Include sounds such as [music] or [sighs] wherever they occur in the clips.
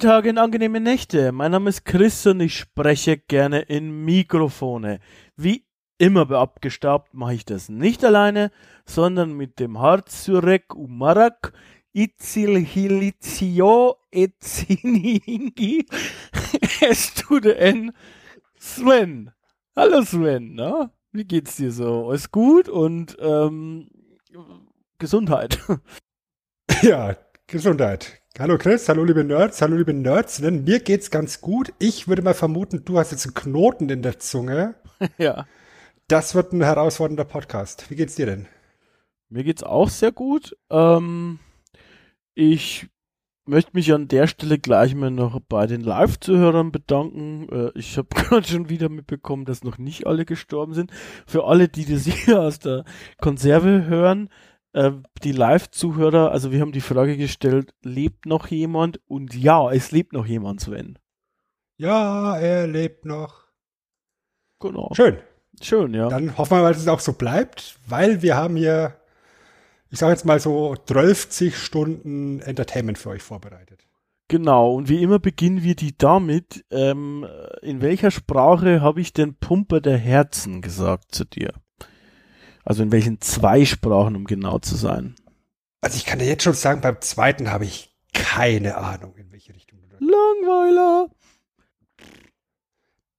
Tage in angenehme Nächte. Mein Name ist Chris und ich spreche gerne in Mikrofone. Wie immer bei Abgestaubt mache ich das nicht alleine, sondern mit dem Harzurek Umarak Itzilhilizio Etzinihingi [laughs] Es tut N Sven. Hallo Sven, na? Wie geht's dir so? Alles gut und ähm, Gesundheit. [laughs] Ja, Gesundheit. Hallo Chris, hallo liebe Nerds, hallo liebe Nerds. Mir geht's ganz gut. Ich würde mal vermuten, du hast jetzt einen Knoten in der Zunge. [laughs] ja. Das wird ein herausfordernder Podcast. Wie geht's dir denn? Mir geht's auch sehr gut. Ähm, ich möchte mich an der Stelle gleich mal noch bei den Live-Zuhörern bedanken. Äh, ich habe [laughs] gerade schon wieder mitbekommen, dass noch nicht alle gestorben sind. Für alle, die das hier aus der Konserve hören, äh, die Live-Zuhörer, also wir haben die Frage gestellt, lebt noch jemand? Und ja, es lebt noch jemand, Sven. Ja, er lebt noch. Genau. Schön. Schön, ja. Dann hoffen wir mal, dass es auch so bleibt, weil wir haben hier, ich sage jetzt mal so 12 Stunden Entertainment für euch vorbereitet. Genau, und wie immer beginnen wir die damit, ähm, in welcher Sprache habe ich den Pumper der Herzen gesagt zu dir? Also in welchen zwei Sprachen, um genau zu sein? Also ich kann dir jetzt schon sagen, beim zweiten habe ich keine Ahnung, in welche Richtung du da Langweiler.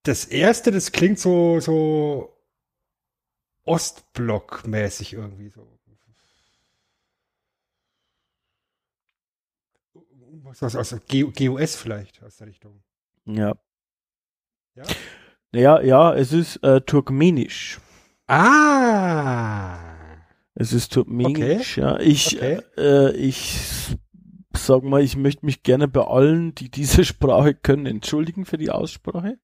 Das erste, das klingt so, so Ostblock-mäßig irgendwie so. Was, was aus GUS vielleicht aus der Richtung. Ja. Ja? Naja, ja, es ist äh, Turkmenisch. Ah! Es ist Turkmenisch, ja. Ich, Okay. äh, ich sag mal, ich möchte mich gerne bei allen, die diese [laughs] Sprache können, entschuldigen für die Aussprache.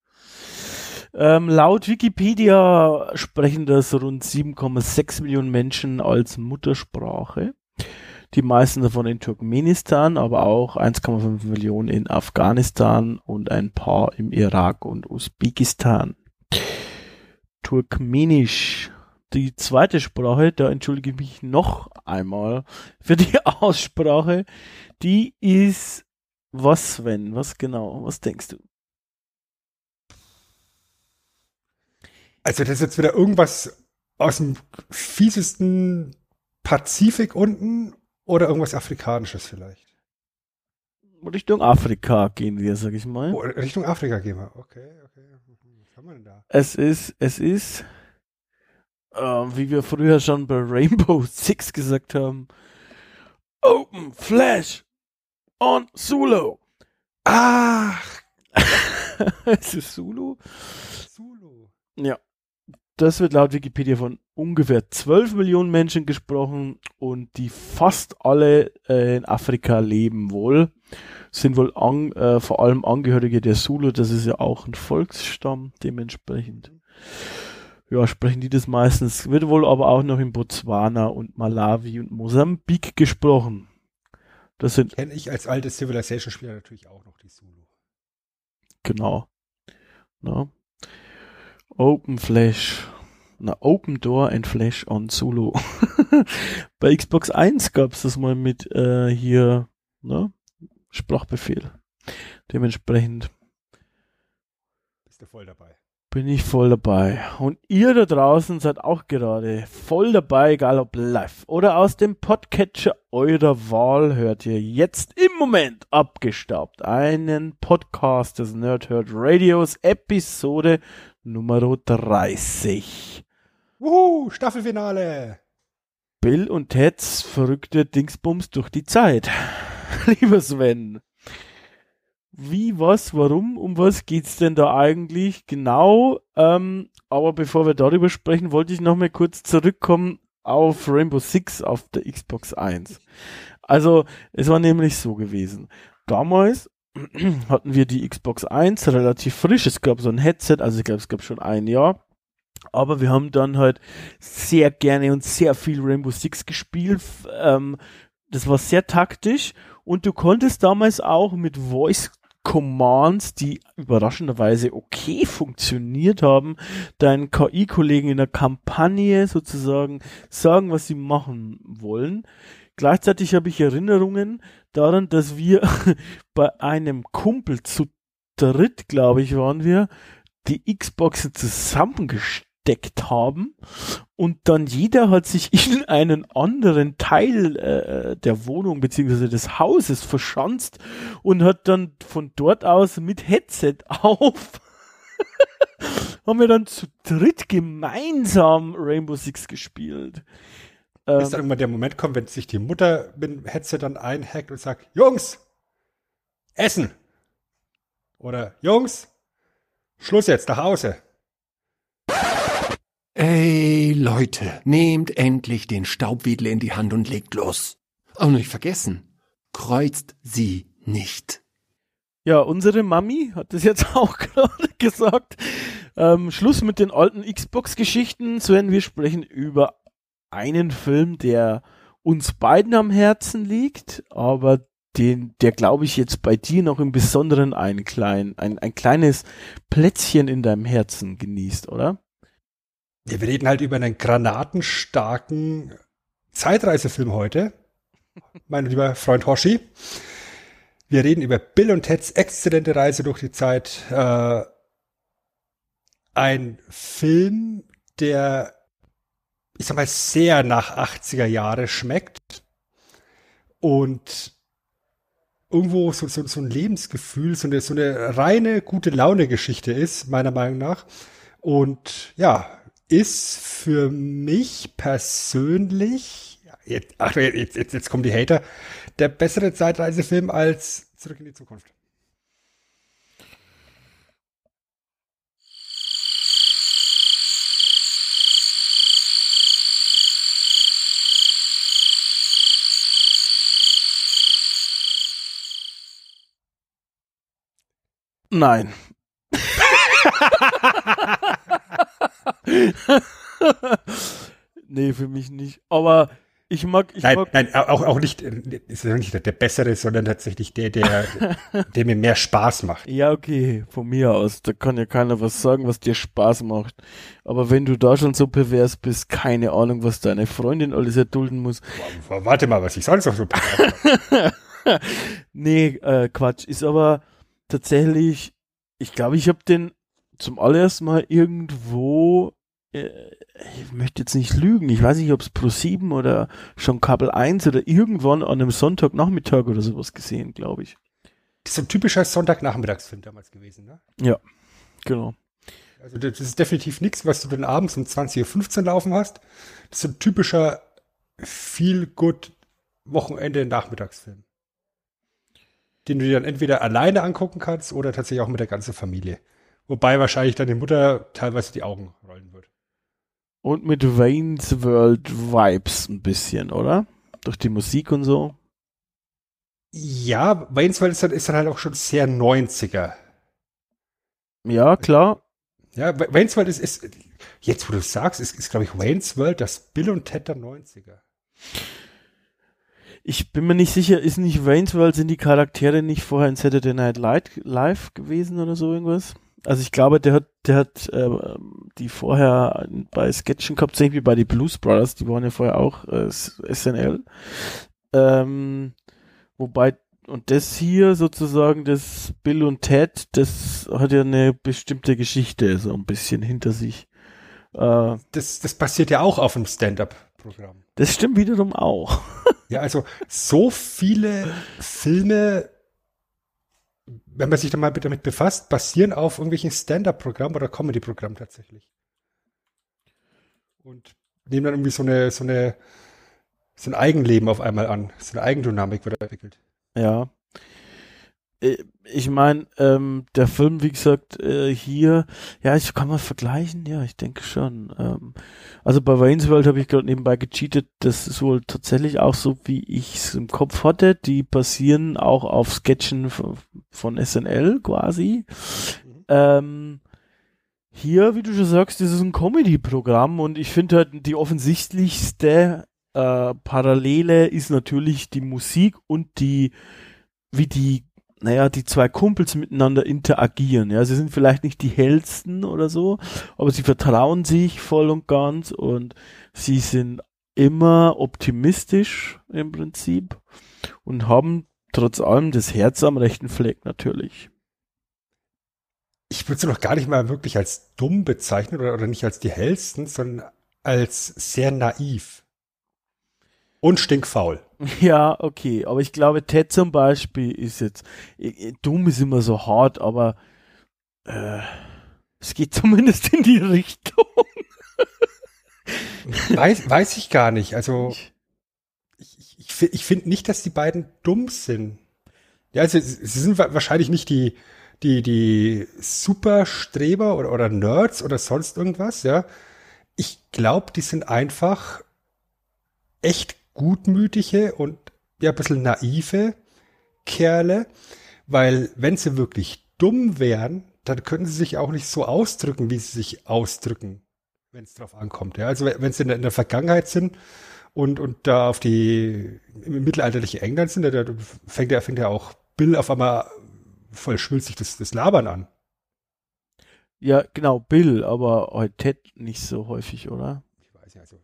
Ähm, laut Wikipedia sprechen das rund 7,6 Millionen Menschen als Muttersprache. Die meisten davon in Turkmenistan, aber auch 1,5 Millionen in Afghanistan und ein paar im Irak und Usbekistan. Turkmenisch. Die zweite Sprache, da entschuldige ich mich noch einmal für die [laughs] Aussprache, die ist was, Sven? Was genau? Was denkst du? Also das ist jetzt wieder irgendwas aus dem fiesesten Pazifik unten oder irgendwas Afrikanisches vielleicht. Richtung Afrika gehen wir, sag ich mal. Oh, Richtung Afrika gehen wir. Okay, okay. Wir denn da? Es ist, es ist, äh, wie wir früher schon bei Rainbow [laughs] Six gesagt haben, Open Flash on Zulu. Ach, [laughs] es ist Zulu. Zulu. Ja. Das wird laut Wikipedia von ungefähr 12 Millionen Menschen gesprochen und die fast alle äh, in Afrika leben wohl. Sind wohl an, äh, vor allem Angehörige der Zulu, das ist ja auch ein Volksstamm dementsprechend. Ja, sprechen die das meistens. Wird wohl aber auch noch in Botswana und Malawi und Mosambik gesprochen. Das sind Kenne ich als alter Civilization-Spieler natürlich auch noch die Zulu. Genau. Na. Open Flash. Na, Open Door and Flash on Zulu. [laughs] Bei Xbox 1 gab's das mal mit äh, hier, ne? Sprachbefehl. Dementsprechend Bist du voll dabei. bin ich voll dabei. Und ihr da draußen seid auch gerade voll dabei, egal ob live oder aus dem Podcatcher eurer Wahl hört ihr jetzt im Moment abgestaubt einen Podcast des Nerdherd Radios Episode Nummer 30. Wuhu, Staffelfinale. Bill und Teds verrückte Dingsbums durch die Zeit. [laughs] Lieber Sven, wie, was, warum, um was geht's denn da eigentlich genau? Ähm, aber bevor wir darüber sprechen, wollte ich noch mal kurz zurückkommen auf Rainbow Six auf der Xbox 1. Also, es war nämlich so gewesen. Damals [clears throat] hatten wir die Xbox 1 relativ frisch. Es gab so ein Headset, also ich glaube, es gab schon ein Jahr. Aber wir haben dann halt sehr gerne und sehr viel Rainbow Six gespielt. Ähm, das war sehr taktisch und du konntest damals auch mit Voice Commands, die überraschenderweise okay funktioniert haben, deinen KI-Kollegen in der Kampagne sozusagen sagen, was sie machen wollen. Gleichzeitig habe ich Erinnerungen daran, dass wir [laughs] bei einem Kumpel zu dritt, glaube ich, waren wir, die Xboxen zusammengesteckt haben und dann jeder hat sich [laughs] in einen anderen Teil äh, der Wohnung beziehungsweise des Hauses verschanzt und hat dann von dort aus mit Headset [laughs] auf haben wir dann zu dritt gemeinsam Rainbow Six gespielt. Ähm, Bis dann irgendwann der Moment kommt, wenn sich die Mutter mit dem Headset dann einhackt und sagt, Jungs, Essen. Oder Jungs, Schluss jetzt, nach Hause. Ey, Leute, nehmt endlich den Staubwedel in die Hand und legt los. Und nicht vergessen, kreuzt sie nicht. Ja, unsere Mami hat das jetzt [laughs] auch gerade gesagt. Ähm, Schluss mit den alten Xbox-Geschichten, Sven. Wir sprechen über einen Film, der uns beiden am Herzen liegt, aber den, der glaube ich jetzt bei dir noch im Besonderen ein klein, ein, ein kleines Plätzchen in deinem Herzen genießt, oder? Ja, wir reden halt über einen granatenstarken Zeitreisefilm heute. mein lieber Freund Hoshi. Wir reden über Bill und Teds exzellente Reise durch die Zeit. Äh, ein Film, der ich sag mal, sehr nach 80er Jahre schmeckt und irgendwo so, so, so ein Lebensgefühl, so eine, so eine reine gute Laune-Geschichte ist, meiner Meinung nach. Und ja, ist für mich persönlich, jetzt, ach, jetzt, jetzt, jetzt kommen die Hater, der bessere Zeitreisefilm als Zurück in die Zukunft. Nein. [laughs] nee, für mich nicht. Aber ich mag, ich nein, mag. Nein, auch, auch nicht, ist ja nicht der bessere, sondern tatsächlich der, der, [laughs] der mir mehr Spaß macht. Ja, okay, von mir aus. Da kann ja keiner was sagen, was dir Spaß macht. Aber wenn du da schon so pervers bist, keine Ahnung, was deine Freundin alles erdulden muss. Warte mal, was ich sonst noch so [laughs] Nee, äh, Quatsch. Ist aber, tatsächlich, ich glaube, ich habe den zum allerersten Mal irgendwo, äh, ich möchte jetzt nicht lügen, ich weiß nicht, ob es Pro 7 oder schon Kabel 1 oder irgendwann an einem Sonntagnachmittag oder sowas gesehen, glaube ich. Das ist ein typischer Sonntagnachmittagsfilm damals gewesen, ne? Ja, genau. Also das ist definitiv nichts, was du dann abends um 20.15 Uhr laufen hast. Das ist ein typischer Feel-Good Wochenende Nachmittagsfilm den du dir dann entweder alleine angucken kannst oder tatsächlich auch mit der ganzen Familie. Wobei wahrscheinlich deine Mutter teilweise die Augen rollen wird. Und mit Wayne's World Vibes ein bisschen, oder? Durch die Musik und so. Ja, Wayne's World ist dann, ist dann halt auch schon sehr 90er. Ja, klar. Ja, Wayne's World ist, ist jetzt wo du sagst, ist, ist glaube ich Wayne's World das Bill und Ted der 90er. Ich bin mir nicht sicher, ist nicht Wayne's World, sind die Charaktere nicht vorher in Saturday Night Live gewesen oder so irgendwas? Also ich glaube, der hat, der hat äh, die vorher bei Sketchen gehabt, wie bei die Blues Brothers, die waren ja vorher auch äh, SNL. Ähm, wobei, und das hier sozusagen, das Bill und Ted, das hat ja eine bestimmte Geschichte so ein bisschen hinter sich. Äh, das, das passiert ja auch auf dem Stand-up-Programm. Das stimmt wiederum auch. [laughs] Ja, also so viele Filme, wenn man sich da mal damit befasst, basieren auf irgendwelchen Stand-up-Programmen oder Comedy-Programmen tatsächlich. Und nehmen dann irgendwie so eine, so eine, so ein Eigenleben auf einmal an. So eine Eigendynamik wird entwickelt. Ja. Äh, ich meine, ähm, der Film, wie gesagt, äh, hier, ja, ich kann man vergleichen, ja, ich denke schon. Ähm, also bei Wayne's World habe ich gerade nebenbei gecheatet, das ist wohl tatsächlich auch so, wie ich es im Kopf hatte. Die basieren auch auf Sketchen von, von SNL quasi. Mhm. Ähm, hier, wie du schon sagst, das ist ein Comedy-Programm und ich finde halt die offensichtlichste äh, Parallele ist natürlich die Musik und die, wie die naja, die zwei Kumpels miteinander interagieren. Ja, sie sind vielleicht nicht die hellsten oder so, aber sie vertrauen sich voll und ganz und sie sind immer optimistisch im Prinzip und haben trotz allem das Herz am rechten Fleck natürlich. Ich würde sie noch gar nicht mal wirklich als dumm bezeichnen oder, oder nicht als die hellsten, sondern als sehr naiv. Und stinkfaul. [laughs] Ja, okay. Aber ich glaube, Ted zum Beispiel ist jetzt, dumm ist immer so hart, aber äh, es geht [laughs] zumindest in die Richtung. [laughs] weiß, weiß ich gar nicht. Also ich, ich, ich, finde nicht, dass die beiden dumm sind. Ja, also, sie sind wahrscheinlich nicht die, die, die Superstreber oder, oder Nerds oder sonst irgendwas, ja. Ich glaube, die sind einfach echt gutmütige und ja, ein bisschen naive Kerle, weil wenn sie wirklich dumm wären, dann könnten sie sich auch nicht so ausdrücken, wie sie sich ausdrücken, wenn es drauf ankommt. Ja? Also wenn sie in der, in der Vergangenheit sind und, und da auf die im mittelalterlichen England sind, da fängt ja, fängt ja auch Bill auf einmal voll schwülzig das, das Labern an. Ja, genau, Bill, aber heute Ted nicht so häufig, oder? Ich weiß ja, also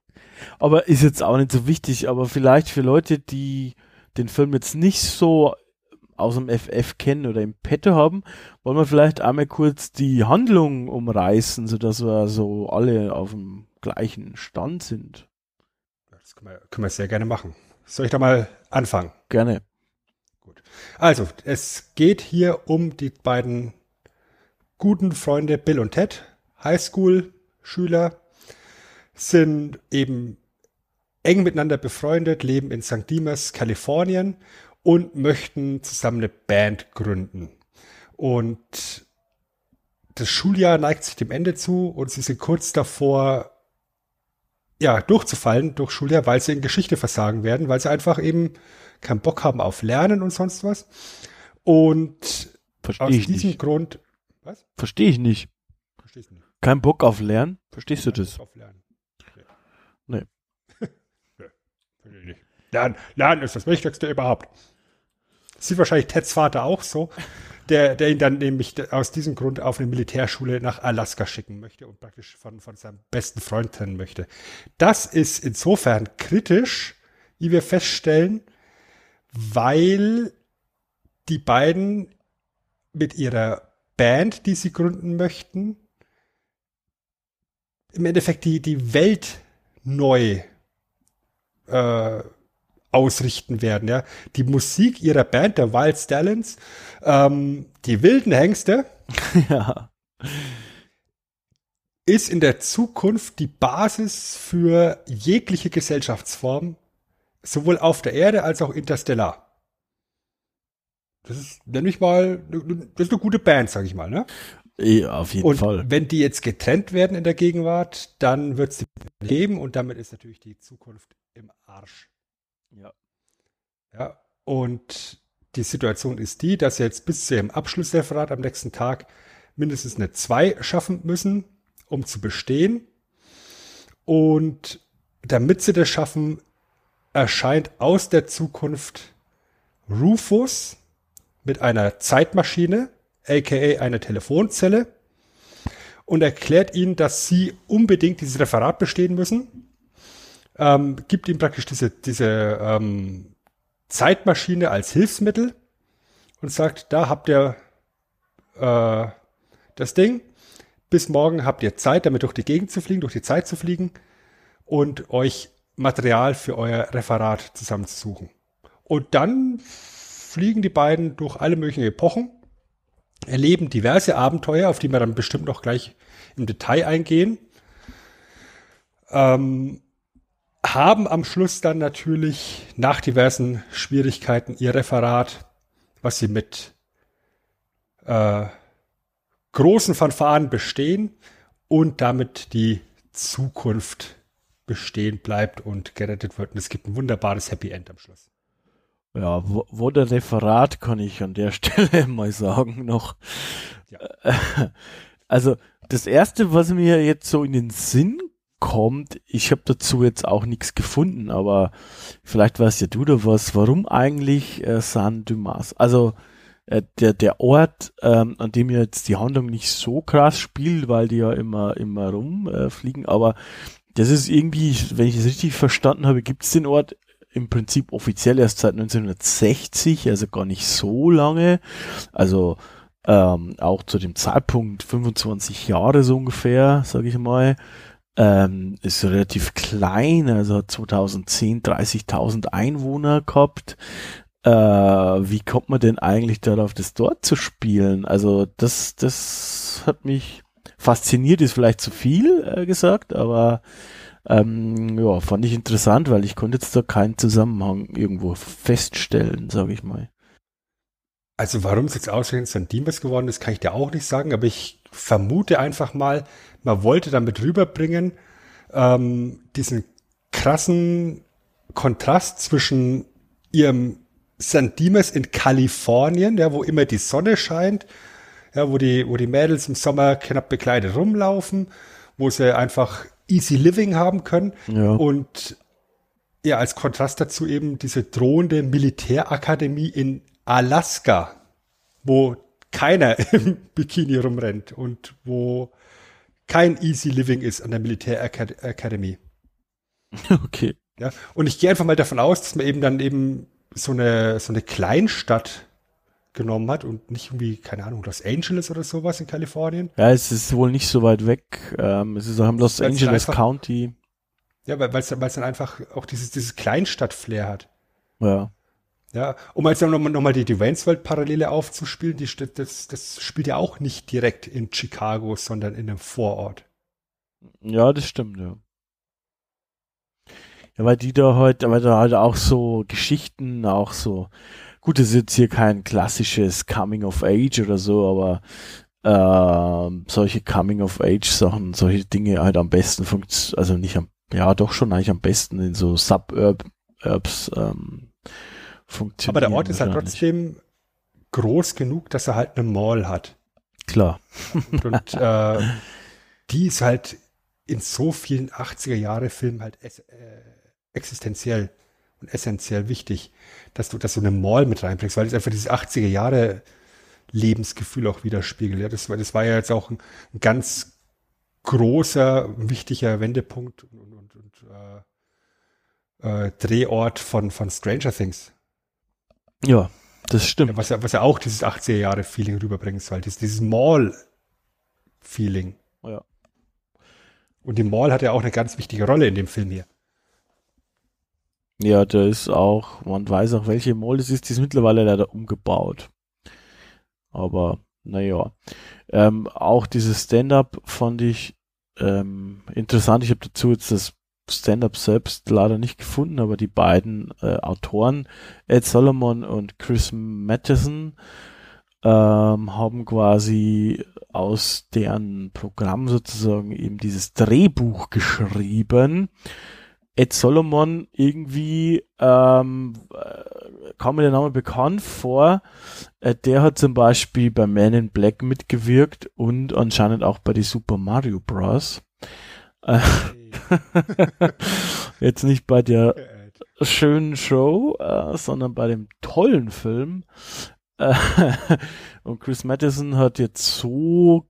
aber ist jetzt auch nicht so wichtig, aber vielleicht für Leute, die den Film jetzt nicht so aus dem FF kennen oder im Petto haben, wollen wir vielleicht einmal kurz die Handlung umreißen, sodass wir so alle auf dem gleichen Stand sind. Das können wir, können wir sehr gerne machen. Soll ich da mal anfangen? Gerne. Gut. Also, es geht hier um die beiden guten Freunde Bill und Ted, Highschool-Schüler, sind eben eng miteinander befreundet, leben in St. Dimas, Kalifornien und möchten zusammen eine Band gründen. Und das Schuljahr neigt sich dem Ende zu und sie sind kurz davor, ja, durchzufallen durch Schuljahr, weil sie in Geschichte versagen werden, weil sie einfach eben keinen Bock haben auf Lernen und sonst was. Und Versteh aus diesem nicht. Grund, was? Verstehe ich nicht. Verstehst du nicht. Kein Bock auf Lernen? Verstehst Kein du das? Bock auf Lernen. Nee. nee. Lernen, Lernen ist das Wichtigste überhaupt. sieht wahrscheinlich Teds Vater auch so, der, der ihn dann nämlich aus diesem Grund auf eine Militärschule nach Alaska schicken möchte und praktisch von, von seinem besten Freund trennen möchte. Das ist insofern kritisch, wie wir feststellen, weil die beiden mit ihrer Band, die sie gründen möchten, im Endeffekt die, die Welt neu äh, ausrichten werden. Ja. Die Musik ihrer Band, der Wild Stallions, ähm, die wilden Hengste, [laughs] ja. ist in der Zukunft die Basis für jegliche Gesellschaftsform, sowohl auf der Erde als auch interstellar. Das ist nämlich mal, das ist eine gute Band, sag ich mal, ne? Ja, auf jeden und Fall. Wenn die jetzt getrennt werden in der Gegenwart, dann wird sie leben und damit ist natürlich die Zukunft im Arsch. Ja. Ja, und die Situation ist die, dass sie jetzt bis zu ihrem Abschlussreferat am nächsten Tag mindestens eine 2 schaffen müssen, um zu bestehen. Und damit sie das schaffen, erscheint aus der Zukunft Rufus mit einer Zeitmaschine aka eine Telefonzelle, und erklärt ihnen, dass sie unbedingt dieses Referat bestehen müssen. Ähm, gibt ihm praktisch diese, diese ähm, Zeitmaschine als Hilfsmittel und sagt, da habt ihr äh, das Ding. Bis morgen habt ihr Zeit, damit durch die Gegend zu fliegen, durch die Zeit zu fliegen und euch Material für euer Referat zusammenzusuchen. Und dann fliegen die beiden durch alle möglichen Epochen erleben diverse Abenteuer, auf die wir dann bestimmt noch gleich im Detail eingehen. Ähm, haben am Schluss dann natürlich nach diversen Schwierigkeiten ihr Referat, was sie mit äh, großen Fanfaren bestehen und damit die Zukunft bestehen bleibt und gerettet wird. Und es gibt ein wunderbares Happy End am Schluss. Ja, wo, wo der Referat kann ich an der [laughs] Stelle mal sagen noch. Ja. [laughs] Also das erste, was mir jetzt so in den Sinn kommt, ich habe dazu jetzt auch nichts gefunden, aber vielleicht weißt ja du da was, warum eigentlich äh, San Dumas? Also äh, der, der Ort, ähm, an dem jetzt die Handlung nicht so krass spielt, weil die ja immer, immer rumfliegen, äh, aber das ist irgendwie, wenn ich es richtig verstanden habe, gibt es den Ort im Prinzip offiziell erst seit 1960, also gar nicht so lange. Also ähm, auch zu dem Zeitpunkt 25 Jahre so ungefähr, sage ich mal. Ähm, ist relativ klein, also hat 2010 30.000 Einwohner gehabt. Äh, wie kommt man denn eigentlich darauf, das dort zu spielen? Also das, das hat mich fasziniert, ist vielleicht zu viel äh, gesagt, aber ähm, ja, fand ich interessant, weil ich konnte jetzt da keinen Zusammenhang irgendwo feststellen, sage ich mal. Also warum es jetzt ausgerechnet San Dimas geworden ist, kann ich dir auch nicht sagen, aber ich vermute einfach mal, man wollte damit rüberbringen, ähm, diesen krassen Kontrast zwischen ihrem San Dimas in Kalifornien, ja, wo immer die Sonne scheint, ja, wo die, wo die Mädels im Sommer knapp bekleidet rumlaufen, wo sie einfach easy living haben können ja. und ja, als Kontrast dazu eben diese drohende Militärakademie in Alaska, wo keiner [laughs] im Bikini rumrennt und wo kein Easy Living ist an der Militärakademie. Okay. Ja, und ich gehe einfach mal davon aus, dass man eben dann eben so eine, so eine Kleinstadt genommen hat und nicht irgendwie, keine Ahnung, Los Angeles oder sowas in Kalifornien. Ja, es ist wohl nicht so weit weg. Ähm, es ist auch im Los weil's Angeles einfach, County. Ja, weil es dann einfach auch dieses, dieses Kleinstadt-Flair hat. Ja. Ja, um jetzt nochmal noch mal die, die Waynesworld-Parallele aufzuspielen, die, das, das spielt ja auch nicht direkt in Chicago, sondern in einem Vorort. Ja, das stimmt, ja. Ja, weil die da halt, weil da halt auch so Geschichten, auch so, gut, das ist jetzt hier kein klassisches Coming of Age oder so, aber äh, solche Coming of Age Sachen, solche Dinge halt am besten funktionieren, also nicht am, ja doch schon eigentlich am besten in so Suburbs ähm, funktionieren. Aber der Ort ist halt trotzdem groß genug, dass er halt eine Mall hat. Klar. und, und äh, [laughs] die ist halt in so vielen 80er Jahre Filmen halt äh, existenziell und essentiell wichtig, dass du, dass du eine Mall mit reinbringst, weil es einfach dieses 80er Jahre Lebensgefühl auch widerspiegelt. Ja, das war, das war ja jetzt auch ein, ein ganz großer, wichtiger Wendepunkt und, und, und äh, äh, Drehort von, von Stranger Things. Ja, das stimmt. Was ja, was ja auch dieses 80er Jahre Feeling rüberbringen soll, dieses, dieses Mall Feeling. Ja. Und die Mall hat ja auch eine ganz wichtige Rolle in dem Film hier. Ja, da ist auch, man weiß auch, welche Mall das ist, die ist mittlerweile leider umgebaut. Aber, naja. Ähm, auch dieses Stand-up fand ich ähm, interessant. Ich habe dazu jetzt das Stand-up selbst leider nicht gefunden, aber die beiden äh, Autoren, Ed Solomon und Chris Matheson, ähm, haben quasi aus deren Programm sozusagen eben dieses Drehbuch geschrieben. Ed Solomon irgendwie ähm, äh, kam mir der Name bekannt vor. Äh, der hat zum Beispiel bei Man in Black mitgewirkt und anscheinend auch bei die Super Mario Bros. Äh, [laughs] Jetzt nicht bei der schönen Show, äh, sondern bei dem tollen Film. Äh, [laughs] und Chris Madison hat jetzt so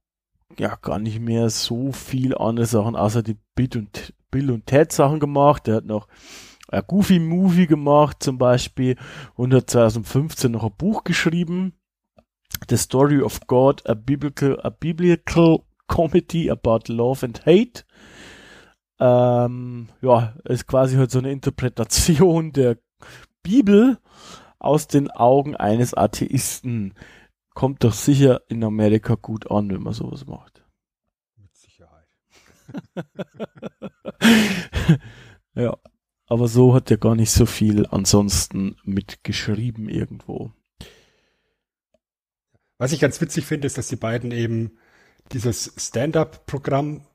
ja gar nicht mehr so viel andere Sachen außer die Bill und, Bill und Ted Sachen gemacht. Er hat noch ein Goofy Movie gemacht zum Beispiel und hat 2015 noch ein Buch geschrieben. The Story of God, a biblical, a biblical comedy about love and hate ähm, ja, ist quasi halt so eine Interpretation der Bibel aus den Augen eines Atheisten. Kommt doch sicher in Amerika gut an, wenn man sowas macht. Mit Sicherheit. [laughs] ja, aber so hat er gar nicht so viel ansonsten mitgeschrieben irgendwo. Was ich ganz witzig finde, ist, dass die beiden eben dieses Stand-up-Programm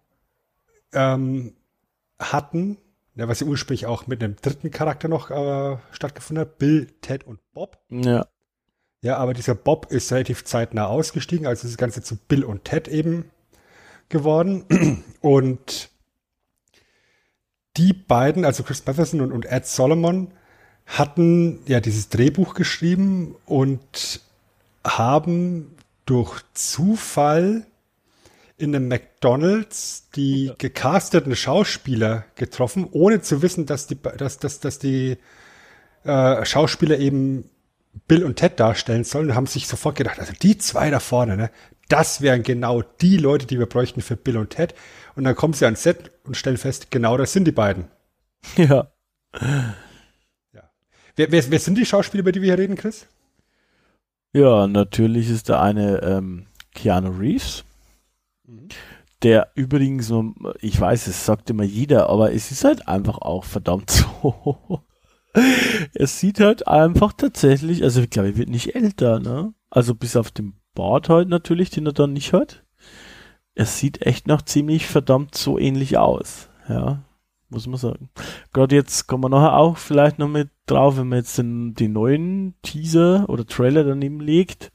ähm, hatten, ja, was ja ursprünglich auch mit einem dritten Charakter noch äh, stattgefunden hat, Bill, Ted und Bob. Ja. Ja, aber dieser Bob ist relativ zeitnah ausgestiegen, also das Ganze zu Bill und Ted eben geworden. [clears throat] Und die beiden, also Chris Matheson und, und Ed Solomon, hatten ja dieses Drehbuch geschrieben und haben durch Zufall in einem McDonalds die gecasteten Schauspieler getroffen, ohne zu wissen, dass die, dass, dass, dass die äh, Schauspieler eben Bill und Ted darstellen sollen und haben sich sofort gedacht, also die zwei da vorne, ne, das wären genau die Leute, die wir bräuchten für Bill und Ted. Und dann kommen sie ans Set und stellen fest, genau das sind die beiden. Ja. ja. Wer, wer, wer sind die Schauspieler, über die wir hier reden, Chris? Ja, natürlich ist der eine ähm, Keanu Reeves, mhm. der übrigens, ich weiß, es sagt immer jeder, aber es ist halt einfach auch verdammt [laughs] so. es sieht halt einfach tatsächlich, also ich glaube, er wird nicht älter, ne? Also bis auf den Bart halt natürlich, den er dann nicht hat. Es sieht echt noch ziemlich verdammt so ähnlich aus, ja muss man sagen. Gerade jetzt kommen wir nachher auch vielleicht noch mit drauf, wenn man jetzt den, den neuen Teaser oder Trailer daneben legt,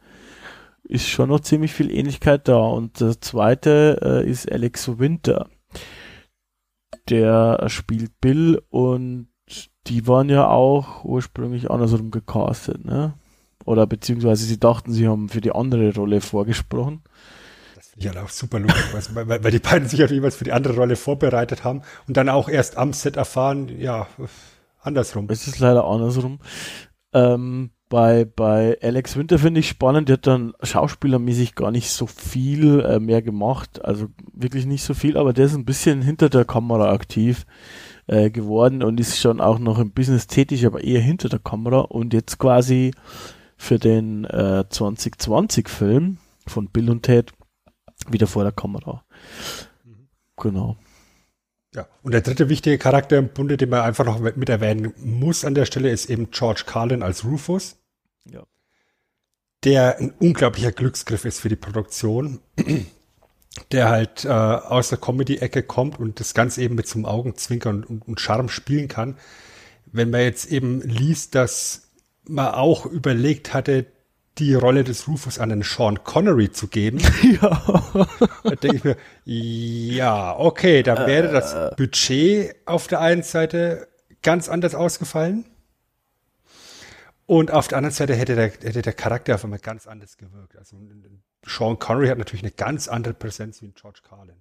ist schon noch ziemlich viel Ähnlichkeit da. Und der zweite äh, ist Alex Winter. Der spielt Bill und die waren ja auch ursprünglich andersrum gecastet, ne? Oder beziehungsweise sie dachten, sie haben für die andere Rolle vorgesprochen. Ja, auch super lustig, weil, weil, weil die beiden sich ja jeweils für die andere Rolle vorbereitet haben und dann auch erst am Set erfahren, ja, andersrum. Es ist leider andersrum. Ähm, bei, bei Alex Winter finde ich spannend, der hat dann schauspielermäßig gar nicht so viel äh, mehr gemacht, also wirklich nicht so viel, aber der ist ein bisschen hinter der Kamera aktiv äh, geworden und ist schon auch noch im Business tätig, aber eher hinter der Kamera und jetzt quasi für den äh, 2020-Film von Bill und Ted wieder vor der Kamera. Mhm. Genau. Ja, und der dritte wichtige Charakter im Bunde, den man einfach noch mit erwähnen muss an der Stelle, ist eben George Carlin als Rufus. Ja. Der ein unglaublicher Glücksgriff ist für die Produktion. [clears throat] Der halt äh, aus der Comedy-Ecke kommt und das Ganze eben mit zum Augenzwinkern und, und Charme spielen kann. Wenn man jetzt eben liest, dass man auch überlegt hatte, die Rolle des Rufus an den Sean Connery zu geben. [laughs] Ja. Da denke ich mir, ja, okay, da wäre das äh. Budget auf der einen Seite ganz anders ausgefallen. Und auf der anderen Seite hätte der, hätte der Charakter auf einmal ganz anders gewirkt. Also Sean Connery hat natürlich eine ganz andere Präsenz wie George Carlin.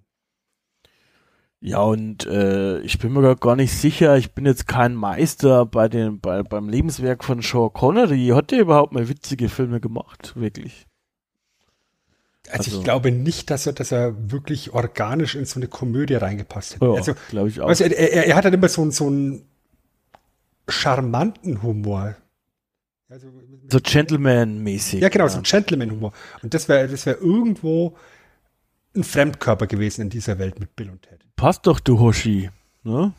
Ja, und äh, ich bin mir gar nicht sicher, ich bin jetzt kein Meister bei den, bei, beim Lebenswerk von Sean Connery. Hat der überhaupt mal witzige Filme gemacht? Wirklich? Also, also ich glaube nicht, dass er, dass er wirklich organisch in so eine Komödie reingepasst hätte. Ja, also, glaube ich auch. Also er, er, er, hat halt immer so, so einen charmanten Humor. Also, so Gentleman-mäßig. Ja, genau, ja. so Gentleman-Humor. Und das wäre das wäre irgendwo ein Fremdkörper gewesen in dieser Welt mit Bill und Ted. Passt doch, du Hoshi. Ne?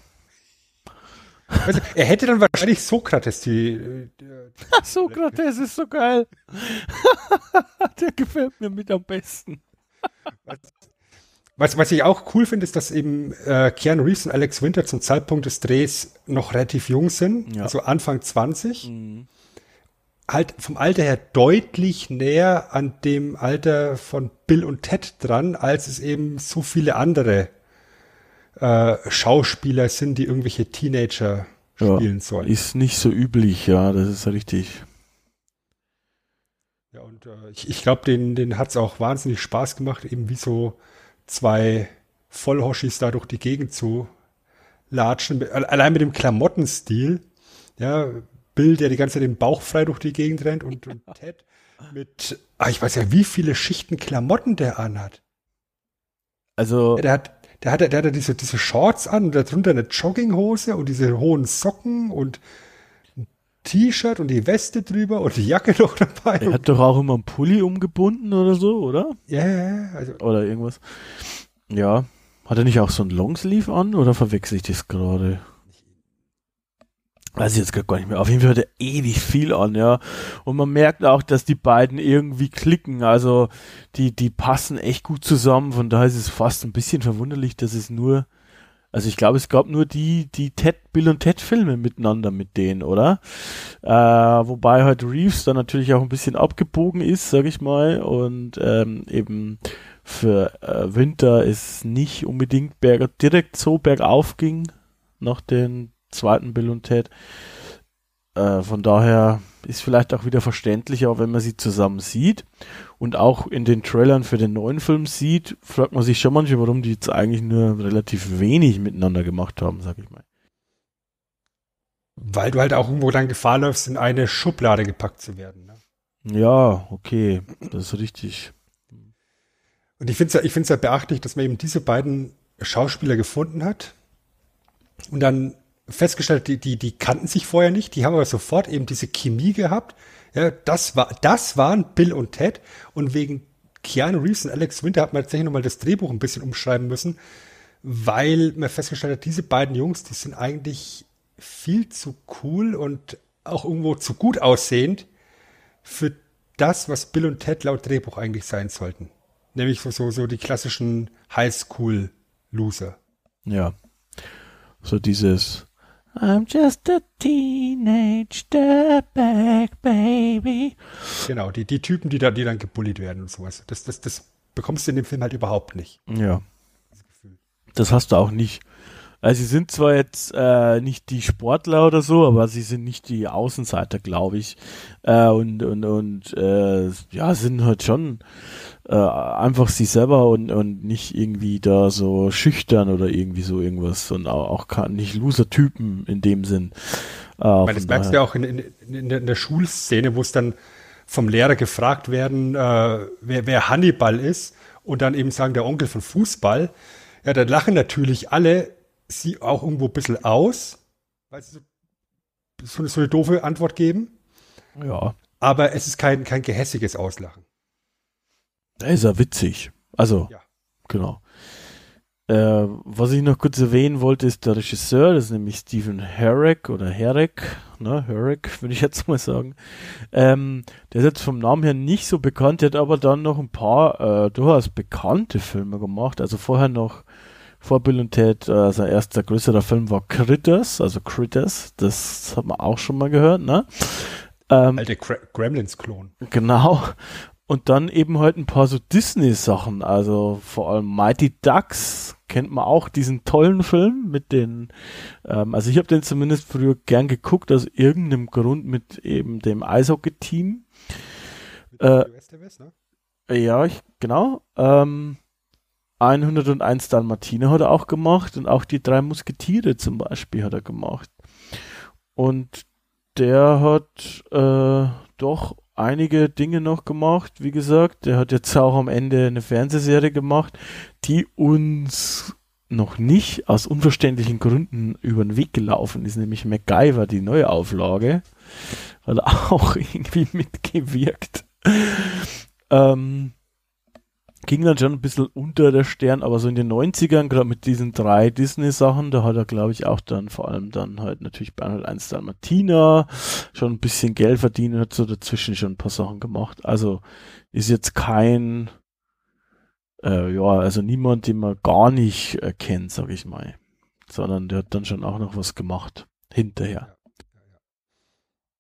Also, er hätte dann wahrscheinlich Sokrates die. die, die [laughs] Sokrates ist so geil. [laughs] Der gefällt mir mit am besten. Was, was ich auch cool finde, ist, dass eben äh, Keanu Reeves und Alex Winter zum Zeitpunkt des Drehs noch relativ jung sind, ja. also Anfang 20. Mhm halt vom Alter her deutlich näher an dem Alter von Bill und Ted dran, als es eben so viele andere äh, Schauspieler sind, die irgendwelche Teenager spielen ja, sollen. Ist nicht so üblich, ja, das ist richtig. Ja, und äh, ich, ich glaube, den, den hat es auch wahnsinnig Spaß gemacht, eben wie so zwei Vollhoschis da durch die Gegend zu latschen. Allein mit dem Klamottenstil. Ja, Bill, der die ganze Zeit den Bauch frei durch die Gegend rennt und, und Ted mit, ah, ich weiß ja, wie viele Schichten Klamotten der anhat. Also. Ja, der hat, der hat, der hat diese, diese Shorts an und darunter eine Jogginghose und diese hohen Socken und ein T-Shirt und die Weste drüber und die Jacke [laughs] noch dabei. Er hat doch auch immer einen Pulli umgebunden oder so, oder? Ja, ja, also. Oder irgendwas. Ja. Hat er nicht auch so ein Longsleeve an oder verwechsel ich das gerade? Weiß ich jetzt gar nicht mehr. Auf jeden Fall hört er ewig viel an, ja. Und man merkt auch, dass die beiden irgendwie klicken. Also die, die passen echt gut zusammen. Von daher ist es fast ein bisschen verwunderlich, dass es nur, also ich glaube, es gab nur die, die Ted, Bill und Ted Filme miteinander mit denen, oder? Äh, wobei halt Reeves dann natürlich auch ein bisschen abgebogen ist, sag ich mal. Und ähm, eben für äh, Winter es nicht unbedingt berg, direkt so bergauf ging nach den zweiten Bill und Ted. Äh, von daher ist vielleicht auch wieder verständlicher, wenn man sie zusammen sieht und auch in den Trailern für den neuen Film sieht, fragt man sich schon manchmal, warum die jetzt eigentlich nur relativ wenig miteinander gemacht haben, sag ich mal. Weil du halt auch irgendwo dann Gefahr läufst, in eine Schublade gepackt zu werden. Ne? Ja, okay, das ist richtig. Und ich finde es ja, ich find's ja beachtlich, dass man eben diese beiden Schauspieler gefunden hat und dann festgestellt, die, die, die kannten sich vorher nicht, die haben aber sofort eben diese Chemie gehabt. Ja, das war, das waren Bill und Ted und wegen Keanu Reeves und Alex Winter hat man tatsächlich nochmal das Drehbuch ein bisschen umschreiben müssen, weil man festgestellt hat, diese beiden Jungs, die sind eigentlich viel zu cool und auch irgendwo zu gut aussehend für das, was Bill und Ted laut Drehbuch eigentlich sein sollten. Nämlich so, so, so die klassischen Highschool-Loser. Ja. So dieses, I'm just a teenage dirtbag baby. Genau, die, die Typen, die, da, die dann gebullied werden und sowas. Das, das, das bekommst du in dem Film halt überhaupt nicht. Ja. Das hast du auch nicht. Also sie sind zwar jetzt äh, nicht die Sportler oder so, aber sie sind nicht die Außenseiter, glaube ich. Äh, und und, und äh, ja, sind halt schon äh, einfach sie selber und, und nicht irgendwie da so schüchtern oder irgendwie so irgendwas und auch, auch nicht Loser-Typen in dem Sinn. Äh, Weil das merkst du ja auch in, in, in, der, in der Schulszene, wo es dann vom Lehrer gefragt werden, äh, wer, wer Hannibal ist und dann eben sagen, der Onkel von Fußball. Ja, dann lachen natürlich alle sie auch irgendwo ein bisschen aus, weil sie so, so, so eine doofe Antwort geben. Ja. Aber es ist kein, kein gehässiges Auslachen. Da ist er witzig. Also, ja. genau. Äh, was ich noch kurz erwähnen wollte, ist der Regisseur, das ist nämlich Stephen Herrick oder Herrick, ne, Herrick, [laughs] würde ich jetzt mal sagen. Ähm, der ist jetzt vom Namen her nicht so bekannt, der hat aber dann noch ein paar äh, durchaus bekannte Filme gemacht. Also vorher noch vor Bill und Ted, äh, sein erster größerer Film war Critters, also Critters, das hat man auch schon mal gehört, ne? Ähm, Alte Gremlins-Klon. Genau. Und dann eben halt ein paar so Disney-Sachen, also vor allem Mighty Ducks kennt man auch diesen tollen Film mit den, ähm, also ich habe den zumindest früher gern geguckt aus irgendeinem Grund mit eben dem Eishockey-Team. Äh, ne? Ja, ich, genau. Ähm, 101 Dalmatiner hat er auch gemacht und auch die drei Musketiere zum Beispiel hat er gemacht. Und der hat äh, doch einige Dinge noch gemacht, wie gesagt. Der hat jetzt auch am Ende eine Fernsehserie gemacht, die uns noch nicht aus unverständlichen Gründen über den Weg gelaufen ist, nämlich MacGyver, die neue Auflage. Hat er [laughs] auch irgendwie mitgewirkt. ähm, ging dann schon ein bisschen unter der Stern, aber so in den 90ern, gerade mit diesen drei Disney-Sachen, da hat er, glaube ich, auch dann vor allem dann halt natürlich bei 101 Dalmatina schon ein bisschen Geld verdient und hat so dazwischen schon ein paar Sachen gemacht. Also ist jetzt kein, äh, ja, also niemand, den man gar nicht äh, kennt, sag ich mal. Sondern der hat dann schon auch noch was gemacht hinterher.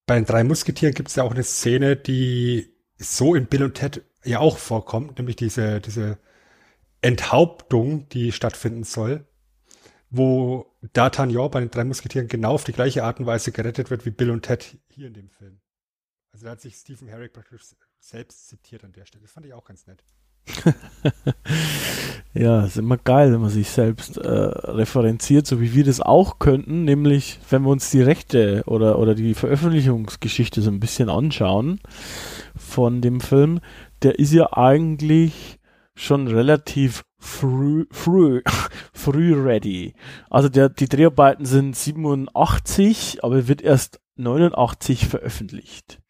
Bei den drei Musketieren gibt es ja auch eine Szene, die so in Bill und Ted ja auch vorkommt, nämlich diese, diese Enthauptung, die stattfinden soll, wo D'Artagnan bei den drei Musketieren genau auf die gleiche Art und Weise gerettet wird wie Bill und Ted hier in dem Film. Also da hat sich Stephen Herrick praktisch selbst zitiert an der Stelle. Das fand ich auch ganz nett. [laughs] ja, ist immer geil, wenn man sich selbst äh, referenziert, so wie wir das auch könnten, nämlich wenn wir uns die Rechte oder, oder die Veröffentlichungsgeschichte so ein bisschen anschauen von dem Film, der ist ja eigentlich schon relativ früh, früh, [laughs] früh ready. Also der, die Dreharbeiten sind 87, aber wird erst 89 veröffentlicht.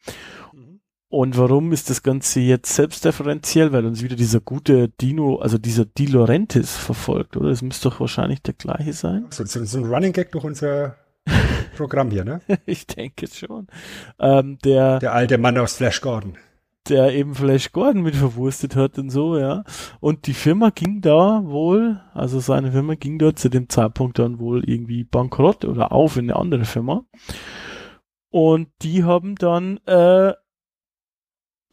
Und warum ist das Ganze jetzt selbstreferenziell? Weil uns wieder dieser gute Dino, also dieser Di Laurentiis verfolgt, oder? Das müsste doch wahrscheinlich der gleiche sein. So, so, so ein Running Gag durch unser [laughs] Programm hier, ne? ich denke schon. Ähm, der, Der alte Mann aus Flash Gordon. der eben Flash Gordon mit verwurstet hat und so, ja. Und die Firma ging da wohl, also seine Firma ging da zu dem Zeitpunkt dann wohl irgendwie bankrott oder auf in eine andere Firma. Und die haben dann äh,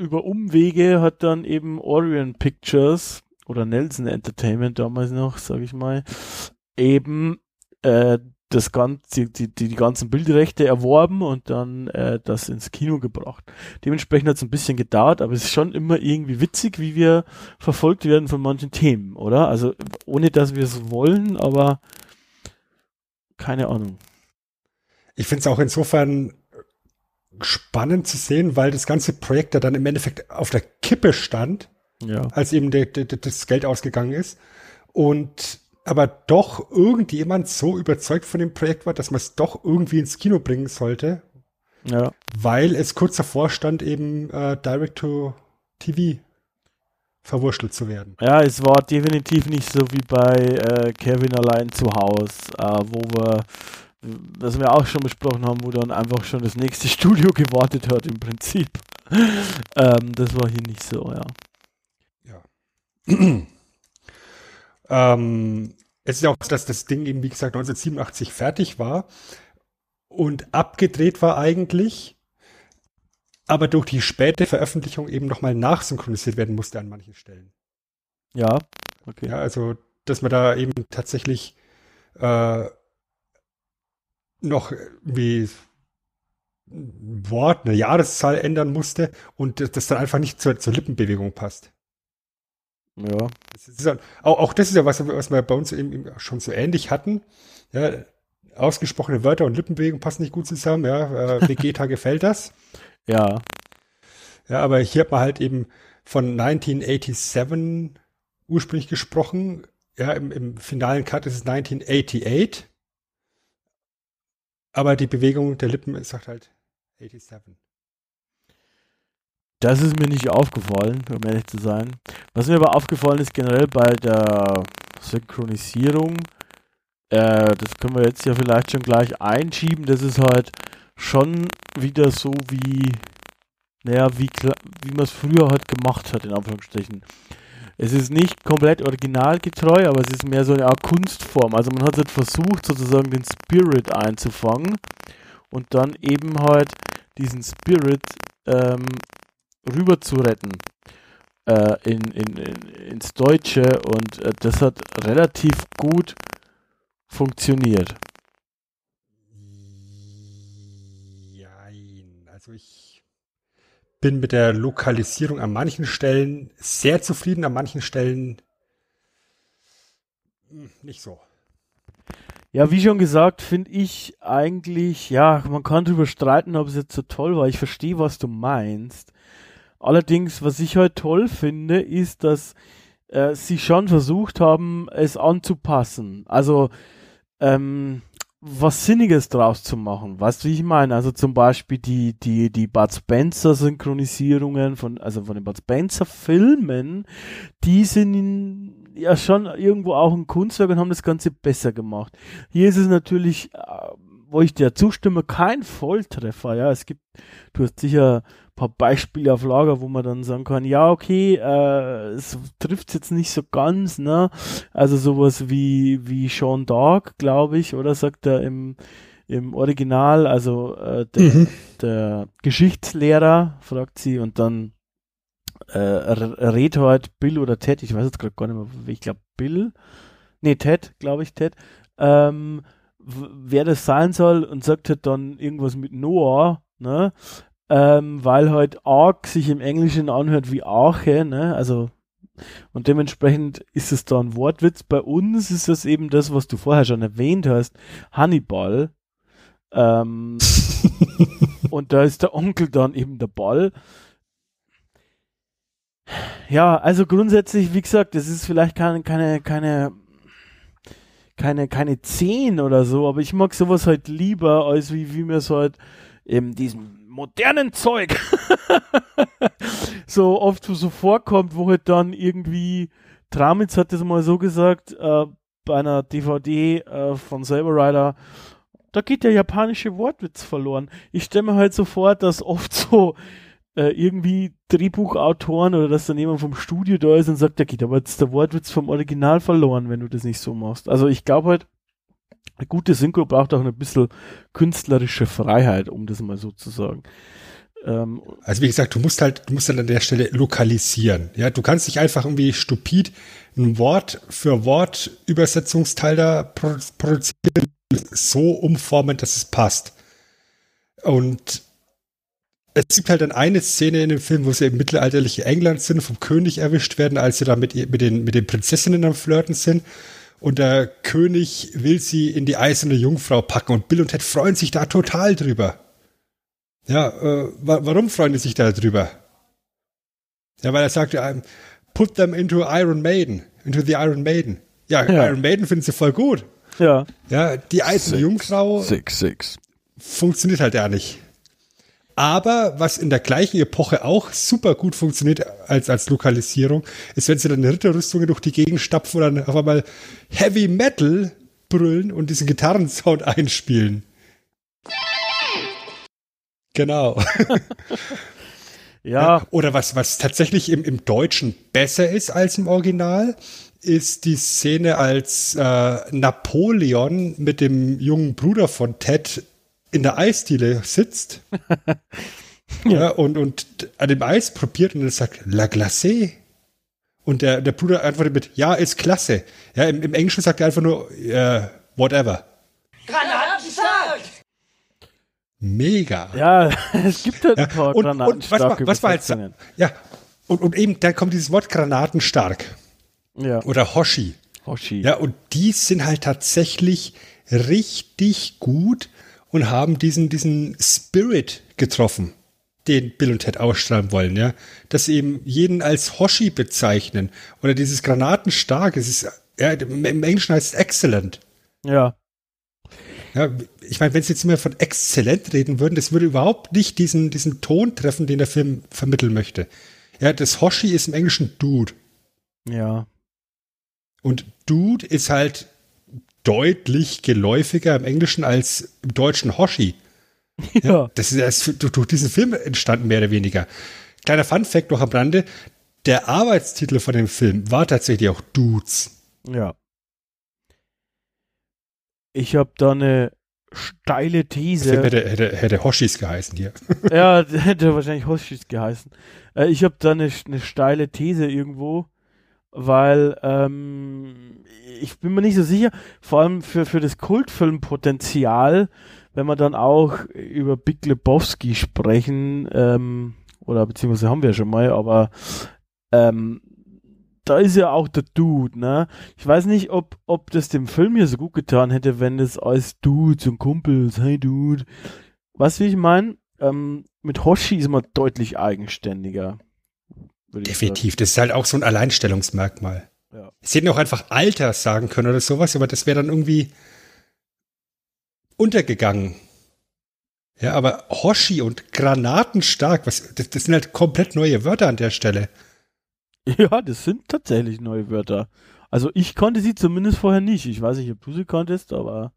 über Umwege hat dann eben Orion Pictures oder Nelson Entertainment damals noch, sag ich mal, eben äh, das ganze, die, die, die ganzen Bildrechte erworben und dann äh, das ins Kino gebracht. Dementsprechend hat es ein bisschen gedauert, aber es ist schon immer irgendwie witzig, wie wir verfolgt werden von manchen Themen, oder? Also ohne dass wir es wollen, aber keine Ahnung. Ich finde es auch insofern spannend zu sehen, weil das ganze Projekt ja dann im Endeffekt auf der Kippe stand, Ja. als eben der, der, das Geld ausgegangen ist. Und aber doch irgendjemand so überzeugt von dem Projekt war, dass man es doch irgendwie ins Kino bringen sollte, Ja. weil es kurz davor stand, eben äh, Direct-to-TV verwurschtelt zu werden. Ja, es war definitiv nicht so wie bei äh, Kevin allein zu Hause, äh, wo wir, das wir auch schon besprochen haben, wo dann einfach schon das nächste [laughs] Studio gewartet hat im Prinzip. ähm, das war hier nicht so, ja. [clears throat] Ähm, es ist ja auch, so, dass das Ding eben, wie gesagt, 1987 fertig war und abgedreht war eigentlich, aber durch die späte Veröffentlichung eben nochmal nachsynchronisiert werden musste an manchen Stellen. Ja, okay. Ja, also, dass man da eben tatsächlich äh, noch wie ein Wort, eine Jahreszahl ändern musste und das, das dann einfach nicht zur, zur Lippenbewegung passt. Ja. Ja, auch, auch das ist ja was, was wir bei uns eben, eben schon so ähnlich hatten. Ja, ausgesprochene Wörter und Lippenbewegung passen nicht gut zusammen. Ja, äh, Vegeta [laughs] gefällt das. Ja. Ja, aber hier hat man halt eben von 1987 ursprünglich gesprochen. Ja, im, im finalen Cut ist es 1988. Aber die Bewegung der Lippen sagt halt 87. Das ist mir nicht aufgefallen, um ehrlich zu sein. Was mir aber aufgefallen ist generell bei der Synchronisierung, äh, das können wir jetzt ja vielleicht schon gleich einschieben, das ist halt schon wieder so wie, naja, wie, wie man es früher halt gemacht hat, in Anführungsstrichen. Es ist nicht komplett originalgetreu, aber es ist mehr so eine Art Kunstform. Also man hat halt versucht, sozusagen den Spirit einzufangen und dann eben halt diesen Spirit ähm, rüber zu retten äh, in, in, in, ins Deutsche und äh, das hat relativ gut funktioniert. Jein. Also ich bin mit der Lokalisierung an manchen Stellen sehr zufrieden, an manchen Stellen hm, nicht so. Ja, wie schon gesagt, finde ich eigentlich, ja, man kann drüber streiten, ob es jetzt so toll war. Ich verstehe, was du meinst. Allerdings, was ich halt toll finde, ist, dass äh, sie schon versucht haben, es anzupassen. Also, ähm, was Sinniges draus zu machen. Weißt du, wie ich meine? Also zum Beispiel die, die, die Bud Spencer Synchronisierungen von, also von den Bud Spencer Filmen, die sind in, ja schon irgendwo auch ein Kunstwerk und haben das Ganze besser gemacht. Hier ist es natürlich, äh, wo ich dir zustimme, kein Volltreffer. Ja, es gibt, du hast sicher paar Beispiele auf Lager, wo man dann sagen kann, ja, okay, äh, es trifft jetzt nicht so ganz, ne? Also sowas wie, wie Sean Dark, glaube ich, oder sagt er im, im Original, also äh, der, der Geschichtslehrer, fragt sie, und dann äh, redet halt Bill oder Ted, ich weiß jetzt gerade gar nicht mehr, ich glaube Bill, nee, Ted, glaube ich, Ted, ähm, wer das sein soll und sagt halt dann irgendwas mit Noah, ne, ähm, weil halt Ark sich im Englischen anhört wie Arche, ne, also und dementsprechend ist es da ein Wortwitz. Bei uns ist es eben das, was du vorher schon erwähnt hast, Hannibal. Ähm, [laughs] und da ist der Onkel dann eben der Ball. Ja, also grundsätzlich, wie gesagt, das ist vielleicht keine, keine, keine, keine, keine 10 oder so, aber ich mag sowas halt lieber, als wie, wie mir es halt eben diesen modernen Zeug [laughs] so oft so vorkommt, wo halt dann irgendwie, Tramitz hat das mal so gesagt, äh, bei einer DVD äh, von Saber Rider, da geht der japanische Wortwitz verloren. Ich stelle mir halt so vor, dass oft so äh, irgendwie Drehbuchautoren oder dass dann jemand vom Studio da ist und sagt, da geht aber jetzt der Wortwitz vom Original verloren, wenn du das nicht so machst. Also ich glaube halt, eine gute Synchro braucht auch ein bisschen künstlerische Freiheit, um das mal so zu sagen. Ähm, also wie gesagt, du musst halt, du musst dann an der Stelle lokalisieren. Ja, du kannst nicht einfach irgendwie stupid ein Wort für Wort Übersetzungsteil da produzieren, so umformen, dass es passt. Und es gibt halt dann eine Szene in dem Film, wo sie im mittelalterlichen England sind, vom König erwischt werden, als sie da mit, mit, den, mit den Prinzessinnen am Flirten sind. Und der König will sie in die eiserne Jungfrau packen und Bill und Ted freuen sich da total drüber. Ja, äh, wa warum freuen die sich da drüber? Ja, weil er sagt, ähm, put them into Iron Maiden, into the Iron Maiden. Ja, ja. Iron Maiden finden sie voll gut. Ja. Ja, die eiserne Jungfrau. Six, six. Funktioniert halt ja nicht. Aber was in der gleichen Epoche auch super gut funktioniert als, als Lokalisierung, ist, wenn sie dann Ritterrüstungen durch die Gegend stapfen und dann auf einmal Heavy Metal brüllen und diesen Gitarrensound einspielen. Genau. ja. [laughs] Oder was, was tatsächlich im, im Deutschen besser ist als im Original, ist die Szene, als äh, Napoleon mit dem jungen Bruder von Ted in der Eisdiele sitzt [laughs] ja. ja. und, und an dem Eis probiert und er sagt, La Glacé. Und der, der Bruder antwortet mit, ja, ist klasse. Ja, im, im Englischen sagt er einfach nur, uh, whatever. Granatenstark! Mega. Ja, [laughs] es gibt halt ein paar ja, und, Granatenstark. Und was war, was war jetzt, ja, und, und eben, da kommt dieses Wort Granatenstark. Ja. Oder Hoshi. Hoshi. Ja, und die sind halt tatsächlich richtig gut und haben diesen, diesen Spirit getroffen, den Bill und Ted ausstrahlen wollen, ja. Dass sie eben jeden als Hoshi bezeichnen. Oder dieses Granatenstark, es ist, ja, im Englischen heißt es excellent. Ja. Ja, ich meine, wenn sie jetzt immer von exzellent reden würden, das würde überhaupt nicht diesen, diesen Ton treffen, den der Film vermitteln möchte. Ja, das Hoshi ist im Englischen Dude. Ja. Und Dude ist halt deutlich geläufiger im Englischen als im deutschen Hoshi. Ja. [laughs] ja das ist erst durch, durch diesen Film entstanden, mehr oder weniger. Kleiner Fun-Fact noch am Rande: Der Arbeitstitel von dem Film war tatsächlich auch Dudes. Ja. Ich habe da eine steile These. Der hätte, hätte, hätte Hoshis geheißen hier. ja, [laughs] hätte wahrscheinlich Hoshis geheißen. Äh, ich habe da eine, eine steile These irgendwo weil ähm, ich bin mir nicht so sicher, vor allem für, für das Kultfilmpotenzial, wenn wir dann auch über Big Lebowski sprechen, ähm, oder beziehungsweise haben wir schon mal, aber ähm, da ist ja auch der Dude, ne? Ich weiß nicht, ob, ob das dem Film hier so gut getan hätte, wenn es als Dude und Kumpels, hey Dude. Was wie ich meine? Ähm, mit Hoshi ist man deutlich eigenständiger. Definitiv, das ist halt auch so ein Alleinstellungsmerkmal. Ja. Sie hätten auch einfach Alter sagen können oder sowas, aber das wäre dann irgendwie untergegangen. Ja, aber Hoshi und Granatenstark, was, das, das sind halt komplett neue Wörter an der Stelle. [laughs] Ja, das sind tatsächlich neue Wörter. Also ich konnte sie zumindest vorher nicht. Ich weiß nicht, ob du sie konntest, aber.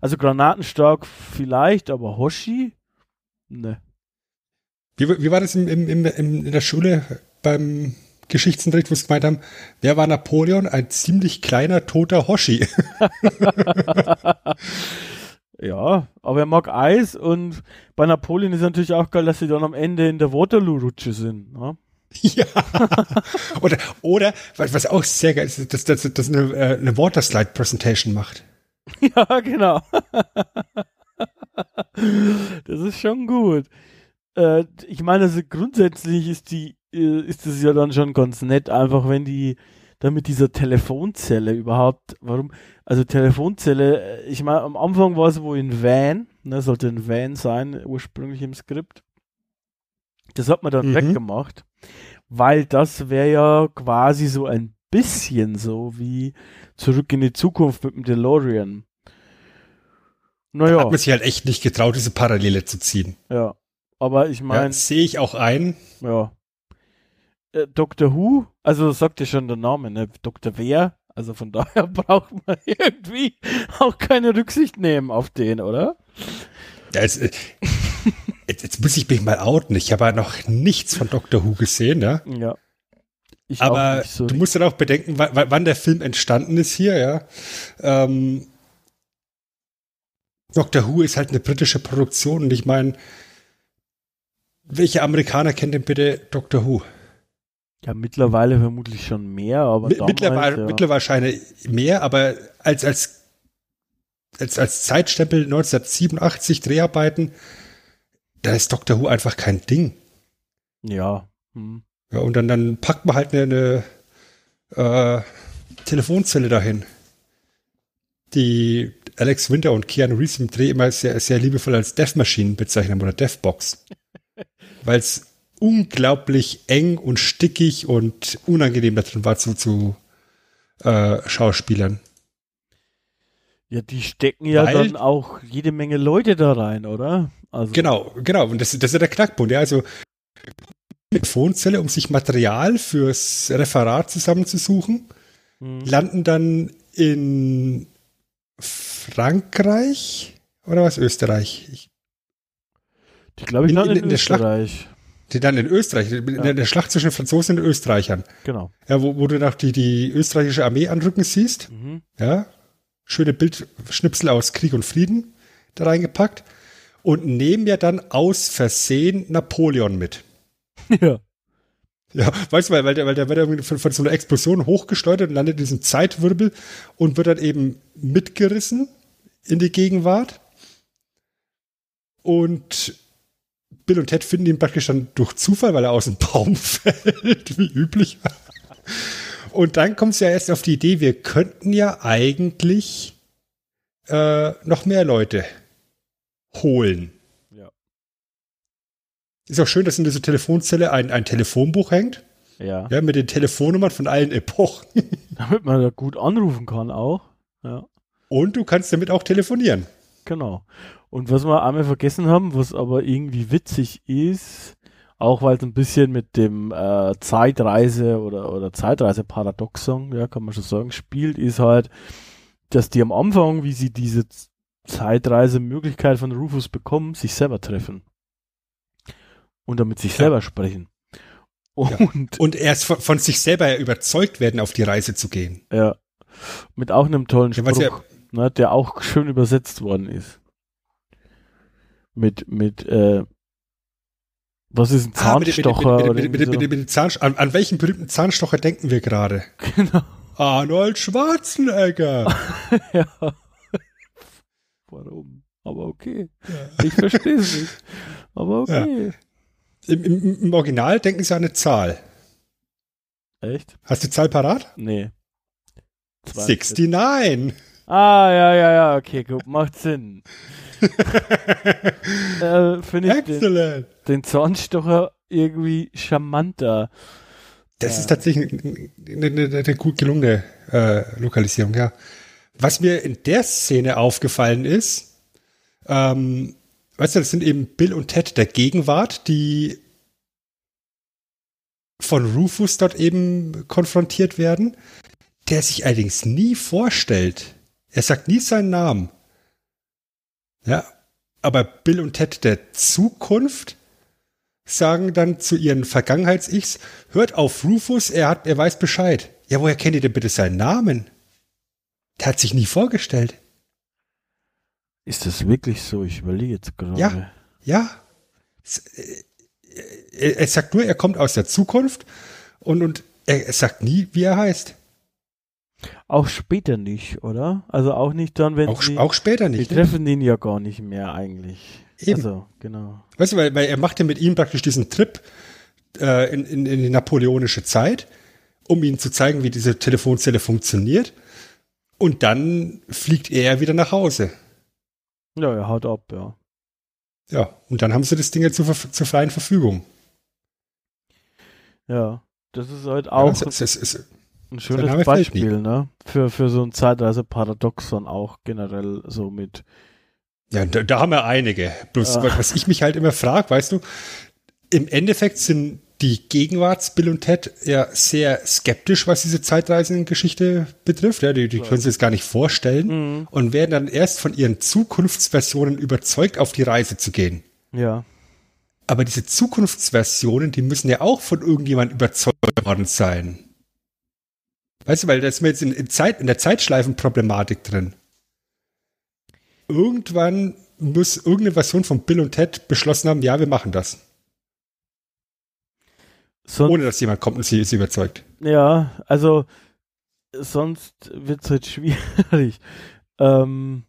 Also Granatenstark vielleicht, aber Hoshi? Ne. Wie, wie war das im, im, im, in der Schule? Beim Geschichtsunterricht, wo sie gemeint haben, wer war Napoleon? Ein ziemlich kleiner, toter Hoshi. [laughs] ja, aber er mag Eis und bei Napoleon ist natürlich auch geil, dass sie dann am Ende in der Waterloo-Rutsche sind. Ne? Ja. [laughs] oder, oder, was auch sehr geil ist, dass, dass, dass eine, äh, eine Waterslide-Präsentation macht. [laughs] Ja, genau. das ist schon gut. Äh, ich meine, also grundsätzlich ist die ist es ja dann schon ganz nett, einfach wenn die da mit dieser Telefonzelle überhaupt, warum, also Telefonzelle, äh, ich meine, am Anfang war es wohl in Van, ne, sollte ein Van sein, ursprünglich im Skript. Das hat man dann mhm. weggemacht, weil das wäre ja quasi so ein bisschen so wie zurück in die Zukunft mit dem DeLorean. Naja. Da hat man sich halt echt nicht getraut, diese Parallele zu ziehen. Ja. Aber ich meine. Ja, Sehe ich auch ein. Ja. Äh, Doctor Who, also sagt ja schon der Name, ne? Dr. Wer, Also von daher [laughs] braucht man irgendwie auch keine Rücksicht nehmen auf den, oder? Ja, jetzt, äh, [laughs] jetzt, jetzt muss ich mich mal outen. Ich habe ja noch nichts von Doctor Who gesehen, ja. Ja. Ich Aber so du musst dann auch bedenken, wa- wa- wann der Film entstanden ist hier, ja. Ähm, Doctor Who ist halt eine britische Produktion und ich meine, welche Amerikaner kennt denn bitte Doctor Who? Ja, mittlerweile vermutlich schon mehr, aber damals, mittlerweile, ja. mittlerweile wahrscheinlich mehr, aber als, als, als, als Zeitstempel 1987 Dreharbeiten, da ist Doctor Who einfach kein Ding. Ja. Hm. Ja, und dann, dann packt man halt eine, eine äh, Telefonzelle dahin. Die Alex Winter und Keanu Reeves im Dreh immer sehr, sehr liebevoll als Death Machine bezeichnen oder Deathbox. [laughs] Weil es unglaublich eng und stickig und unangenehm da drin war zu, zu äh, Schauspielern. Ja, die stecken ja Weil- dann auch jede Menge Leute da rein, oder? Also, Genau, genau. Und das, das ist ja der Knackpunkt. Ja, also Telefonzelle, um sich Material fürs Referat zusammenzusuchen. Hm. landen dann in Frankreich oder was? Österreich? Ich, Die glaube ich In- in- in, in Österreich. Die dann in Österreich, in der, der Schlacht zwischen Franzosen und Österreichern. Genau. Ja, wo, wo du noch die, die österreichische Armee anrücken siehst. Mhm. Ja, schöne Bildschnipsel aus Krieg und Frieden da reingepackt. Und nehmen ja dann aus Versehen Napoleon mit. [laughs] ja. Ja, weißt du, weil, weil der, weil der wird irgendwie von, von so einer Explosion hochgesteuert und landet in diesem Zeitwirbel und wird dann eben mitgerissen in die Gegenwart. Und Bill und Ted finden ihn praktisch dann durch Zufall, weil er aus dem Baum [laughs] fällt, wie üblich. Und dann kommt es ja erst auf die Idee, wir könnten ja eigentlich äh, noch mehr Leute holen. Ja. Ist auch schön, dass in dieser Telefonzelle ein, ein Telefonbuch hängt. Ja. Ja, mit den Telefonnummern von allen Epochen. [laughs] Damit man da gut anrufen kann auch. Ja. Und du kannst damit auch telefonieren. Genau. Und was wir einmal vergessen haben, was aber irgendwie witzig ist, auch weil es ein bisschen mit dem äh, Zeitreise oder, oder Zeitreise-Paradoxon, ja, kann man schon sagen, spielt, ist halt, dass die am Anfang, wie sie diese Zeitreisemöglichkeit von Rufus bekommen, sich selber treffen. Und damit sich Ja. selber sprechen. Und Und erst von, von sich selber ja überzeugt werden, auf die Reise zu gehen. ja, mit auch einem tollen Ja, Spruch, ne, der auch schön übersetzt worden ist. Mit, mit, äh, was ist ein Ah, Zahnstocher? mit, mit, mit, mit, Zahnst an, an welchen berühmten Zahnstocher denken wir gerade? [laughs] Genau, Arnold Schwarzenegger. [laughs] ja. Warum? Aber okay. Ich verstehe es nicht. Aber okay. Im, im, Im Original denken sie an eine Zahl. Echt? Hast du die Zahl parat? Nee. 69. Ah, ja, ja, ja, okay, gut, macht Sinn. [laughs] äh, Finde ich den, Excellent. den Zahnstocher irgendwie charmanter. Das Ja. ist tatsächlich eine, eine, eine gut gelungene äh, Lokalisierung, ja. Was mir in der Szene aufgefallen ist, ähm, weißt du, das sind eben Bill und Ted der Gegenwart, die von Rufus dort eben konfrontiert werden, der sich allerdings nie vorstellt. Er sagt nie seinen Namen. Ja, aber Bill und Ted der Zukunft sagen dann zu ihren Vergangenheits-Ichs, hört auf Rufus, er hat, er weiß Bescheid. Ja, woher kennt ihr denn bitte seinen Namen? Der hat sich nie vorgestellt. Ist das wirklich so? Ich überlege jetzt gerade. Ja. Ja. Es, äh, Er, sagt nur, er kommt aus der Zukunft und, und er sagt nie, wie er heißt. Auch später nicht, oder? Also auch nicht dann, wenn Auch, sie. auch später die nicht. Ne? treffen den ja gar nicht mehr eigentlich. Eben. Also, genau. Weißt du, weil, weil er macht ja mit ihm praktisch diesen Trip äh, in, in, in die napoleonische Zeit, um ihnen zu zeigen, wie diese Telefonzelle funktioniert. Und dann fliegt er wieder nach Hause. Ja, er haut ab, ja. Ja, und dann haben sie das Ding ja zur, zur freien Verfügung. Ja. Das ist halt auch ja, es, es, es, ein schönes Beispiel, ne? Für, für so ein Zeitreise-Paradoxon auch generell so mit. ja da, da haben wir einige. Bloß, Ja. was ich mich halt immer frage, weißt du, im Endeffekt sind die Gegenwarts-Bill und Ted ja sehr skeptisch, was diese Zeitreisengeschichte betrifft. Ja, die, die können sich das gar nicht vorstellen Mhm. und werden dann erst von ihren Zukunftsversionen überzeugt, auf die Reise zu gehen. Ja. Aber diese Zukunftsversionen, die müssen ja auch von irgendjemand überzeugt worden sein. Weißt du, weil da ist mir jetzt in, in, Zeit, in der Zeitschleifenproblematik drin. Irgendwann muss irgendeine Version von Bill und Ted beschlossen haben, ja, wir machen das. Sonst, Ohne dass jemand kommt und sie, sie überzeugt. Ja, also sonst wird es halt schwierig. [laughs] Ähm,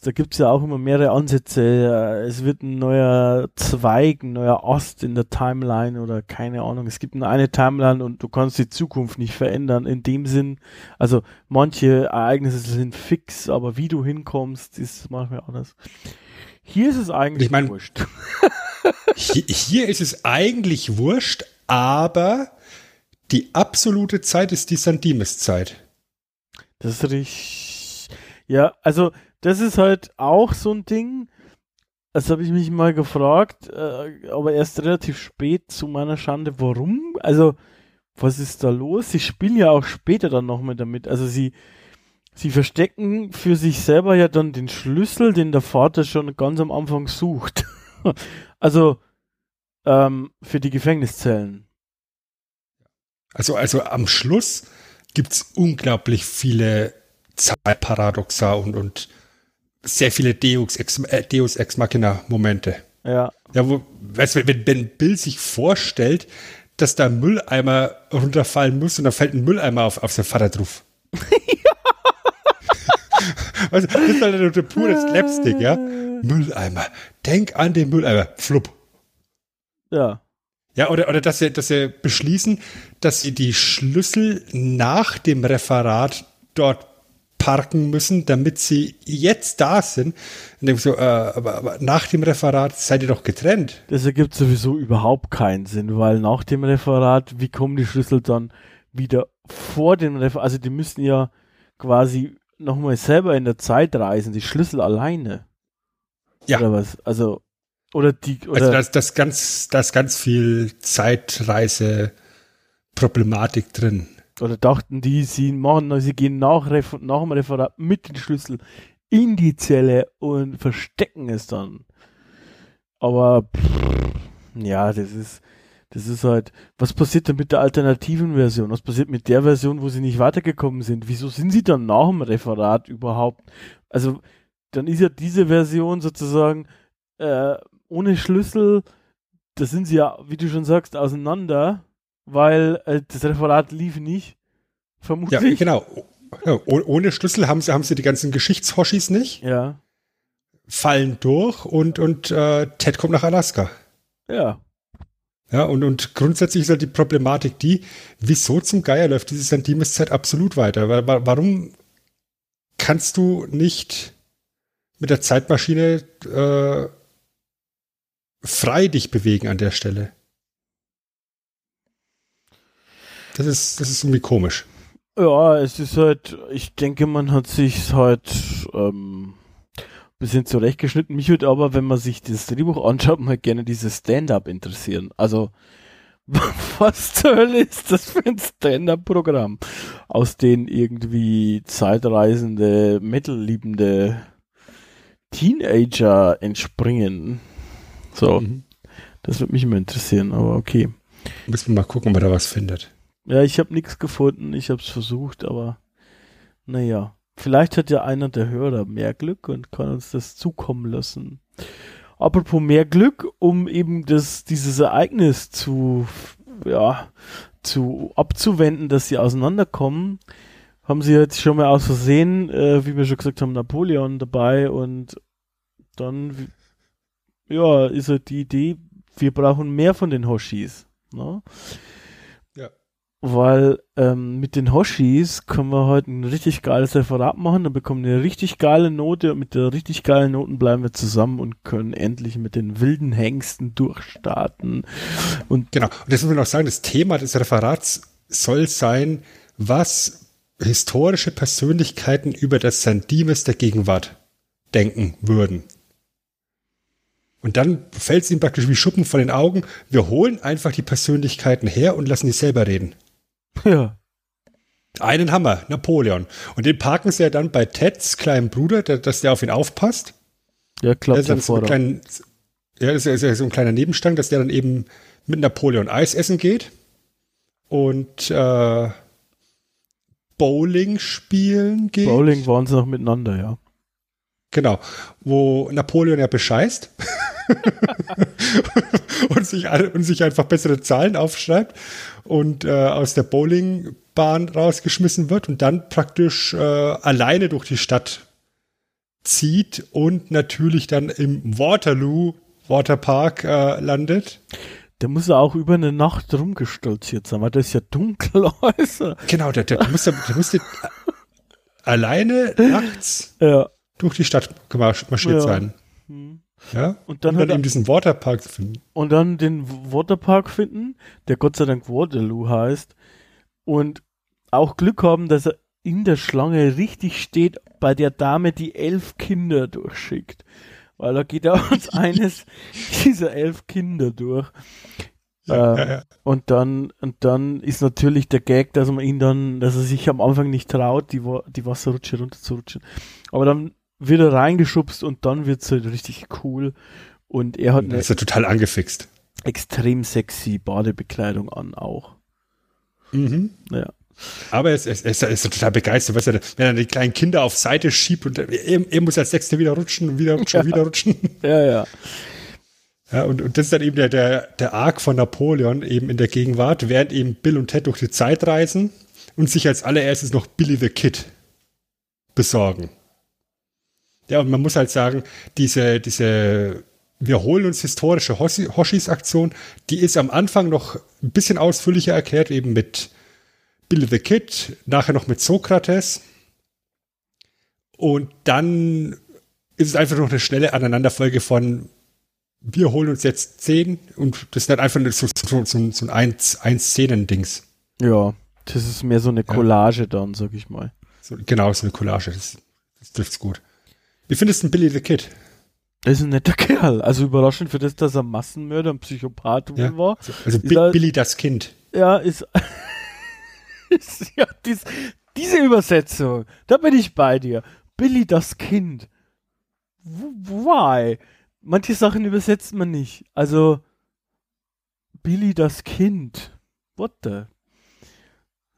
da gibt es ja auch immer mehrere Ansätze. Äh, Es wird ein neuer Zweig, ein neuer Ast in der Timeline oder keine Ahnung. Es gibt nur eine Timeline und du kannst die Zukunft nicht verändern. In dem Sinn, also manche Ereignisse sind fix, aber wie du hinkommst, ist manchmal anders. Hier ist es eigentlich Ich mein- wurscht. [laughs] Hier, hier ist es eigentlich wurscht, aber die absolute Zeit ist die Sandimes-Zeit. Das ist richtig. Ja, also das ist halt auch so ein Ding. Das habe ich mich mal gefragt, äh, aber erst relativ spät zu meiner Schande, warum? Also, was ist da los? Sie spielen ja auch später dann nochmal damit. Also sie, sie verstecken für sich selber ja dann den Schlüssel, den der Vater schon ganz am Anfang sucht. [laughs] also ähm, für die Gefängniszellen. Also, also am Schluss gibt's unglaublich viele Zeitparadoxa und, und sehr viele Deus Ex, äh, Deus Ex Machina Momente. Ja, Ja, wo, weißt du, wenn, wenn Bill sich vorstellt, dass da ein Mülleimer runterfallen muss und da fällt ein Mülleimer auf, auf seinen Vater drauf. [laughs] du, das ist halt der pure Slapstick, ja? Mülleimer. Denk an den Mülleimer. Flupp. ja. Ja, oder, oder dass sie, dass sie beschließen, dass sie die Schlüssel nach dem Referat dort parken müssen, damit sie jetzt da sind. Und ich so, äh, aber, aber nach dem Referat seid ihr doch getrennt. Das ergibt sowieso überhaupt keinen Sinn, weil nach dem Referat, wie kommen die Schlüssel dann wieder vor dem Referat? Also die müssen ja quasi nochmal selber in der Zeit reisen, die Schlüssel alleine. Ja. Oder was? Also, oder die, oder, Also da ist das ganz, da ist ganz viel Zeitreise-Problematik drin. Oder dachten die, sie machen, sie gehen nach, nach dem Referat mit den Schlüssel in die Zelle und verstecken es dann. Aber, ja, das ist, das ist halt, was passiert denn mit der alternativen Version? Was passiert mit der Version, wo sie nicht weitergekommen sind? Wieso sind sie dann nach dem Referat überhaupt? Also, dann ist ja diese Version sozusagen äh, ohne Schlüssel, da sind sie ja, wie du schon sagst, auseinander, weil äh, das Referat lief nicht. Ja, Vermutlich. genau. Ja, oh- ohne Schlüssel haben sie, haben sie die ganzen Geschichtshoshis nicht, Ja, fallen durch und, und äh, Ted kommt nach Alaska. ja. Ja, und, und grundsätzlich ist halt die Problematik die, wieso zum Geier läuft diese Sandimes-Zeit absolut weiter? Wa- wa- Warum kannst du nicht mit der Zeitmaschine äh, frei dich bewegen an der Stelle? Das ist, das ist irgendwie komisch. Ja, es ist halt, ich denke, man hat sich halt ähm, bisschen zurechtgeschnitten. Mich würde aber, wenn man sich das Drehbuch anschaut, mal gerne dieses Stand-up interessieren. Also, [laughs] was zur Hölle ist das für ein Stand-up-Programm, aus dem irgendwie zeitreisende, metal-liebende Teenager entspringen? So, Mhm. das würde mich immer interessieren, aber okay. Müssen wir mal gucken, ob er da was findet. Ja, ich habe nichts gefunden, ich habe es versucht, aber naja. Vielleicht hat ja einer der Hörer mehr Glück und kann uns das zukommen lassen. Apropos mehr Glück, um eben das, dieses Ereignis zu, ja, zu abzuwenden, dass sie auseinanderkommen, haben sie jetzt schon mal aus Versehen, äh, wie wir schon gesagt haben, Napoleon dabei und dann, ja, ist halt die Idee, wir brauchen mehr von den Hoshis. Ne? Weil ähm, mit den Hoshis können wir heute ein richtig geiles Referat machen, dann bekommen wir eine richtig geile Note und mit der richtig geilen Noten bleiben wir zusammen und können endlich mit den wilden Hengsten durchstarten. Und Genau. Und das muss man noch sagen, das Thema des Referats soll sein, was historische Persönlichkeiten über das Sandimes der Gegenwart denken würden. Und dann fällt es ihm praktisch wie Schuppen von den Augen. Wir holen einfach die Persönlichkeiten her und lassen die selber reden. [laughs] Ja. Einen Hammer, Napoleon. Und den parken sie ja dann bei Teds kleinem Bruder, der, dass der auf ihn aufpasst. Ja, Der klappt ist dann so ein, hervorragend. klein, ja, das ist ja so ein kleiner Nebenstand, dass der dann eben mit Napoleon Eis essen geht und äh, Bowling spielen geht. Bowling waren sie noch miteinander, ja. Genau, wo Napoleon ja bescheißt [laughs] und, sich, und sich einfach bessere Zahlen aufschreibt und äh, aus der Bowlingbahn rausgeschmissen wird und dann praktisch äh, alleine durch die Stadt zieht und natürlich dann im Waterloo Waterpark äh, landet. Der muss ja auch über eine Nacht rumgestolziert sein, weil das ist ja dunkel [laughs] äußer. Genau, der, der, musste, der musste [laughs] alleine nachts Ja. Durch die Stadt marschiert Ja. sein. Hm. Ja? Und dann um hat dann eben diesen Waterpark finden. Und dann den Waterpark finden, der Gott sei Dank Waterloo heißt. Und auch Glück haben, dass er in der Schlange richtig steht bei der Dame, die elf Kinder durchschickt. Weil da geht er uns [laughs] eines dieser elf Kinder durch. Ja, Ähm, ja, ja. Und dann, und dann ist natürlich der Gag, dass man ihn dann, dass er sich am Anfang nicht traut, die, die Wasserrutsche runterzurutschen. Aber dann wird er reingeschubst und dann wird's halt richtig cool. Und er hat eine ist er total angefixt. extrem sexy Badebekleidung an auch. Mhm. Ja. Aber er ist, er ist, er ist, total begeistert, weißt du, wenn er die kleinen Kinder auf Seite schiebt und er, er muss als Sechster wieder rutschen und wieder [laughs] rutschen und wieder rutschen. Ja, ja. Ja, und, und das ist dann eben der, der, der Arc von Napoleon eben in der Gegenwart, während eben Bill und Ted durch die Zeit reisen und sich als allererstes noch Billy the Kid besorgen. Ja, und man muss halt sagen, diese, diese Wir holen uns historische Hoshi- Hoshis-Aktion, die ist am Anfang noch ein bisschen ausführlicher erklärt, eben mit Billy the Kid, nachher noch mit Sokrates. Und dann ist es einfach noch eine schnelle Aneinanderfolge von wir holen uns jetzt zehn und das ist dann einfach so, so, so, so ein Ein-Szenen-Dings. Ja, das ist mehr so eine Collage dann, sag ich mal. So, genau, so eine Collage. Das, das trifft's gut. Wie findest du Billy the Kid? Das ist ein netter Kerl. Also überraschend für das, dass er Massenmörder und Psychopath Ja. war. Also Ist Bi er- Billy das Kind. Ja, ist, [laughs] ist ja dies, diese Übersetzung. Da bin ich bei dir. Billy das Kind. Why? Manche Sachen übersetzt man nicht. Also Billy das Kind. What the?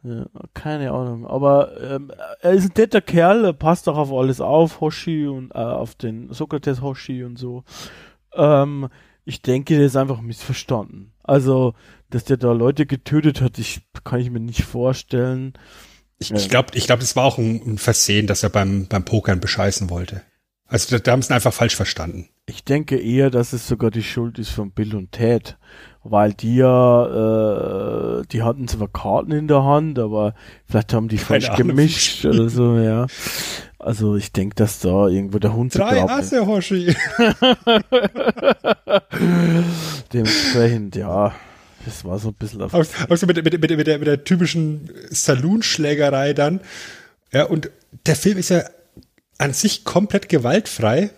Ja, keine Ahnung. Aber ähm, er ist ein netter Kerl, er passt auch auf alles auf, Hoshi und äh, auf den Sokrates Hoshi und so. Ähm, ich denke, der ist einfach missverstanden. Also, dass der da Leute getötet hat, ich kann ich mir nicht vorstellen. Ich, ich glaube, ich glaub, das war auch ein, ein Versehen, dass er beim, beim Pokern bescheißen wollte. Also da, da haben sie ihn einfach falsch verstanden. Ich denke eher, dass es sogar die Schuld ist von Bill und Ted, weil die ja, äh, die hatten zwar Karten in der Hand, aber vielleicht haben die falsch gemischt oder so, ja. Also ich denke, dass da irgendwo der Hund Drei. Asse, Hoshi. [laughs] Dementsprechend, ja, das war so ein bisschen auf Auch, auch so mit, mit, mit, mit, der, mit der typischen Saloonschlägerei dann. Ja, und der Film ist ja an sich komplett gewaltfrei.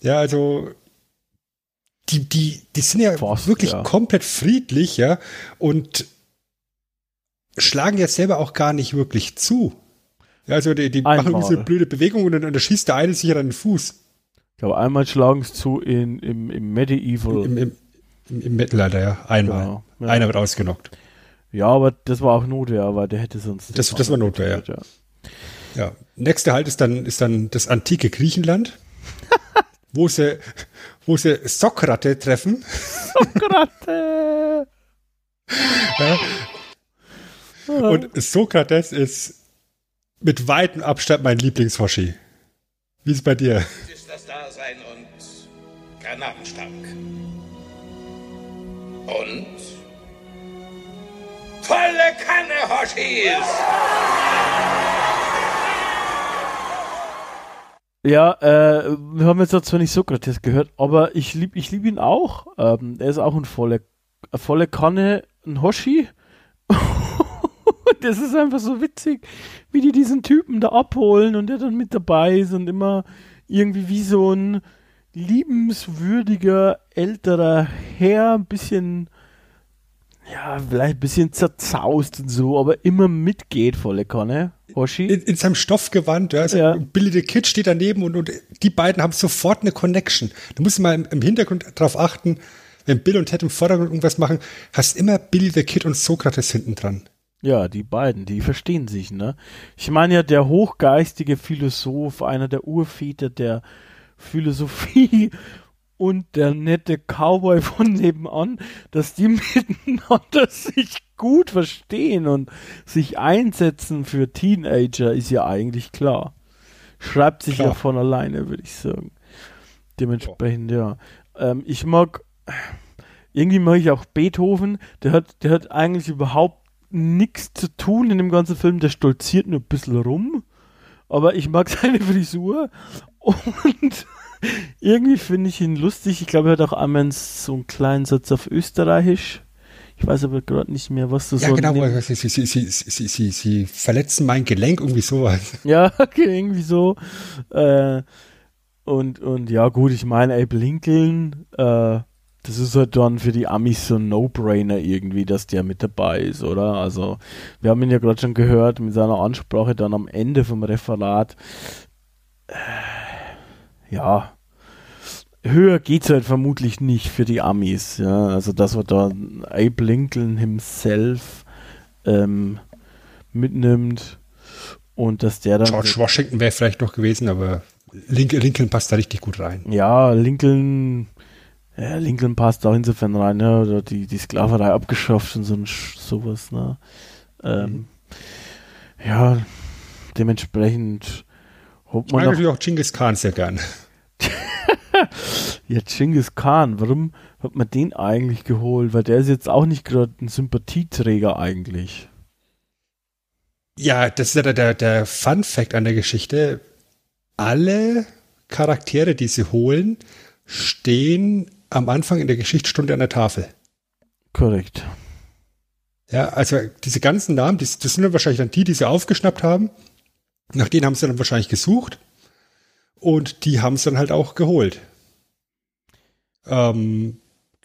Ja, also die, die, die sind ja Fast, wirklich ja. komplett friedlich, ja, und schlagen ja selber auch gar nicht wirklich zu. Ja, also die, die machen diese blöde Bewegung und dann, und dann schießt der eine sich an den Fuß. Ich glaube, einmal schlagen sie zu in, im, im Medieval. Im, im, im, im Mittelalter, ja. Einmal. Genau, ja. Einer wird ausgenockt. ja, aber das war auch Notwehr, aber der hätte sonst. Das- das war Notwehr, ja. ja. Ja. Nächster Halt ist dann, ist dann das antike Griechenland, [laughs] wo sie, wo sie Sokrate treffen. Sokrate! Ja. Und Sokrates ist mit weitem Abstand mein Lieblingshoshi. Wie ist es bei dir? ist das Dasein und Granatenstank. Und volle Kanne, Hoshis! Ja, äh, wir haben jetzt zwar nicht Sokrates gehört, aber ich liebe ich lieb ihn auch. Ähm, er ist auch ein volle, eine volle Kanne, ein Hoshi. [laughs] Das ist einfach so witzig, wie die diesen Typen da abholen und der dann mit dabei ist und immer irgendwie wie so ein liebenswürdiger, älterer Herr, ein bisschen, ja, vielleicht ein bisschen zerzaust und so, aber immer mitgeht, volle Kanne. Hoshi? In, in seinem Stoffgewand, ja, also Ja. Billy the Kid steht daneben und, und die beiden haben sofort eine Connection. Du musst mal im, im Hintergrund darauf achten, wenn Bill und Ted im Vordergrund irgendwas machen, hast immer Billy the Kid und Sokrates hinten dran. Ja, die beiden, die verstehen sich, ne? Ich meine ja, der hochgeistige Philosoph, einer der Urväter der Philosophie und der nette Cowboy von nebenan, dass die [laughs] miteinander sich gut verstehen und sich einsetzen für Teenager, ist ja eigentlich klar. Schreibt sich Klar. ja von alleine, würde ich sagen. Dementsprechend, ja. Ähm, ich mag, irgendwie mag ich auch Beethoven, der hat, der hat eigentlich überhaupt nichts zu tun in dem ganzen Film, der stolziert nur ein bisschen rum, aber ich mag [laughs] seine Frisur und irgendwie finde ich ihn lustig. Ich glaube, er hat auch einmal so einen kleinen Satz auf Österreichisch. Ich weiß aber gerade nicht mehr, was das Ja, so genau, nimmt. sie, sie, sie, sie, sie, sie, verletzen mein Gelenk, irgendwie sowas. [laughs] Ja, okay, irgendwie so. Äh, und, und ja, gut, ich meine, Abe Lincoln, äh, das ist halt dann für die Amis so ein No-Brainer irgendwie, dass der mit dabei ist, oder? Also, wir haben ihn ja gerade schon gehört mit seiner Ansprache dann am Ende vom Referat. Äh, ja. Höher geht's halt vermutlich nicht für die Amis, ja. Also, dass wir da Abe Lincoln himself ähm, mitnimmt und dass der dann. George Washington wäre vielleicht noch gewesen, aber Lincoln, passt da richtig gut rein. Ja, Lincoln, ja, Lincoln passt auch insofern rein, ne? Oder die, die Sklaverei abgeschafft und so ein Sch- sowas, ne? Ähm, Ja, dementsprechend Ich man mag noch, natürlich auch Genghis Khan sehr gern. [laughs] ja, Genghis Khan, warum hat man den eigentlich geholt? Weil der ist jetzt auch nicht gerade ein Sympathieträger eigentlich. Ja, das ist ja der, der, der Fun Fact an der Geschichte. Alle Charaktere, die sie holen, stehen am Anfang in der Geschichtsstunde an der Tafel. Korrekt. Ja, also diese ganzen Namen, das, das sind dann wahrscheinlich dann die, die sie aufgeschnappt haben. Nach denen haben sie dann wahrscheinlich gesucht. Und die haben es dann halt auch geholt. Ähm,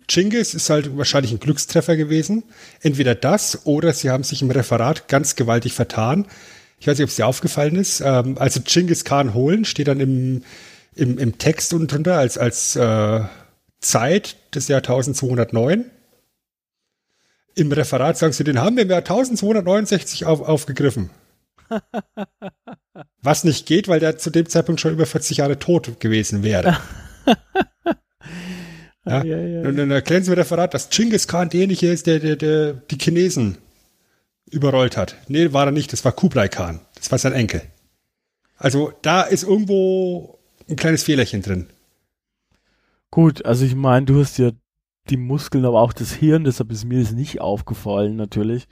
Chingis ist halt wahrscheinlich ein Glückstreffer gewesen. Entweder das oder sie haben sich im Referat ganz gewaltig vertan. Ich weiß nicht, ob es dir aufgefallen ist. Ähm, also Chingis Khan holen steht dann im, im, im Text unten drunter als, als äh, Zeit des Jahr 1209. Im Referat sagen sie, den haben wir im Jahr 1269 auf, aufgegriffen. [laughs] Was nicht geht, weil der zu dem Zeitpunkt schon über 40 Jahre tot gewesen wäre. [laughs] Ja? Ja, ja, Und dann erklären sie im Referat, dass Genghis Khan derjenige ist, der, der, der die Chinesen überrollt hat. Nee, war er nicht, das war Kublai Khan. Das war sein Enkel. Also da ist irgendwo ein kleines Fehlerchen drin. Gut, also ich meine, du hast ja die Muskeln, aber auch das Hirn, deshalb ist mir das nicht aufgefallen, natürlich.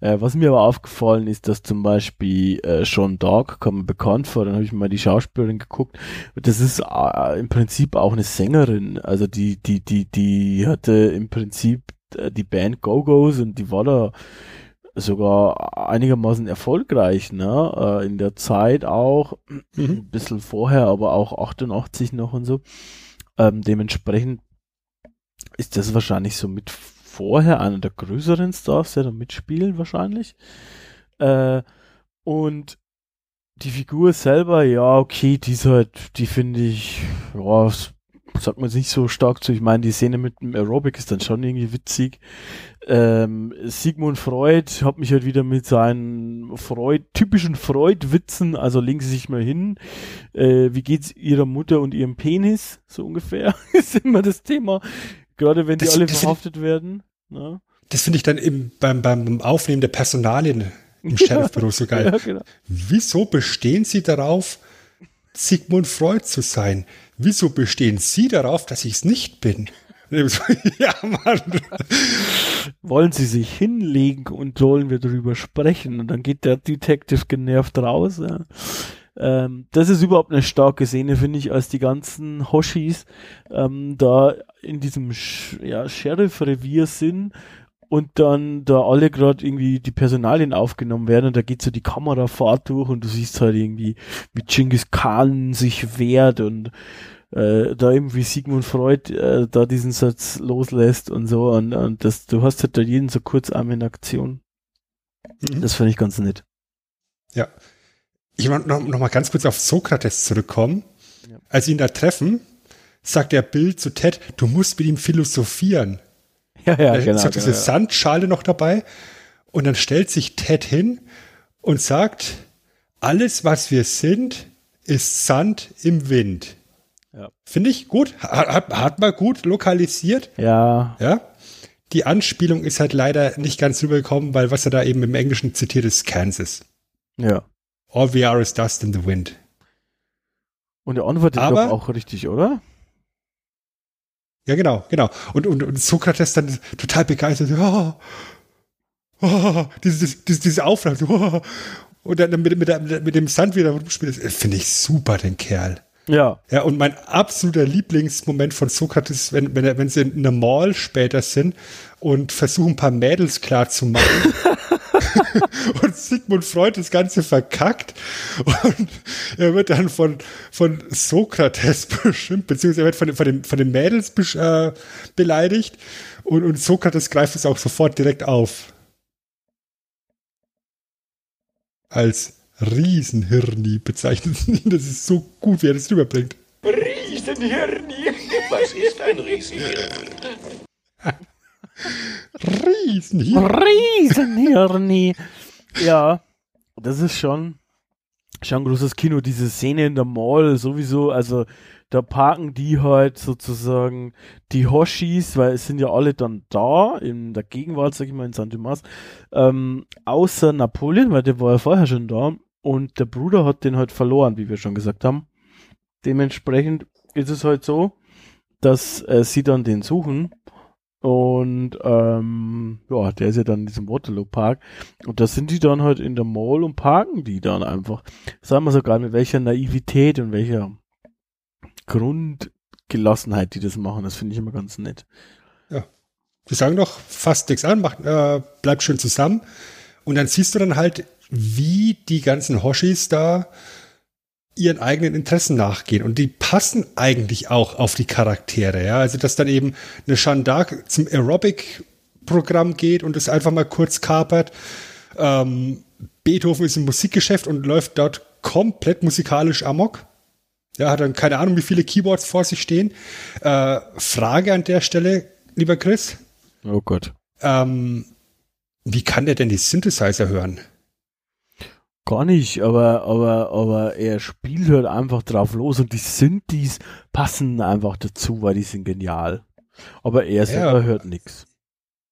Äh, was mir aber aufgefallen ist, dass zum Beispiel äh, Sean Dog, kommt bekannt vor, dann habe ich mal die Schauspielerin geguckt. Das ist äh, im Prinzip auch eine Sängerin. Also die, die, die, die hatte im Prinzip äh, die Band Go-Go's und die war da sogar einigermaßen erfolgreich, ne? Äh, in der Zeit auch, Mhm. ein bisschen vorher, aber auch 88 noch und so. Ähm, dementsprechend ist das wahrscheinlich so mit vorher einer der größeren Stars, der da mitspielen wahrscheinlich. Äh, und die Figur selber, ja, okay, die ist halt, die finde ich, ja, sagt man jetzt nicht so stark zu. Ich meine, die Szene mit dem Aerobic ist dann schon irgendwie witzig. Ähm, Sigmund Freud hat mich halt wieder mit seinen Freud, typischen Freud-Witzen, also legen Sie sich mal hin, äh, wie geht's Ihrer Mutter und Ihrem Penis, so ungefähr, [laughs] ist immer das Thema. Gerade wenn die Das- alle das- verhaftet werden. Ne? Das finde ich dann im, beim, beim Aufnehmen der Personalien im Sheriffbüro so geil. [laughs] Ja, genau. Wieso bestehen Sie darauf, Sigmund Freud zu sein? Wieso bestehen Sie darauf, dass ich es nicht bin? [laughs] ja, Mann. Wollen Sie sich hinlegen und sollen wir darüber sprechen? Und dann geht der Detective genervt raus. Ja. Ähm, das ist überhaupt eine starke Szene, finde ich, als die ganzen Hoshis ähm, da in diesem Sch ja, Sheriff-Revier sind und dann da alle gerade irgendwie die Personalien aufgenommen werden und da geht so die Kamerafahrt durch und du siehst halt irgendwie, wie Genghis Khan sich wehrt und äh, da eben wie Sigmund Freud äh, da diesen Satz loslässt und so und, und das, du hast halt da jeden so kurz einmal in Aktion. Mhm. Das finde ich ganz nett. Ja. Ich will noch, noch mal ganz kurz auf Sokrates zurückkommen. Ja. Als sie ihn da treffen, sagt der Bill zu Ted, du musst mit ihm philosophieren. [laughs] Ja, ja, er genau. genau, diese ja. Sandschale noch dabei und dann stellt sich Ted hin und sagt, alles, was wir sind, ist Sand im Wind. Ja. Finde ich gut, hat, hat, hat man gut lokalisiert, Ja, ja. Die Anspielung ist halt leider nicht ganz rübergekommen, weil was er da eben im Englischen zitiert ist, Kansas. ja. All we are is dust in the wind. Und er antwortet Aber- doch auch richtig, oder? Ja, genau, genau. Und, und, und Sokrates dann total begeistert. Oh, oh, diese, diese, diese Aufnahme. Oh, und dann mit, mit, der- mit dem Sand wieder rumspielt. Finde ich super, den Kerl. Ja. Ja, und mein absoluter Lieblingsmoment von Sokrates, wenn, wenn, wenn sie in einer Mall später sind und versuchen, ein paar Mädels klar zu machen. [laughs] [laughs] und Sigmund Freud das Ganze verkackt. Und er wird dann von, von Sokrates [laughs] beschimpft, beziehungsweise er wird von, den- von, den, von den Mädels besch- äh, beleidigt. Und, und Sokrates greift es auch sofort direkt auf. Als Riesenhirni bezeichnet. [laughs] Das ist so gut, wie er das rüberbringt. Riesenhirni. Was ist ein Riesenhirni? Riesenhirni. [laughs] Riesenhirni. ja, das ist schon, schon ein großes Kino. Diese Szene in der Mall sowieso, also da parken die halt sozusagen die Hoshis, weil es sind ja alle dann da, in der Gegenwart, sag ich mal, in San Dimas, ähm, außer Napoleon, weil der war ja vorher schon da und der Bruder hat den halt verloren, wie wir schon gesagt haben. Dementsprechend ist es halt so, dass äh, sie dann den suchen und ähm, ja, der ist ja dann in diesem Waterloo Park. Und da sind die dann halt in der Mall und parken die dann einfach. Sagen wir sogar mit welcher Naivität und welcher Grundgelassenheit die das machen. Das finde ich immer ganz nett. Die sagen doch fast nichts an, macht, äh, bleibt schön zusammen. Und dann siehst du dann halt, wie die ganzen Hoshis da ihren eigenen Interessen nachgehen. Und die passen eigentlich auch auf die Charaktere. Ja? Also, dass dann eben eine d'Arc zum Aerobic-Programm geht und es einfach mal kurz kapert. Ähm, Beethoven ist im Musikgeschäft und läuft dort komplett musikalisch amok. Ja, hat dann keine Ahnung, wie viele Keyboards vor sich stehen. Äh, Frage an der Stelle, lieber Chris. Oh Gott. Ähm, wie kann der denn die Synthesizer hören? Gar nicht, aber, aber, aber er spielt halt einfach drauf los und die Synthes passen einfach dazu, weil die sind genial. Aber er selber hört nix.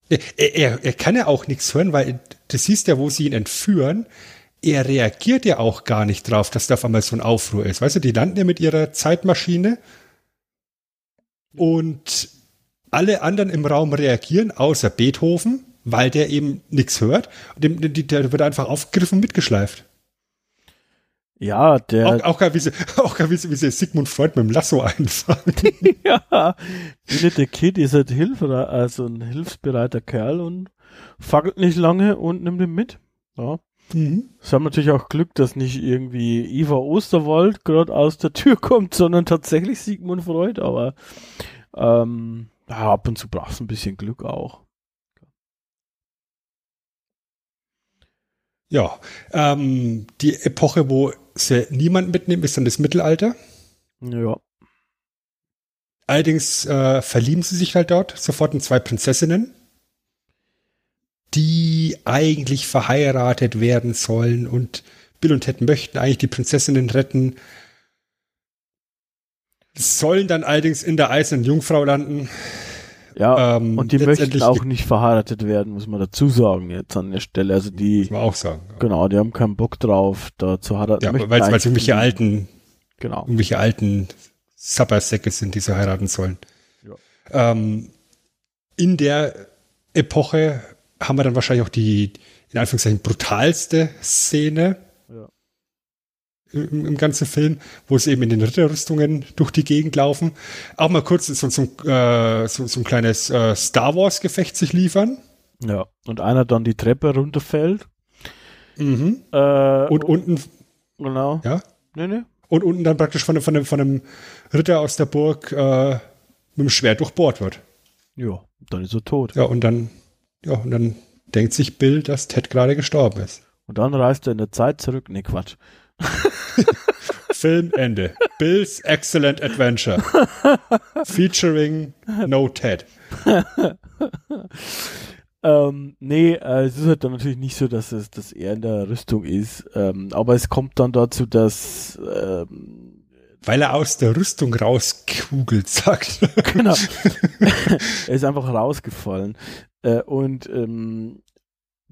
Er, er, er kann ja auch nichts hören, weil das siehst ja, wo sie ihn entführen. Er reagiert ja auch gar nicht drauf, dass da auf einmal so ein Aufruhr ist. Weißt du, die landen ja mit ihrer Zeitmaschine und alle anderen im Raum reagieren, außer Beethoven, weil der eben nichts hört. Der, der wird einfach aufgegriffen und mitgeschleift. Ja, der, Auch, auch geil, wie sie, [laughs] auch wie sie, wie sie Sigmund Freud mit dem Lasso [laughs] einfahren. [laughs] ja, der Kid ist halt hilfreich, also ein hilfsbereiter Kerl und fackelt nicht lange und nimmt ihn mit. Ja. Mhm. Sie haben natürlich auch Glück, dass nicht irgendwie Eva Osterwald gerade aus der Tür kommt, sondern tatsächlich Sigmund Freud, aber ähm, ja, ab und zu brauchst du ein bisschen Glück auch. Ja, ähm, die Epoche, wo sie niemand mitnehmen, ist dann das Mittelalter. Ja. Allerdings äh, verlieben sie sich halt dort sofort in zwei Prinzessinnen, die eigentlich verheiratet werden sollen und Bill und Ted möchten eigentlich die Prinzessinnen retten, sollen dann allerdings in der eisernen Jungfrau landen. Ja, Ähm, und die möchten auch nicht verheiratet werden, muss man dazu sagen jetzt an der Stelle. Also die, Muss man auch sagen. genau, die haben keinen Bock drauf, da zu heiraten. Ja, weil es irgendwelche alten Genau. irgendwelche alten Sappersäcke sind, die sie heiraten sollen. Ähm, in der Epoche haben wir dann wahrscheinlich auch die, in Anführungszeichen, brutalste Szene Ja. Im, im ganzen Film, wo sie eben in den Ritterrüstungen durch die Gegend laufen. Auch mal kurz so, so, äh, so, so ein kleines äh, Star Wars-Gefecht sich liefern. Ja. Und einer dann die Treppe runterfällt. Mhm. Äh, Und unten, genau. ja, Nee, nee. Und unten dann praktisch von, einem- von, einem, von einem Ritter aus der Burg äh, mit dem Schwert durchbohrt wird. Ja, dann ist er tot. Ja, und dann, ja, und dann denkt sich Bill, dass Ted gerade gestorben ist. Und dann reist er in der Zeit zurück. Nee, Quatsch. [laughs] Film Ende. Bill's Excellent Adventure. Featuring No Ted. [laughs] Ähm, nee, äh, es ist halt dann natürlich nicht so, dass es, dass er in der Rüstung ist. Ähm, aber es kommt dann dazu, dass ähm, Weil er aus der Rüstung rauskugelt, [laughs] sagt. genau. er ist einfach rausgefallen. Äh, und ähm,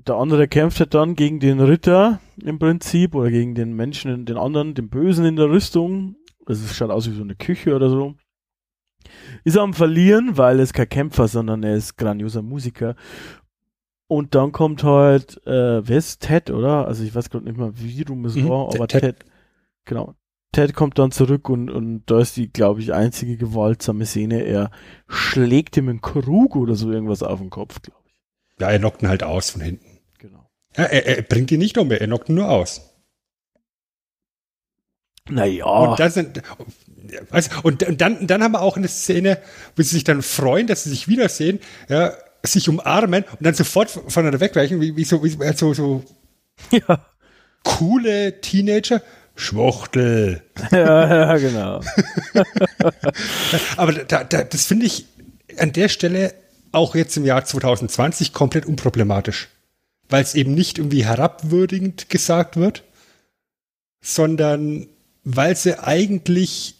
der andere kämpft halt dann gegen den Ritter im Prinzip oder gegen den Menschen, den anderen, den Bösen in der Rüstung. Also es schaut aus wie so eine Küche oder so. Ist am Verlieren, weil er ist kein Kämpfer, sondern er ist grandioser Musiker. Und dann kommt halt, äh, wer ist Ted, oder? Also ich weiß gerade nicht mehr, wie rum es Mhm, war, aber Ted- Ted, genau. Ted kommt dann zurück und, und da ist die, glaube ich, einzige gewaltsame Szene. Er schlägt ihm einen Krug oder so irgendwas auf den Kopf, glaube ich. Ja, er knockt ihn halt aus von hinten. Ja, er, er bringt ihn nicht um, er knockt ihn nur aus. Naja. Und, das sind, du, und, und dann, dann haben wir auch eine Szene, wo sie sich dann freuen, dass sie sich wiedersehen, ja, sich umarmen und dann sofort voneinander wegweichen, wie, wie so, wie so, so [laughs] ja. coole Teenager. Schwuchtel. [laughs] ja, ja, genau. [laughs] Aber da, da, das finde ich an der Stelle auch jetzt im Jahr 2020 komplett unproblematisch. Weil es eben nicht irgendwie herabwürdigend gesagt wird, sondern weil sie eigentlich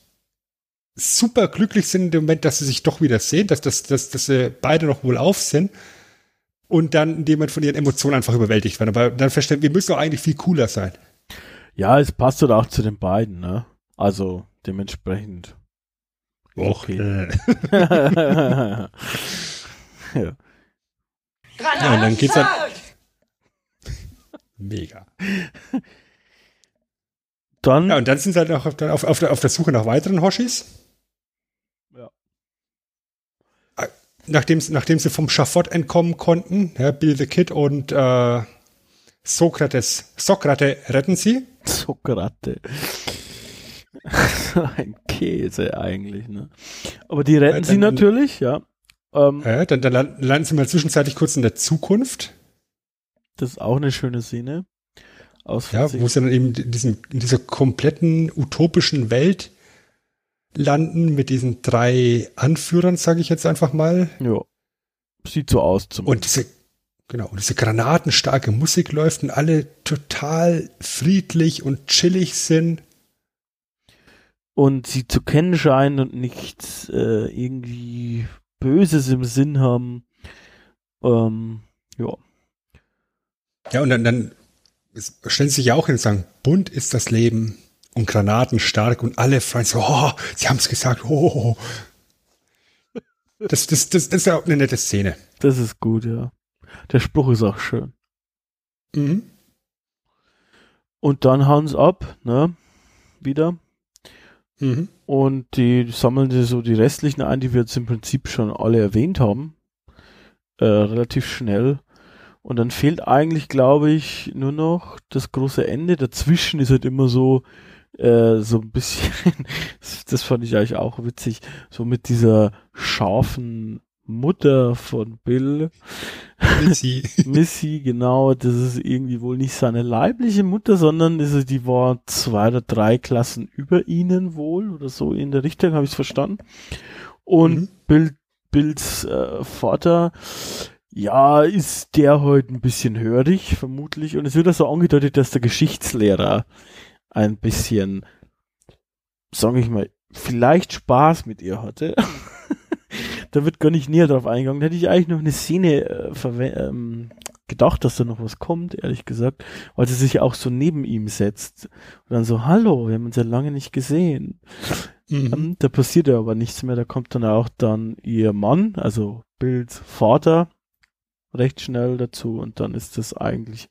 super glücklich sind in dem Moment, dass sie sich doch wieder sehen, dass, dass, dass, dass sie beide noch wohl auf sind und dann in dem Moment von ihren Emotionen einfach überwältigt werden. Aber dann verstehen wir müssen doch eigentlich viel cooler sein. Ja, es passt halt auch zu den beiden, ne? Also dementsprechend. Okay. Äh. [laughs] ja. Ja, und dann geht's dann. Mega. [laughs] Dann, Ja, und dann sind sie halt auch auf, der- auf, auf, der, auf der Suche nach weiteren Hoshis. Ja. Äh, Nachdem, nachdem sie vom Schafott entkommen konnten, ja, Bill the Kid und äh, Sokrates, Sokrate retten sie. Zuckerratte. [laughs] Ein Käse eigentlich, ne? Aber die retten Äh, sie dann- natürlich, ja. Ähm, Ja, dann, dann lan- landen sie mal zwischenzeitlich kurz in der Zukunft, Das ist auch eine schöne Szene. Aus ja, wo sie dann eben in, diesem, in dieser kompletten utopischen Welt landen mit diesen drei Anführern, sage ich jetzt einfach mal. ja. Sieht so aus zum Und diese, genau, und diese granatenstarke Musik läuft und alle total friedlich und chillig sind. und sie zu kennen scheinen und nichts äh, irgendwie Böses im Sinn haben. Ähm, ja. Ja, und dann, dann stellen sie sich ja auch hin und sagen, bunt ist das Leben und granatenstark und alle freuen sich so, oh, sie haben es gesagt, oh. Das, das, das, das ist ja auch eine nette Szene. Das ist gut, ja. Der Spruch ist auch schön. Mhm. Und dann hauen sie ab, ne? Wieder. Mhm. Und die sammeln die so die restlichen ein, die wir jetzt im Prinzip schon alle erwähnt haben. Äh, relativ schnell. Und dann fehlt eigentlich, glaube ich, nur noch das große Ende. Dazwischen ist halt immer so, äh, so ein bisschen, [laughs] das fand ich eigentlich auch witzig, so mit dieser scharfen Mutter von Bill, Missy. [laughs] Missy, genau, das ist irgendwie wohl nicht seine leibliche Mutter, sondern ist, die war zwei oder drei Klassen über ihnen wohl oder so in der Richtung, habe ich es verstanden. Und Mhm. Bill, Bills äh, Vater, ja, ist der heute ein bisschen hörig, vermutlich. Und es wird also angedeutet, dass der Geschichtslehrer ein bisschen, sage ich mal, vielleicht Spaß mit ihr hatte. [laughs] da wird gar nicht näher drauf eingegangen. Da hätte ich eigentlich noch eine Szene äh, ähm, gedacht, dass da noch was kommt, ehrlich gesagt, weil sie sich auch so neben ihm setzt und dann so, hallo, wir haben uns ja lange nicht gesehen. Mhm. Ähm, da passiert ja aber nichts mehr, da kommt dann auch dann ihr Mann, also Bills Vater, recht schnell dazu und dann ist das eigentlich,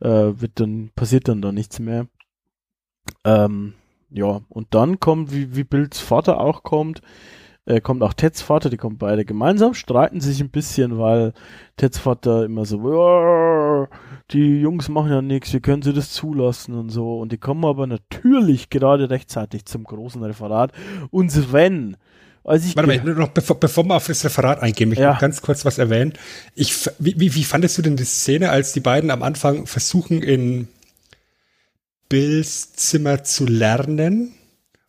äh, wird dann, passiert dann da nichts mehr. Ähm, ja, und dann kommt, wie, wie Bills Vater auch kommt, äh, kommt auch Teds Vater, die kommen beide gemeinsam, streiten sich ein bisschen, weil Teds Vater immer so, "Ja, die Jungs machen ja nichts, wie können sie das zulassen und so. Und die kommen aber natürlich gerade rechtzeitig zum großen Referat. Und Sven, als ich Warte mal, noch bevor, bevor wir auf das Referat eingehen, möchte ich Ja. noch ganz kurz was erwähnen. Ich, wie, wie, wie fandest du denn die Szene, als die beiden am Anfang versuchen, in Bills Zimmer zu lernen?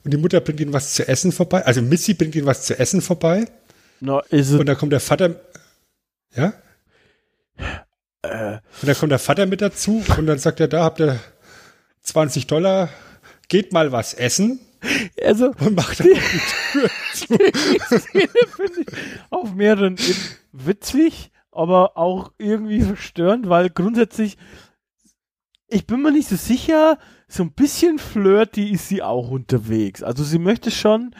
Und die Mutter bringt ihnen was zu essen vorbei. Also Missy bringt ihnen was zu essen vorbei. es, Und dann kommt der Vater, ja? äh, Und dann kommt der Vater mit dazu und dann sagt er, da habt ihr 20 Dollar, geht mal was essen also, und macht die Tür [laughs] die Szene finde ich auf mehreren Ebenen witzig, aber auch irgendwie verstörend, weil grundsätzlich, ich bin mir nicht so sicher, so ein bisschen flirty ist sie auch unterwegs. Also sie möchte schon,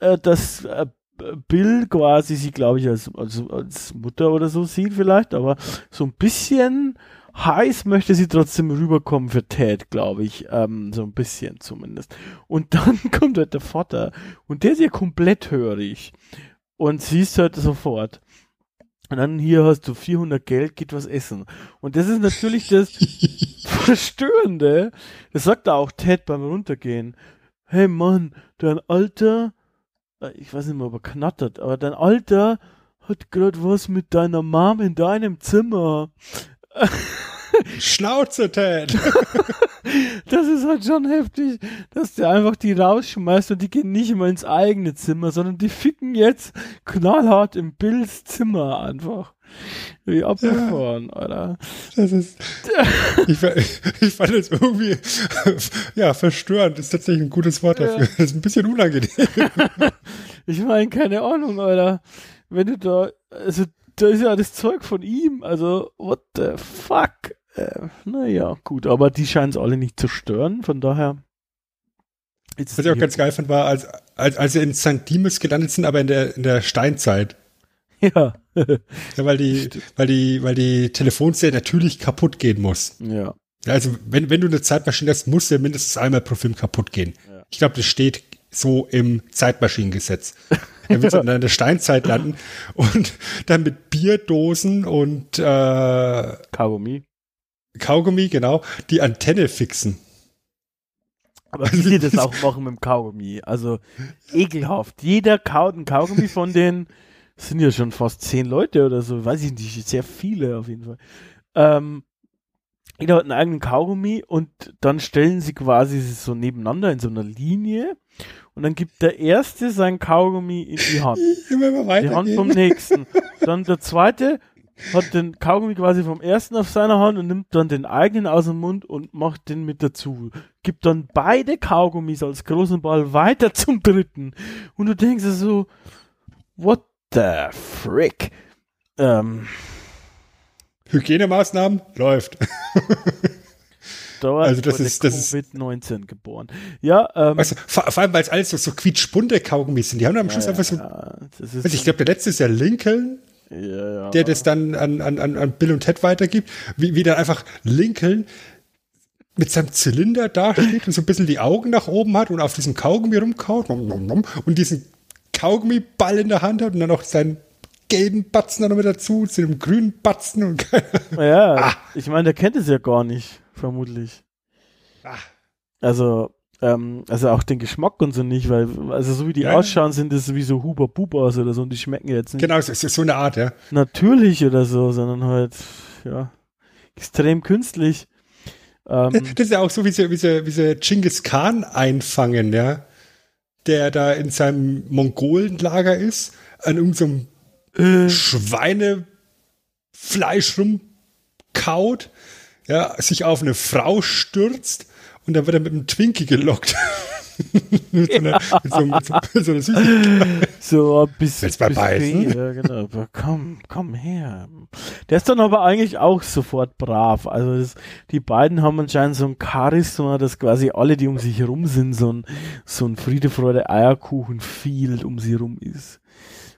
äh, dass äh, Bill quasi sie, glaube ich, als, als, als Mutter oder so sieht vielleicht, aber so ein bisschen heiß möchte sie trotzdem rüberkommen für Ted, glaube ich. Ähm, so ein bisschen zumindest. Und dann [laughs] kommt halt der Vater und der ist ja komplett hörig. Und siehst halt sofort. Und dann hier hast du 400 Geld, geht was essen. Und das ist natürlich das [laughs] Verstörende. Das sagt da auch Ted beim Runtergehen. Hey Mann, dein Alter, äh, ich weiß nicht mehr, ob er knattert, aber dein Alter hat gerade was mit deiner Mom in deinem Zimmer. [laughs] Schnauze, Ted! [laughs] Das ist halt schon heftig, dass der einfach die rausschmeißt und die gehen nicht mal ins eigene Zimmer, sondern die ficken jetzt knallhart im Bills Zimmer einfach. Wie abgefahren, Alter. Das ist, ich, [laughs] ich fand es irgendwie, ja, verstörend ist tatsächlich ein gutes Wort dafür. Das ist ein bisschen unangenehm. Ich meine, keine Ahnung, Alter. Wenn du da, also, da ist ja das Zeug von ihm, also, what the fuck? Äh, naja, gut, aber die scheinen es alle nicht zu stören, von daher. Was ich auch ganz geil fand, war, als, als, als sie in St. Dimas gelandet sind, aber in der, in der Steinzeit. [laughs] Ja. Ja, weil die, weil die, weil die Telefonzelle natürlich kaputt gehen muss. ja. Ja, Also, wenn, wenn du eine Zeitmaschine hast, muss der mindestens einmal pro Film kaputt gehen. Ja. Ich glaube, das steht so im Zeitmaschinengesetz. [laughs] Er will [laughs] in der Steinzeit landen und [laughs] dann mit Bierdosen und äh, Kaugummi. Kaugummi, genau, die Antenne fixen. Aber wie die das [laughs] auch machen mit dem Kaugummi. Also ekelhaft. Jeder kaut ein Kaugummi von denen. Sind ja schon fast zehn Leute oder so. Weiß ich nicht. Sehr viele auf jeden Fall. Ähm, jeder hat einen eigenen Kaugummi und dann stellen sie quasi so nebeneinander in so einer Linie. Und dann gibt der Erste sein Kaugummi in die Hand. [laughs] Die Hand vom nächsten. Dann der zweite hat den Kaugummi quasi vom ersten auf seiner Hand und nimmt dann den eigenen aus dem Mund und macht den mit dazu. Gibt dann beide Kaugummis als großen Ball weiter zum dritten. Und du denkst dir so, what the frick? Ähm, Hygienemaßnahmen läuft. [laughs] dauert Also das ist- das ist- Covid-19 geboren. Ja, ähm, du, vor, vor allem, weil es alles so, so quietschbunte Kaugummis sind. Die haben am Schluss einfach so, ja, also ich glaube, der letzte ist ja Lincoln, ja, ja. der das dann an, an, an Bill und Ted weitergibt, wie, wie dann einfach Lincoln mit seinem Zylinder dasteht und so ein bisschen die Augen nach oben hat und auf diesem Kaugummi rumkaut und diesen Kaugummiball in der Hand hat und dann noch seinen gelben Batzen dann noch mit dazu, zu dem grünen Batzen und keine [laughs] Ja, Ah. ich meine, der kennt es ja gar nicht, vermutlich. Ah. Also, ähm, also auch den Geschmack und so nicht, weil, also so wie die Ja. ausschauen, sind das wie so Huber Bubas oder so und die schmecken jetzt nicht Genau, so, so so eine Art, ja. natürlich oder so, sondern halt, ja, extrem künstlich. Ähm, Das ist ja auch so, wie sie, wie sie, wie sie Genghis Khan einfangen, ja. Der da in seinem Mongolenlager ist, an irgendeinem äh, Schweinefleisch rumkaut, ja, sich auf eine Frau stürzt und dann wird er mit einem Twinkie gelockt. [laughs] mit, so einer, mit, so, mit, so, mit so einer Süßigkeit. so ein bisschen. Du mal beißen? Ja, genau. Aber komm, komm her. Der ist dann aber eigentlich auch sofort brav. Also das, die beiden haben anscheinend so ein Charisma, dass quasi alle, die um sich herum sind, so ein, so ein Friede, Freude, Eierkuchen viel um sie herum ist.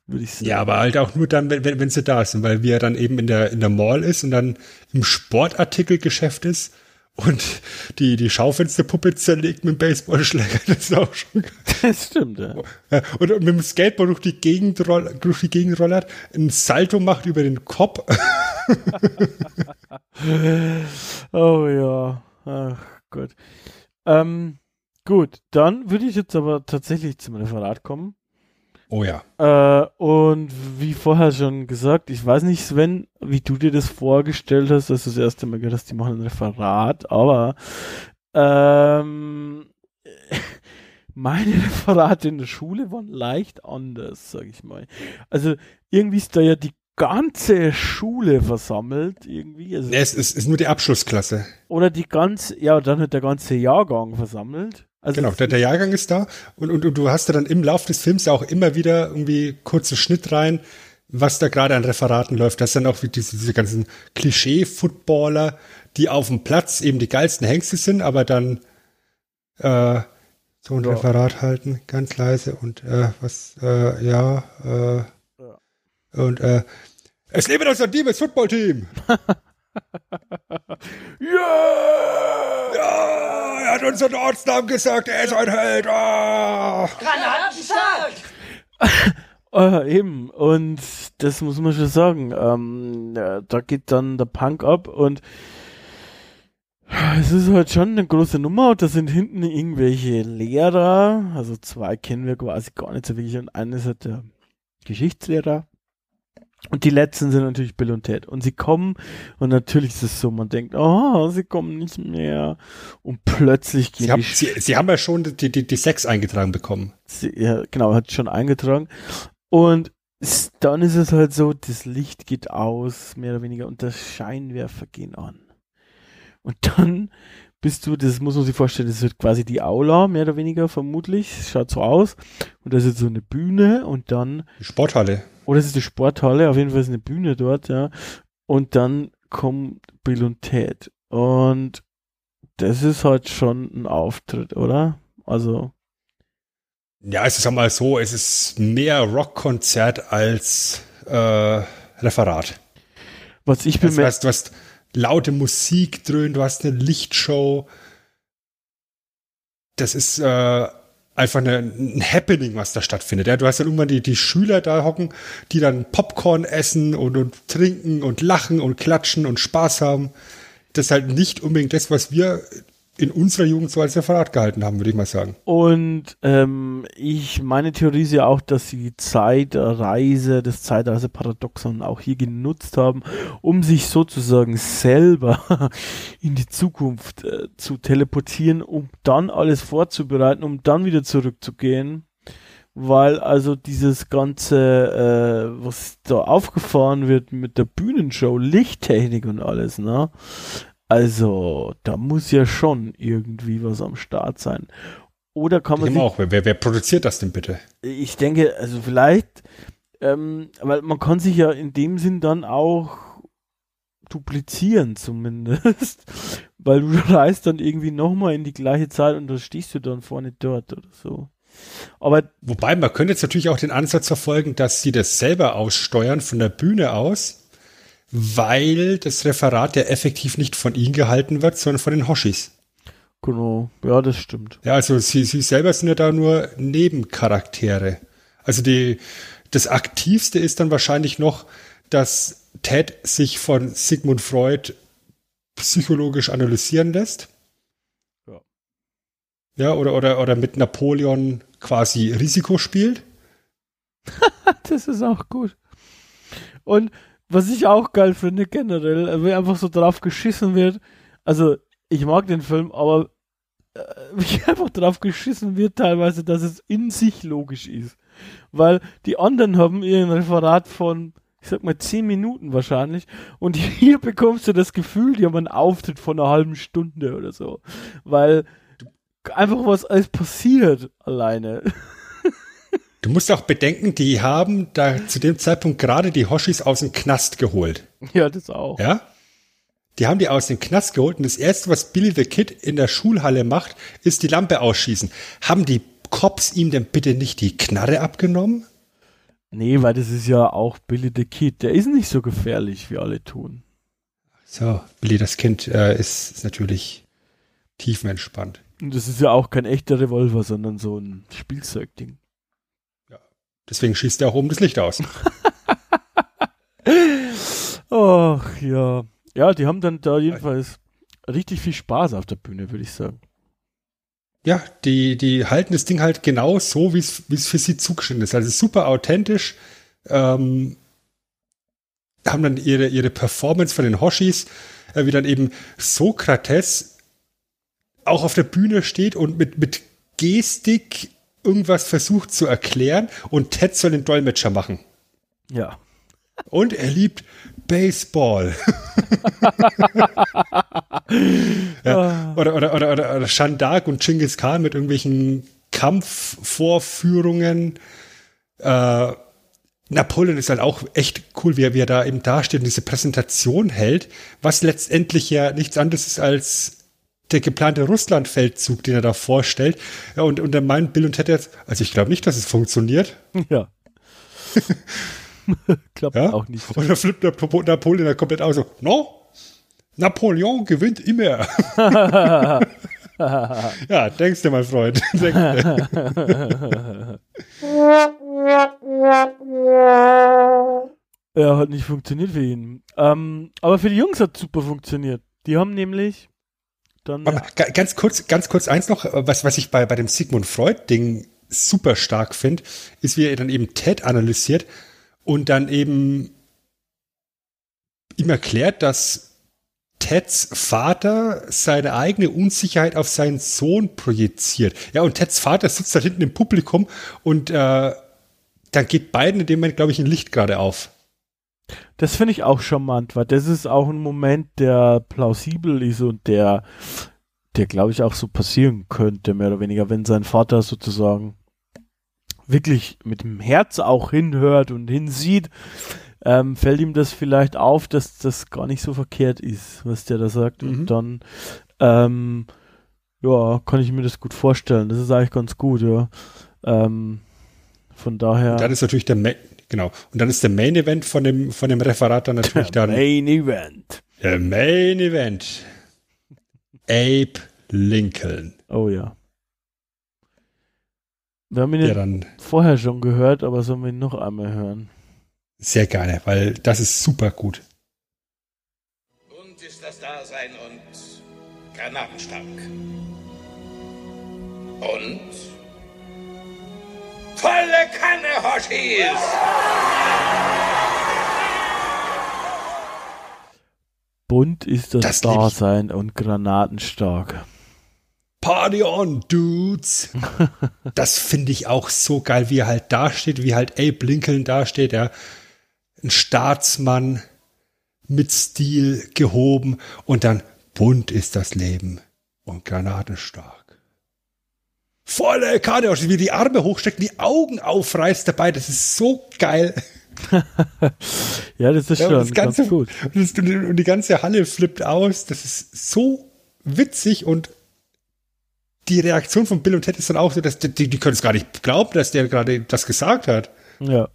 Würde ich sagen. Ja, aber halt auch nur dann, wenn, wenn, wenn sie da sind, weil wir dann eben in der, in der Mall ist und dann im Sportartikelgeschäft ist und die, die Schaufensterpuppe zerlegt mit dem Baseballschläger. Das ist auch schon. [laughs] Das stimmt, ja. Und mit dem Skateboard durch die Gegend, roll, durch die Gegend rollert, ein Salto macht über den Kopf. [laughs] oh ja. Ach Gott. Ähm, gut, dann würde ich jetzt aber tatsächlich zum Referat kommen. Oh ja. Äh, und wie vorher schon gesagt, ich weiß nicht, Sven, wie du dir das vorgestellt hast, dass du das erste Mal gehört hast, die machen ein Referat, aber ähm, [laughs] meine Referate in der Schule waren leicht anders, sag ich mal. Also irgendwie ist da ja die ganze Schule versammelt, irgendwie. Also, Nee, es ist, ist nur die Abschlussklasse. oder die ganze, ja, dann hat der ganze Jahrgang versammelt. Also Genau, der, der Jahrgang ist da und, und, und du hast ja dann im Lauf des Films ja auch immer wieder irgendwie kurzen Schnitt rein, was da gerade an Referaten läuft. Das sind dann auch wie diese, diese ganzen Klischee-Footballer, die auf dem Platz eben die geilsten Hengste sind, aber dann äh, so ein Ja. Referat halten, ganz leise und äh, was, äh, ja, äh, Ja. und äh, es lebe das Diebes Footballteam! [laughs] Ja! Ja, er hat unseren Ortsnamen gesagt, er ist ein Held! Ah! Äh, [laughs] eben, und das muss man schon sagen. Ähm, ja, da geht dann der Punk ab und es ist halt schon eine große Nummer und da sind hinten irgendwelche Lehrer, also zwei kennen wir quasi gar nicht so wirklich und einer ist halt der Geschichtslehrer. Und die letzten sind natürlich Bill und Ted. Und sie kommen und natürlich ist es so, man denkt, oh, sie kommen nicht mehr. Und plötzlich gehen Sie haben, die sie, sie haben ja schon die, die, die Sex eingetragen bekommen. Sie, ja, genau, hat schon eingetragen. Und dann ist es halt so, das Licht geht aus, mehr oder weniger, und das Scheinwerfer gehen an. Und dann bist du, das muss man sich vorstellen, das wird quasi die Aula, mehr oder weniger, vermutlich. Schaut so aus. Und da ist jetzt so eine Bühne und dann, Die Sporthalle. Oder es ist die Sporthalle, auf jeden Fall ist eine Bühne dort, ja. Und dann kommen Bill und Ted. Und das ist halt schon ein Auftritt, oder? Also, Ja, es ist einmal so, es ist mehr Rockkonzert als äh, Referat. was ich Das bemerkt heißt, du hast laute Musik drin, du hast eine Lichtshow. Das ist äh, einfach eine, ein Happening, was da stattfindet. Ja, du hast dann irgendwann die, die Schüler da hocken, die dann Popcorn essen und, und trinken und lachen und klatschen und Spaß haben. Das ist halt nicht unbedingt das, was wir in unserer Jugend so als Referat gehalten haben, würde ich mal sagen. Und ähm, ich, meine Theorie ist ja auch, dass sie die Zeitreise, das Zeitreise-Paradoxon auch hier genutzt haben, um sich sozusagen selber [laughs] in die Zukunft äh, zu teleportieren, um dann alles vorzubereiten, um dann wieder zurückzugehen. Weil also dieses ganze, äh, was da aufgefahren wird mit der Bühnenshow, Lichttechnik und alles, ne? Also, da muss ja schon irgendwie was am Start sein. Oder kann man Ich sich, auch. Wer, wer produziert das denn bitte? ich denke, also vielleicht, ähm, weil man kann sich ja in dem Sinn dann auch duplizieren zumindest, [laughs] weil du [laughs] reist dann irgendwie nochmal in die gleiche Zeit und da stehst du dann vorne dort oder so. Aber Wobei, man könnte jetzt natürlich auch den Ansatz verfolgen, dass sie das selber aussteuern von der Bühne aus, weil das Referat ja effektiv nicht von ihnen gehalten wird, sondern von den Hoshis. genau, ja, das stimmt. Ja, also sie, sie selber sind ja da nur Nebencharaktere. Also die, das Aktivste ist dann wahrscheinlich noch, dass Ted sich von Sigmund Freud psychologisch analysieren lässt. Ja. Ja, oder, oder, oder mit Napoleon quasi Risiko spielt. [laughs] Das ist auch gut. Und was ich auch geil finde generell, äh, wie einfach so drauf geschissen wird, also ich mag den Film, aber äh, [laughs] wie einfach drauf geschissen wird teilweise, dass es in sich logisch ist. Weil die anderen haben ihr ein Referat von, ich sag mal, zehn Minuten wahrscheinlich und [laughs] hier bekommst du das Gefühl, die haben einen Auftritt von einer halben Stunde oder so. Weil einfach was alles passiert alleine. [laughs] Du musst auch bedenken, die haben da zu dem Zeitpunkt gerade die Hoshis aus dem Knast geholt. ja, das auch. Ja? Die haben die aus dem Knast geholt und das erste, was Billy the Kid in der Schulhalle macht, ist die Lampe ausschießen. Haben die Cops ihm denn bitte nicht die Knarre abgenommen? Nee, weil das ist ja auch Billy the Kid. Der ist nicht so gefährlich, wie alle tun. So, Billy das Kind äh, ist, ist natürlich tiefenentspannt. Und das ist ja auch kein echter Revolver, sondern so ein Spielzeugding. Deswegen schießt er auch oben das Licht aus. [laughs] Ach ja. Ja, die haben dann da jedenfalls richtig viel Spaß auf der Bühne, würde ich sagen. Ja, die, die halten das Ding halt genau so, wie es wie es für sie zugeschnitten ist. Also super authentisch. Ähm, haben dann ihre, ihre Performance von den Hoshis, äh, wie dann eben Sokrates auch auf der Bühne steht und mit, mit Gestik irgendwas versucht zu erklären und Ted soll den Dolmetscher machen. Ja. Und er liebt Baseball. [laughs] ja. oder, oder, oder, oder, oder Shandak und Genghis Khan mit irgendwelchen Kampfvorführungen. Äh, Napoleon ist halt auch echt cool, wie er, wie er da eben dasteht und diese Präsentation hält, was letztendlich ja nichts anderes ist als der geplante Russlandfeldzug, den er da vorstellt. Ja, und, er meint Bill und Ted jetzt, also ich glaube nicht, dass es funktioniert. Ja. [laughs] Klappt Ja? auch nicht. Und dann flippt Napo- Napoleon da komplett aus. So, no? Napoleon gewinnt immer. [laughs] ja, denkst du, mein Freund. [laughs] Ja, hat nicht funktioniert für ihn. Ähm, aber für die Jungs hat super funktioniert. Die haben nämlich dann. Ga- ganz kurz, ganz kurz eins noch, was, was ich bei, bei dem Sigmund Freud-Ding super stark finde, ist, wie er dann eben Ted analysiert und dann eben ihm erklärt, dass Teds Vater seine eigene Unsicherheit auf seinen Sohn projiziert. Ja, und Teds Vater sitzt da hinten im Publikum und äh, dann geht beiden in dem Moment, glaube ich, ein Licht gerade auf. Das finde ich auch charmant, weil das ist auch ein Moment, der plausibel ist und der, der glaube ich auch so passieren könnte, mehr oder weniger, wenn sein Vater sozusagen wirklich mit dem Herz auch hinhört und hinsieht, ähm, fällt ihm das vielleicht auf, dass das gar nicht so verkehrt ist, was der da sagt. Mhm. Und dann, ähm, ja, kann ich mir das gut vorstellen. Das ist eigentlich ganz gut, ja. Ähm, von daher. Dann ist natürlich der Ma genau. Und dann ist der Main Event von dem, von dem Referat dann natürlich [laughs] dann. Main Event. Der Main Event. Abe Lincoln. Oh ja. Wir haben ihn Der ja dann vorher schon gehört, aber sollen wir ihn noch einmal hören? sehr gerne, weil das ist super gut. Bunt ist das Dasein und granatenstark. Und volle Kanne, Hoshis! Bunt ist das, Das. Dasein und granatenstark. Party on, Dudes. [laughs] das finde ich auch so geil, wie er halt dasteht, wie halt Abe Lincoln dasteht, ja. Ein Staatsmann mit Stil gehoben und dann bunt ist das Leben und granatenstark. Volle Karte, wie er die Arme hochsteckt, die Augen aufreißt dabei, das ist so geil. [laughs] Ja, das ist Ja, schon das ganze, ganz gut. Und, das, und die ganze Halle flippt aus. Das ist so witzig und die Reaktion von Bill und Ted ist dann auch so, dass die, die können es gar nicht glauben, dass der gerade das gesagt hat. Ja.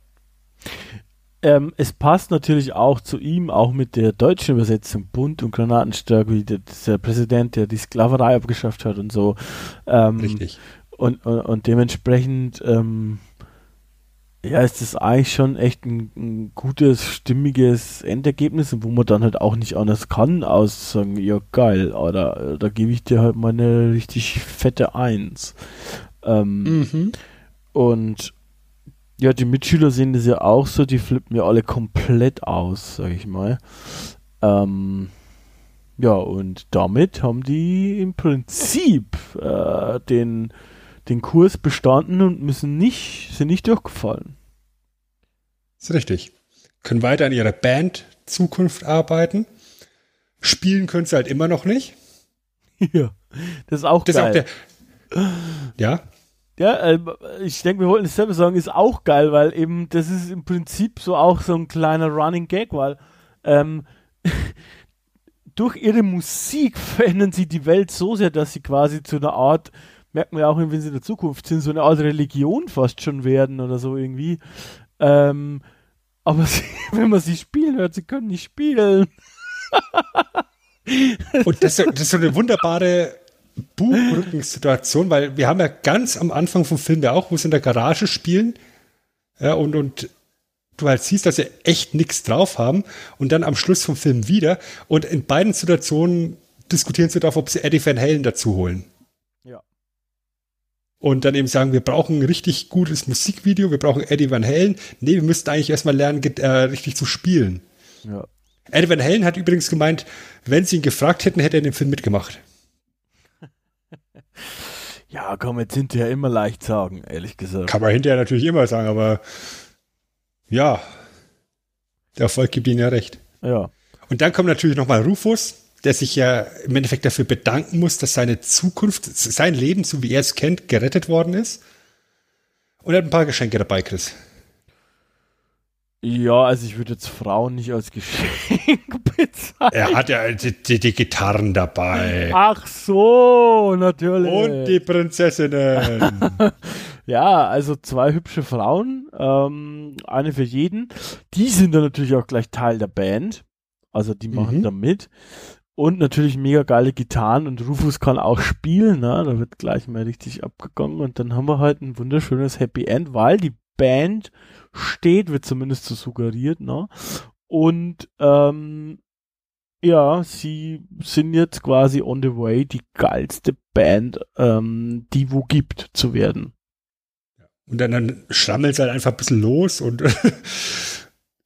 Ähm, es passt natürlich auch zu ihm, auch mit der deutschen Übersetzung, bunt und granatenstark, wie der, der Präsident, der die Sklaverei abgeschafft hat und so. Ähm, Richtig. Und, und, und dementsprechend, ähm, ja, ist das eigentlich schon echt ein, ein gutes, stimmiges Endergebnis, wo man dann halt auch nicht anders kann, aus sagen, ja geil, oder da gebe ich dir halt mal eine richtig fette Eins. Ähm, Mhm. und ja, die Mitschüler sehen das ja auch so, die flippen ja alle komplett aus, sag ich mal. Ähm, ja, und damit haben die im Prinzip äh, den, den Kurs bestanden und müssen nicht, sind nicht durchgefallen. Ist richtig. Können weiter an ihrer Band Zukunft arbeiten. Spielen können sie halt immer noch nicht. [laughs] ja, das ist auch Das ist auch geil. der. Ja, Ja, äh, ich denke, wir wollten es selber sagen, ist auch geil, weil eben das ist im Prinzip so auch so ein kleiner Running Gag, weil ähm, [laughs] durch ihre Musik verändern sie die Welt so sehr, dass sie quasi zu einer Art, merkt man ja auch, wenn sie in der Zukunft sind, so eine Art Religion fast schon werden oder so irgendwie. Ähm, aber [laughs] sie, wenn man sie spielen hört, sie können nicht spielen. [laughs] und das, das ist so eine wunderbare Buchrückensituation, weil wir haben ja ganz am Anfang vom Film ja auch, wo sie in der Garage spielen, ja, und, und du halt siehst, dass sie echt nichts drauf haben und dann am Schluss vom Film wieder und in beiden Situationen diskutieren sie darauf, ob sie Eddie Van Halen dazu holen. Und dann eben sagen, wir brauchen ein richtig gutes Musikvideo, wir brauchen Eddie Van Halen. Nee, wir müssten eigentlich erstmal lernen, äh, richtig zu spielen. Ja. Eddie Van Halen hat übrigens gemeint, wenn sie ihn gefragt hätten, hätte er dem Film mitgemacht. [laughs] Ja, kann man jetzt hinterher immer leicht sagen, ehrlich gesagt. Kann man hinterher natürlich immer sagen, aber ja, der Erfolg gibt ihnen ja recht. Ja. Und dann kommt natürlich nochmal Rufus, der sich ja im Endeffekt dafür bedanken muss, dass seine Zukunft, sein Leben, so wie er es kennt, gerettet worden ist. Und er hat ein paar Geschenke dabei, Chris. Ja, also ich würde jetzt Frauen nicht als Geschenk [laughs] bezeichnen. Er hat ja die, die, die Gitarren dabei. Ach so, natürlich. Und die Prinzessinnen. [laughs] ja, also zwei hübsche Frauen, ähm, eine für jeden. Die sind dann natürlich auch gleich Teil der Band. Also die machen Mhm. da mit. Und natürlich mega geile Gitarren und Rufus kann auch spielen, ne? Da wird gleich mal richtig abgegangen und dann haben wir halt ein wunderschönes Happy End, weil die Band steht, wird zumindest so suggeriert, ne? Und ähm, ja, sie sind jetzt quasi on the way, die geilste Band, ähm, die wo gibt, zu werden. Und dann, dann schrammelt es halt einfach ein bisschen los und [laughs]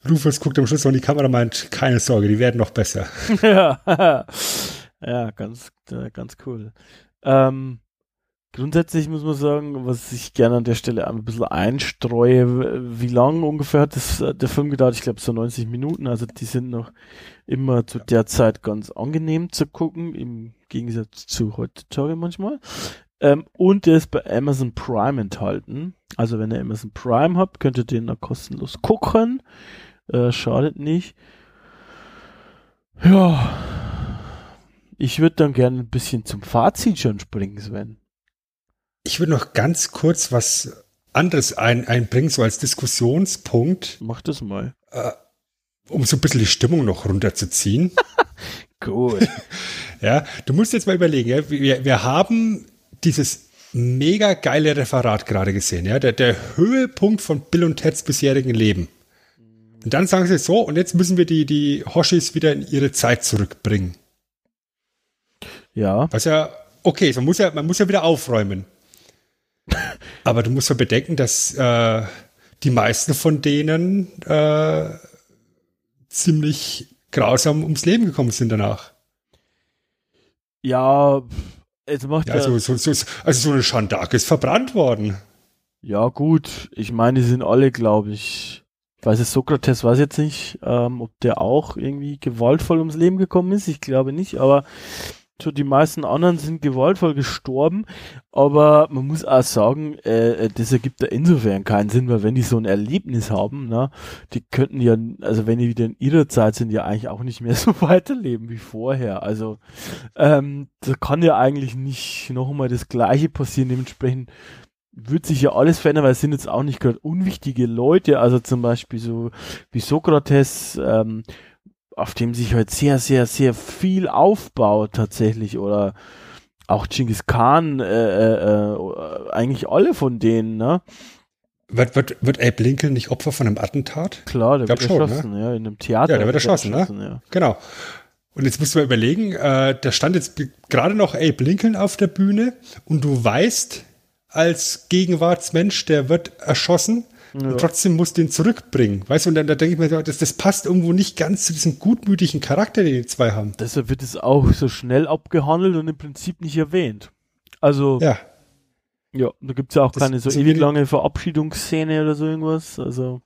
Rufus guckt am Schluss noch in die Kamera und meint, keine Sorge, die werden noch besser. [laughs] ja, ganz, äh, ganz cool. Ähm, grundsätzlich muss man sagen, was ich gerne an der Stelle ein bisschen einstreue, wie lang ungefähr hat das, äh, der Film gedauert? Ich glaube so 90 Minuten, also die sind noch immer zu der Zeit ganz angenehm zu gucken, im Gegensatz zu heutzutage manchmal. Ähm, und der ist bei Amazon Prime enthalten. Also wenn ihr Amazon Prime habt, könnt ihr den da kostenlos gucken. Äh, schadet nicht. Ja. Ich würde dann gerne ein bisschen zum Fazit schon springen, Sven. Ich würde noch ganz kurz was anderes ein, einbringen, so als Diskussionspunkt, Mach das mal. um so ein bisschen die Stimmung noch runterzuziehen. [laughs] [laughs] Gut. Ja, du musst jetzt mal überlegen, ja, wir, wir haben dieses mega geile Referat gerade gesehen, ja, der, der Höhepunkt von Bill und Teds bisherigen Leben. Und dann sagen sie so, und jetzt müssen wir die, die Hoshis wieder in ihre Zeit zurückbringen. Ja. Was ja, okay, man muss ja, man muss ja wieder aufräumen. [laughs] Aber du musst ja bedenken, dass äh, die meisten von denen äh, ziemlich grausam ums Leben gekommen sind danach. Ja, jetzt macht Ja, also, so, so, also so eine Schandark ist verbrannt worden. ja gut. Ich meine, die sind alle, glaube ich weiß es, Sokrates weiß jetzt nicht, ähm, ob der auch irgendwie gewaltvoll ums Leben gekommen ist. Ich glaube nicht, aber so die meisten anderen sind gewaltvoll gestorben. Aber man muss auch sagen, äh, äh, das ergibt da insofern keinen Sinn, weil wenn die so ein Erlebnis haben, ne, die könnten ja, also wenn die wieder in ihrer Zeit sind, ja eigentlich auch nicht mehr [laughs] so weiterleben wie vorher. Also ähm, da kann ja eigentlich nicht nochmal das Gleiche passieren. Dementsprechend wird sich ja alles verändern, weil es sind jetzt auch nicht gerade unwichtige Leute, also zum Beispiel so wie Sokrates, ähm, auf dem sich halt sehr, sehr, sehr viel aufbaut tatsächlich oder auch Genghis Khan, äh, äh, äh, eigentlich alle von denen, ne? Wird, wird, wird Abe Lincoln nicht Opfer von einem Attentat? Klar, der wird schon, erschossen, ja, in einem Theater. Ja, der wird erschossen, ne? ja. Genau. Und jetzt musst du mal überlegen, äh, da stand jetzt ge- gerade noch Abe Lincoln auf der Bühne und du weißt, als Gegenwartsmensch, der wird erschossen und trotzdem musst du ihn zurückbringen. Weißt du, und dann da denke ich mir, das, das passt irgendwo nicht ganz zu diesem gutmütigen Charakter, den die zwei haben. Deshalb wird es auch so schnell abgehandelt und im Prinzip nicht erwähnt. Also, ja, Ja, da gibt's ja auch Das- keine so ewig lange Verabschiedungsszene oder so irgendwas. Also,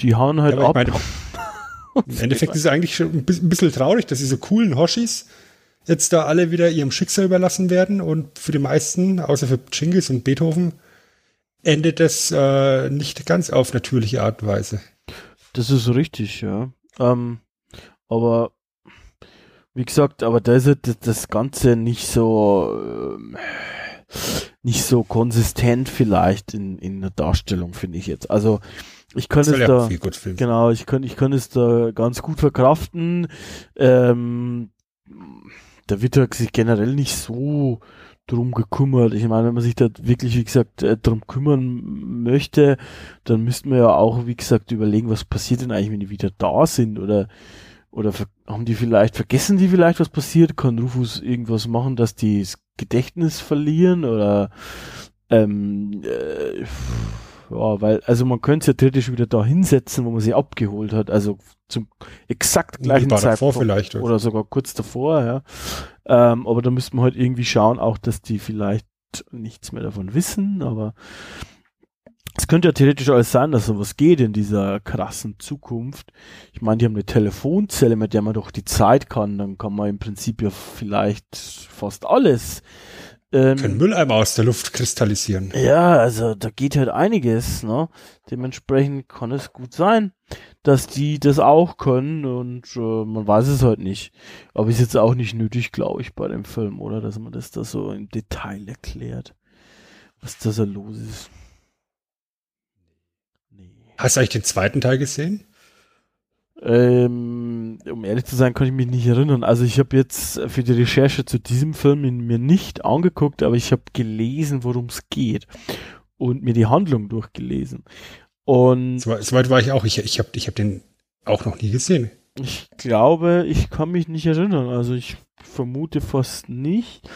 die hauen halt Ja, ab. meine, [laughs] im Endeffekt ist es eigentlich schon ein bisschen traurig, dass diese coolen Hoshis jetzt da alle wieder ihrem Schicksal überlassen werden und für die meisten, außer für Chingis und Beethoven, endet das äh, nicht ganz auf natürliche Art und Weise. Das ist richtig, ja. Ähm, aber wie gesagt, aber da ist das, Ganze nicht so ähm, nicht so konsistent vielleicht in, in der Darstellung, finde ich jetzt. Also ich kann Das es ja da genau, ich kann ich kann es da ganz gut verkraften. Ähm, da wird er sich generell nicht so drum gekümmert. Ich meine, wenn man sich da wirklich, wie gesagt, äh, drum kümmern möchte, dann müssten wir ja auch, wie gesagt, überlegen, was passiert denn eigentlich, wenn die wieder da sind oder oder haben die vielleicht, vergessen die vielleicht, was passiert? Kann Rufus irgendwas machen, dass die das Gedächtnis verlieren oder ähm, äh, ja, weil, also man könnte es ja theoretisch wieder da hinsetzen, wo man sie abgeholt hat, also zum exakt gleichen Zeitpunkt. vielleicht. Oder sogar kurz davor, ja. Ähm, aber da müsste man halt irgendwie schauen, auch, dass die vielleicht nichts mehr davon wissen, aber es könnte ja theoretisch alles sein, dass sowas geht in dieser krassen Zukunft. Ich meine, die haben eine Telefonzelle, mit der man doch die Zeit kann, dann kann man im Prinzip ja vielleicht fast alles ähm, Können Mülleimer aus der Luft kristallisieren. Ja, also da geht halt einiges, ne? Dementsprechend kann es gut sein, dass die das auch können und äh, man weiß es halt nicht. Aber ist jetzt auch nicht nötig, glaube ich, bei dem Film, oder? Dass man das da so im Detail erklärt, was da so los ist. Nee. Hast du eigentlich den zweiten Teil gesehen? Ähm, um ehrlich zu sein, kann ich mich nicht erinnern. Also ich habe jetzt für die Recherche zu diesem Film mir nicht angeguckt, aber ich habe gelesen, worum es geht und mir die Handlung durchgelesen. Und soweit war ich auch. Ich, ich habe ich hab den auch noch nie gesehen. Ich glaube, ich kann mich nicht erinnern. Also ich vermute fast nicht.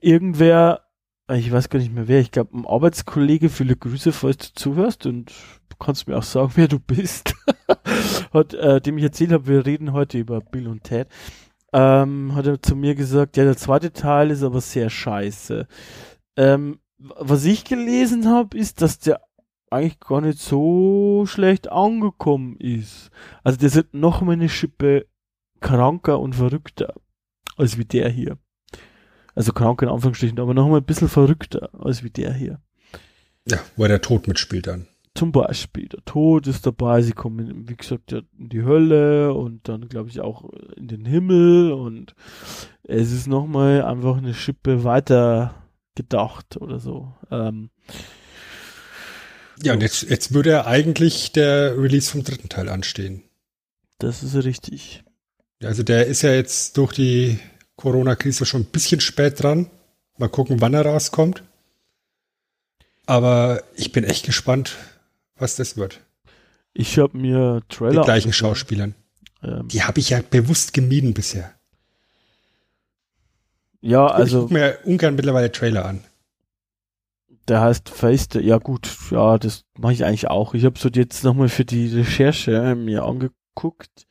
Irgendwer, ich weiß gar nicht mehr wer, ich glaube ein Arbeitskollege, viele Grüße, falls du zuhörst und kannst mir auch sagen, [laughs] wer du bist. hat, äh, dem ich erzählt habe, wir reden heute über Bill und Ted, ähm, hat er zu mir gesagt, ja, der zweite Teil ist aber sehr scheiße. Ähm, was ich gelesen habe, ist, dass der eigentlich gar nicht so schlecht angekommen ist. Also der ist noch mal eine Schippe kranker und verrückter als wie der hier. Also krank in Anführungsstrichen, aber noch mal ein bisschen verrückter als wie der hier. Ja, weil der Tod mitspielt dann zum Beispiel der Tod ist dabei, sie kommen, wie gesagt, in die Hölle und dann, glaube ich, auch in den Himmel und es ist nochmal einfach eine Schippe weiter gedacht oder so. Ähm, ja, und jetzt, jetzt würde ja eigentlich der Release vom dritten Teil anstehen. Das ist richtig. Also der ist ja jetzt durch die Corona-Krise schon ein bisschen spät dran. Mal gucken, wann er rauskommt. Aber ich bin echt gespannt, was das wird. Ich habe mir Trailer. Die gleichen Schauspielern. Ähm, die habe ich ja bewusst gemieden bisher. Ja, also. Ich gucke mir ungern mittlerweile Trailer an. Der heißt Face, ja gut, ja, das mache ich eigentlich auch. Ich habe so jetzt nochmal für die Recherche mir angeguckt.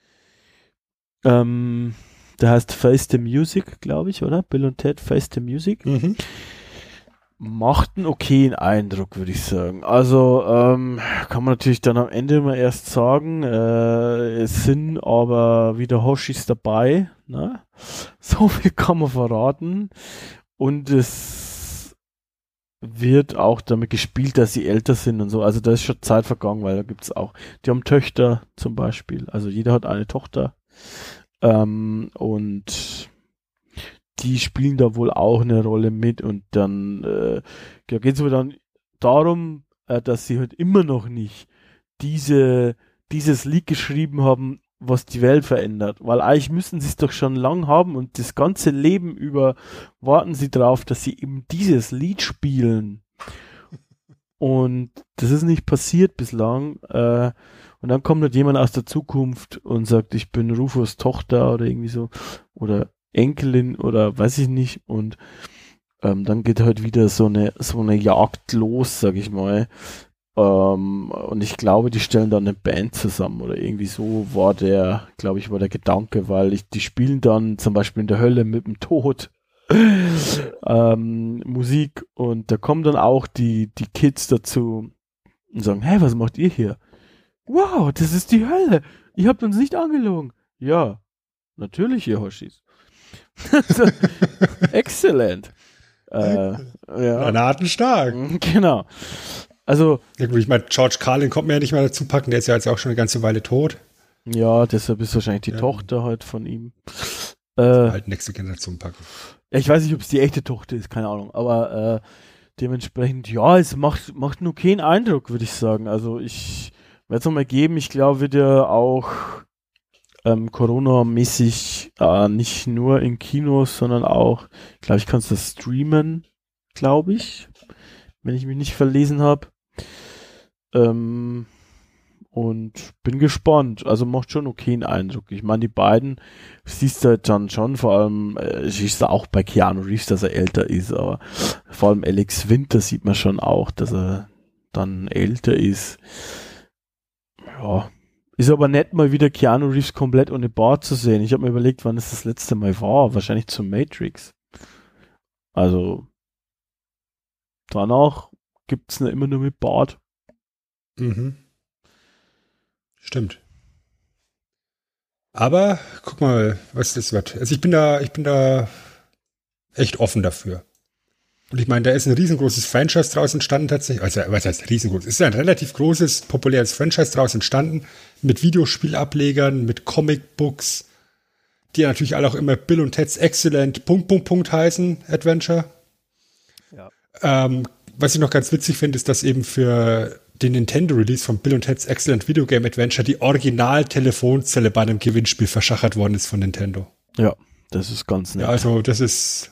Ähm, der heißt Face the Music, glaube ich, oder? Bill und Ted Face the Music. Mhm macht einen okayen Eindruck, würde ich sagen. Also ähm, kann man natürlich dann am Ende mal erst sagen, äh, es sind aber wieder Hoshis dabei. Ne? [laughs] So viel kann man verraten. Und es wird auch damit gespielt, dass sie älter sind und so. Also da ist schon Zeit vergangen, weil da gibt's auch, die haben Töchter zum Beispiel. Also jeder hat eine Tochter. Ähm, und die spielen da wohl auch eine Rolle mit und dann äh, ja, geht es aber dann darum, äh, dass sie halt immer noch nicht diese dieses Lied geschrieben haben, was die Welt verändert. Weil eigentlich müssen sie es doch schon lang haben und das ganze Leben über warten sie drauf, dass sie eben dieses Lied spielen. Und das ist nicht passiert bislang. Äh, und dann kommt halt jemand aus der Zukunft und sagt, ich bin Rufus Tochter oder irgendwie so. Oder Enkelin oder weiß ich nicht. Und ähm, dann geht halt wieder so eine, so eine Jagd los, sag ich mal. Ähm, und ich glaube, die stellen dann eine Band zusammen oder irgendwie so war der, glaube ich, war der Gedanke, weil ich, die spielen dann zum Beispiel in der Hölle mit dem Tod [laughs] ähm, Musik und da kommen dann auch die, die Kids dazu und sagen, hey, was macht ihr hier? Wow, das ist die Hölle. Ihr habt uns nicht angelogen. Ja, natürlich, ihr Hoshis. [laughs] Excellent. Äh, ja. Granatenstark. [laughs] Genau. Also. Ja, gut, ich meine, George Carlin kommt mir ja nicht mehr dazu packen, der ist ja jetzt auch schon eine ganze Weile tot. Ja, deshalb ist wahrscheinlich die ja. Tochter halt von ihm. Äh, halt nächste Generation packen. Ja, ich weiß nicht, ob es die echte Tochter ist, keine Ahnung, aber äh, dementsprechend, ja, es macht, macht nur keinen Eindruck, würde ich sagen. Also ich werde es nochmal geben, ich glaube, wird ja auch ähm, Corona-mäßig Äh, nicht nur in Kinos, sondern auch, glaube ich, kannst das streamen, glaube ich, wenn ich mich nicht verlesen habe. Ähm, und bin gespannt. Also macht schon okay einen Eindruck. Ich meine, die beiden siehst du halt dann schon, vor allem, äh, siehst du auch bei Keanu Reeves, dass er älter ist, aber vor allem Alex Winter sieht man schon auch, dass er dann älter ist. Ja. Ist aber nett, mal wieder Keanu Reeves komplett ohne Bart zu sehen. Ich habe mir überlegt, wann es das letzte Mal war. Wahrscheinlich zum Matrix. Also, danach gibt's ne immer nur mit Bart. Mhm. Stimmt. Aber guck mal, was das wird. Also ich bin da, ich bin da echt offen dafür. Und ich meine, da ist ein riesengroßes Franchise draus entstanden tatsächlich. Also, was heißt riesengroß? Es ist ein relativ großes, populäres Franchise draus entstanden. Mit Videospielablegern, mit Comicbooks, die natürlich alle auch immer Bill und Ted's Excellent Punkt, Punkt, Punkt heißen, Adventure. Ja. Ähm, was ich noch ganz witzig finde, ist, dass eben für den Nintendo-Release von Bill und Ted's Excellent Video Game Adventure die Original-Telefonzelle bei einem Gewinnspiel verschachert worden ist von Nintendo. Ja, das ist ganz nett. Ja, also das ist.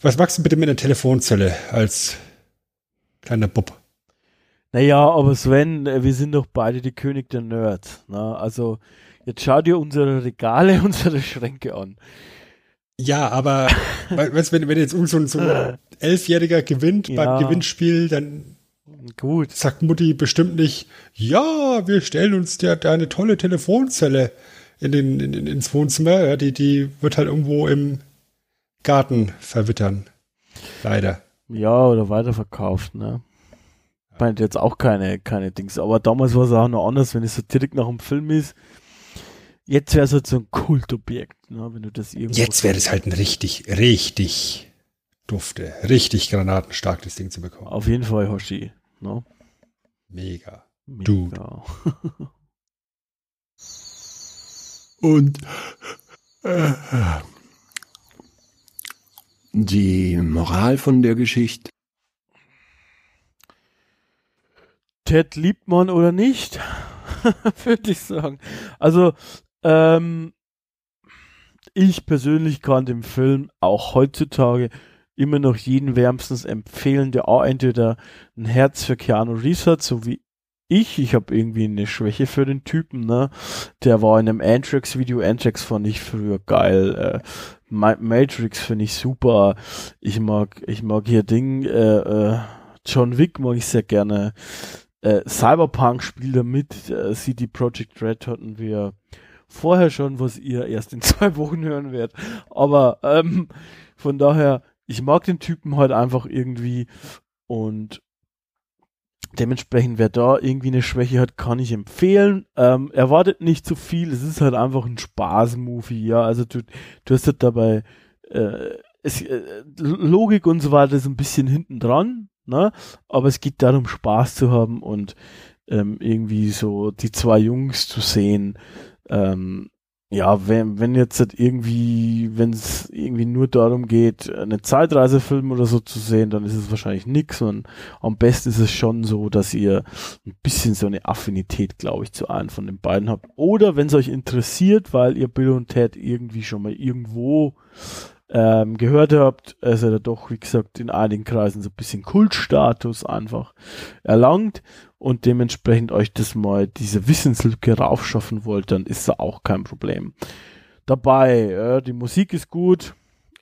Was magst du bitte mit einer Telefonzelle als kleiner Bub? Naja, aber Sven, wir sind doch beide die König der Nerds. Ne? Also jetzt schau dir unsere Regale, [laughs] unsere Schränke an. Ja, aber [laughs] weißt, wenn, wenn jetzt so, so ein Elfjähriger gewinnt ja. beim Gewinnspiel, dann Gut. Sagt Mutti bestimmt nicht, ja, wir stellen uns da eine tolle Telefonzelle in den, in, ins Wohnzimmer. Ja, die, die wird halt irgendwo im Garten verwittern. Leider. Ja, oder weiterverkauft, ne? Ich meine jetzt auch keine, keine Dings. Aber damals war es auch noch anders, wenn es so direkt nach dem Film ist. Jetzt wäre es halt so ein Kultobjekt, ne? wenn du das irgendwo. Jetzt wäre es halt ein richtig, richtig dufte, richtig granatenstark, das Ding zu bekommen. Auf jeden Fall, Hoshi. No? Mega. Mega. Dude. [laughs] Und äh, die Moral von der Geschichte? Ted liebt man oder nicht, [laughs] würde ich sagen. Also, ähm, ich persönlich kann dem Film auch heutzutage immer noch jeden wärmstens empfehlen, der auch entweder ein Herz für Keanu Reeves hat, so wie ich. Ich habe irgendwie eine Schwäche für den Typen, ne? Der war in einem Antrax-Video. Antrax fand ich früher geil. Äh, Matrix finde ich super. Ich mag, ich mag hier Ding, äh, äh, John Wick mag ich sehr gerne. Äh, Cyberpunk spielt da mit. Äh, CD Projekt Red hatten wir vorher schon, was ihr erst in [laughs] zwei Wochen hören werdet. Aber ähm, von daher ich mag den Typen halt einfach irgendwie und dementsprechend, wer da irgendwie eine Schwäche hat, kann ich empfehlen. Ähm, erwartet nicht zu viel, es ist halt einfach ein Spaß-Movie, ja, also du, du hast halt dabei äh, es, äh, Logik und so weiter ist ein bisschen hinten dran, ne? aber es geht darum, Spaß zu haben und ähm, irgendwie so die zwei Jungs zu sehen, ähm, ja, wenn, wenn jetzt halt irgendwie, wenn es irgendwie nur darum geht, einen Zeitreisefilm oder so zu sehen, dann ist es wahrscheinlich nix und am besten ist es schon so, dass ihr ein bisschen so eine Affinität, glaube ich, zu einem von den beiden habt. Oder wenn es euch interessiert, weil ihr Bill und Ted irgendwie schon mal irgendwo ähm, gehört habt, ist er doch, wie gesagt, in einigen Kreisen so ein bisschen Kultstatus einfach erlangt und dementsprechend euch das mal diese Wissenslücke raufschaffen wollt, dann ist da auch kein Problem. Dabei, äh, die Musik ist gut,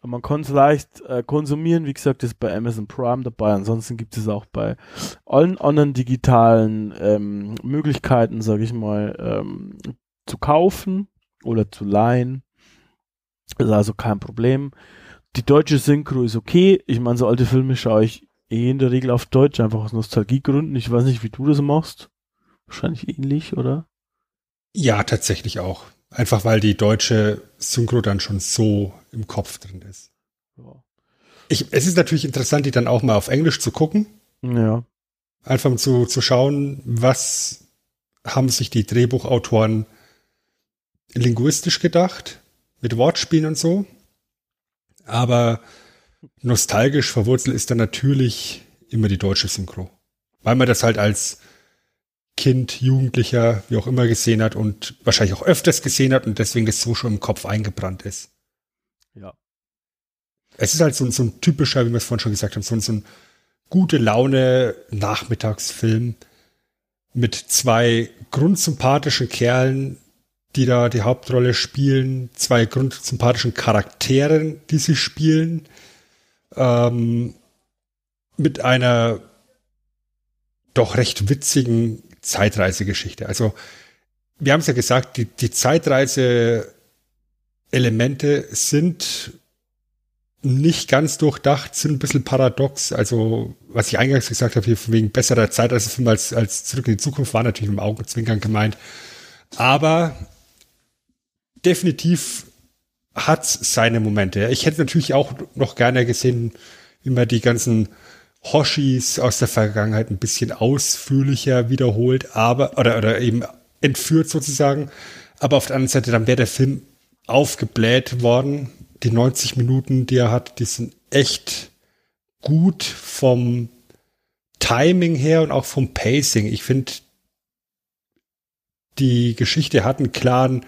man kann es leicht äh, konsumieren, wie gesagt, ist bei Amazon Prime dabei. Ansonsten gibt es auch bei allen anderen digitalen ähm, Möglichkeiten, sage ich mal, ähm, zu kaufen oder zu leihen. Ist also kein Problem. Die deutsche Synchro ist okay. Ich meine, so alte Filme schaue ich eh in der Regel auf Deutsch, einfach aus Nostalgiegründen. Ich weiß nicht, wie du das machst. Wahrscheinlich ähnlich, oder? Ja, tatsächlich auch. Einfach weil die deutsche Synchro dann schon so im Kopf drin ist. Ja. Ich, es ist natürlich interessant, die dann auch mal auf Englisch zu gucken. Ja. Einfach um zu, zu schauen, was haben sich die Drehbuchautoren linguistisch gedacht, mit Wortspielen und so. Aber nostalgisch verwurzelt ist dann natürlich immer die deutsche Synchro. Weil man das halt als Kind, Jugendlicher, wie auch immer gesehen hat und wahrscheinlich auch öfters gesehen hat und deswegen das so schon im Kopf eingebrannt ist. Ja. Es ist halt so, so ein typischer, wie wir es vorhin schon gesagt haben, so, so ein gute Laune Nachmittagsfilm mit zwei grundsympathischen Kerlen, die da die Hauptrolle spielen, zwei grundsympathischen Charakteren, die sie spielen, ähm, mit einer doch recht witzigen Zeitreisegeschichte. Also, wir haben es ja gesagt, die, die Zeitreise-Elemente sind nicht ganz durchdacht, sind ein bisschen paradox. Also, was ich eingangs gesagt habe, hier von wegen besserer Zeitreisefilm als, als Zurück in die Zukunft, war natürlich im Augenzwinkern gemeint. Aber definitiv hat seine Momente. Ich hätte natürlich auch noch gerne gesehen, wie man die ganzen Hoshis aus der Vergangenheit ein bisschen ausführlicher wiederholt, aber, oder, oder eben entführt sozusagen. Aber auf der anderen Seite, dann wäre der Film aufgebläht worden. Die 90 Minuten, die er hat, die sind echt gut vom Timing her und auch vom Pacing. Ich finde, die Geschichte hat einen klaren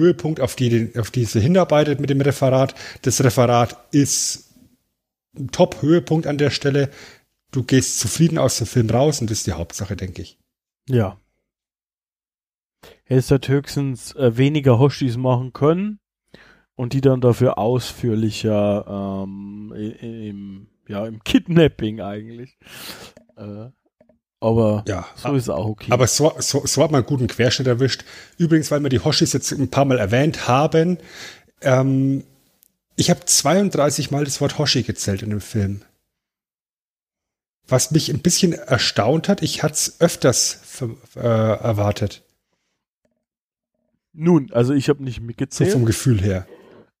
Höhepunkt, auf die, auf die sie hinarbeitet mit dem Referat. Das Referat ist Top-Höhepunkt an der Stelle du gehst zufrieden aus dem Film raus und das ist die Hauptsache, denke ich. Ja. Ist halt höchstens äh, weniger Hoshis machen können und die dann dafür ausführlicher ähm, im, ja, im Kidnapping eigentlich. Äh, aber ja, so ist es auch okay. Aber so, so, so hat man einen guten Querschnitt erwischt. Übrigens, weil wir die Hoshis jetzt ein paar Mal erwähnt haben, ähm, ich habe 32 Mal das Wort Hoshi gezählt in dem Film was mich ein bisschen erstaunt hat. Ich hatte es öfters äh, erwartet. Nun, also ich habe nicht mitgezählt. So vom Gefühl her.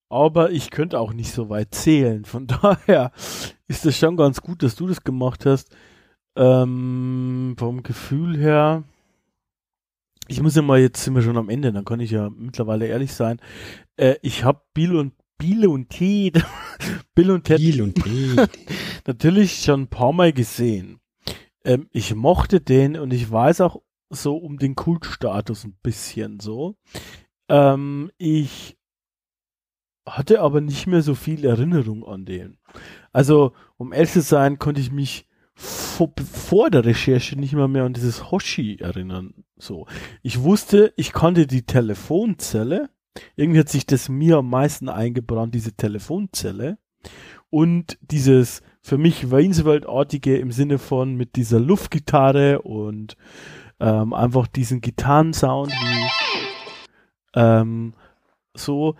Aber ich könnte auch nicht so weit zählen. Von [laughs] daher ist es schon ganz gut, dass du das gemacht hast. Ähm, vom Gefühl her. Ich muss ja mal, jetzt sind wir schon am Ende, dann kann ich ja mittlerweile ehrlich sein. Äh, ich habe Bill und [laughs] Bill und Ted. Bill und Ted. Bill und Ted. natürlich schon ein paar Mal gesehen. Ähm, ich mochte den und ich weiß auch so um den Kultstatus ein bisschen so. Ähm, ich hatte aber nicht mehr so viel Erinnerung an den. Also, um ehrlich zu sein, konnte ich mich vor, vor der Recherche nicht mal mehr an dieses Hoshi erinnern. So. Ich wusste, ich kannte die Telefonzelle, irgendwie hat sich das mir am meisten eingebrannt, diese Telefonzelle. Und dieses für mich Waynesworld-artige im Sinne von mit dieser Luftgitarre und ähm, einfach diesen Gitarrensound wie ähm, so,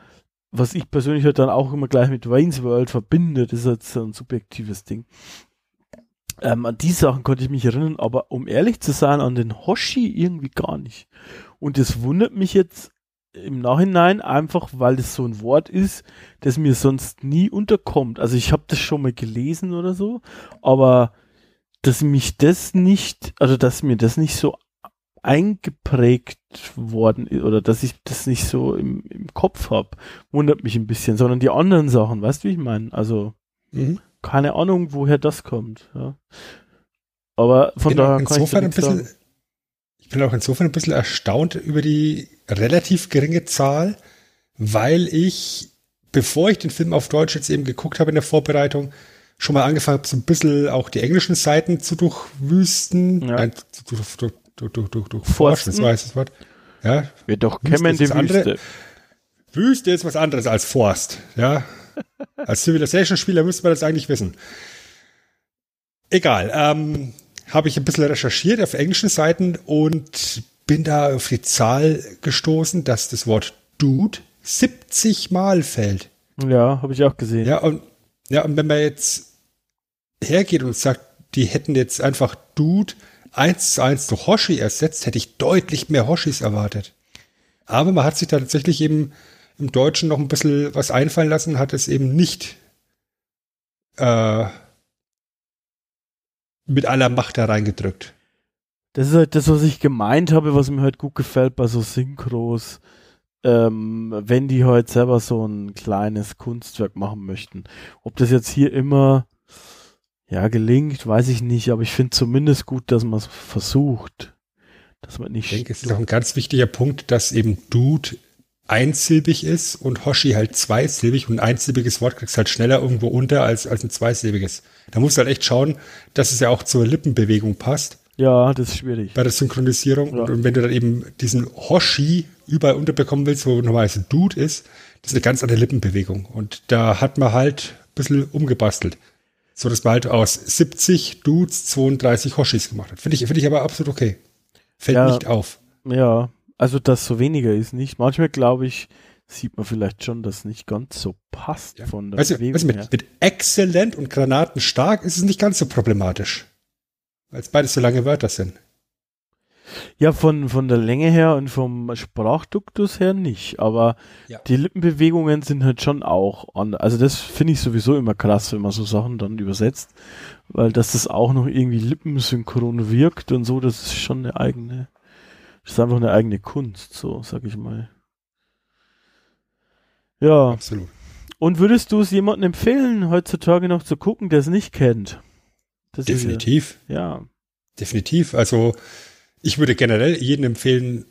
was ich persönlich halt dann auch immer gleich mit Wayne's World verbinde, das ist halt so ein subjektives Ding. Ähm, an die Sachen konnte ich mich erinnern, aber um ehrlich zu sein, an den Hoshi irgendwie gar nicht. Und das wundert mich jetzt im Nachhinein einfach, weil das so ein Wort ist, das mir sonst nie unterkommt. Also ich habe das schon mal gelesen oder so, aber dass mich das nicht, also dass mir das nicht so eingeprägt worden ist oder dass ich das nicht so im, im Kopf habe, wundert mich ein bisschen, sondern die anderen Sachen, weißt du, wie ich meine? Also mhm. Keine Ahnung, woher das kommt. Ja. Aber von daher kann insofern ich ein bisschen, sagen. ich bin auch insofern ein bisschen erstaunt über die relativ geringe Zahl, weil ich, bevor ich den Film auf Deutsch jetzt eben geguckt habe in der Vorbereitung, schon mal angefangen habe, so ein bisschen auch die englischen Seiten zu durchwüsten. Ja. Nein, durch, durch, durch, durch, durch, durch Forsten, das war das Wort. Ja. Wir doch kämmen die Wüste. Wüste ist was anderes als Forst, ja. Als Civilization-Spieler müsste man das eigentlich wissen. Egal, ähm, habe ich ein bisschen recherchiert auf englischen Seiten und bin da auf die Zahl gestoßen, dass das Wort Dude 70 Mal fällt. Ja, habe ich auch gesehen. Ja, und, ja, und wenn man jetzt hergeht und sagt, die hätten jetzt einfach Dude eins zu eins durch Hoshi ersetzt, hätte ich deutlich mehr Hoshis erwartet. Aber man hat sich da tatsächlich eben im Deutschen noch ein bisschen was einfallen lassen, hat es eben nicht äh, mit aller Macht da reingedrückt. Das ist halt das, was ich gemeint habe, was mir halt gut gefällt bei so Synchros. Ähm, wenn die halt selber so ein kleines Kunstwerk machen möchten. Ob das jetzt hier immer ja gelingt, weiß ich nicht, aber ich finde zumindest gut, dass man es versucht. Dass man nicht. Ich denke, es ist auch ein ganz wichtiger Punkt, dass eben Dude einsilbig ist und Hoshi halt zweisilbig und ein einsilbiges Wort kriegst halt schneller irgendwo unter als, als ein zweisilbiges. Da musst du halt echt schauen, dass es ja auch zur Lippenbewegung passt. Ja, das ist schwierig. Bei der Synchronisierung. Ja. Und wenn du dann eben diesen Hoshi überall unterbekommen willst, wo normalerweise Dude ist, das ist eine ganz andere Lippenbewegung. Und da hat man halt ein bisschen umgebastelt. So dass man halt aus 70 Dudes 32 Hoshis gemacht hat. Finde ich, finde ich aber absolut okay. Fällt ja, nicht auf. Ja, also, dass so weniger ist nicht. Manchmal glaube ich, sieht man vielleicht schon, dass nicht ganz so passt ja. von der weißt Bewegung weißt du, mit, mit exzellent und granatenstark ist es nicht ganz so problematisch. Weil es beides so lange Wörter sind. Ja, von, von der Länge her und vom Sprachduktus her nicht, aber ja. die Lippenbewegungen sind halt schon auch anders. Also das finde ich sowieso immer krass, wenn man so Sachen dann übersetzt, weil dass das auch noch irgendwie lippensynchron wirkt und so, das ist schon eine eigene ist einfach eine eigene Kunst, so sag ich mal. Ja. Absolut. Und würdest du es jemandem empfehlen, heutzutage noch zu gucken, der es nicht kennt? Das Definitiv. Ja, ja. Definitiv. Also ich würde generell jedem empfehlen,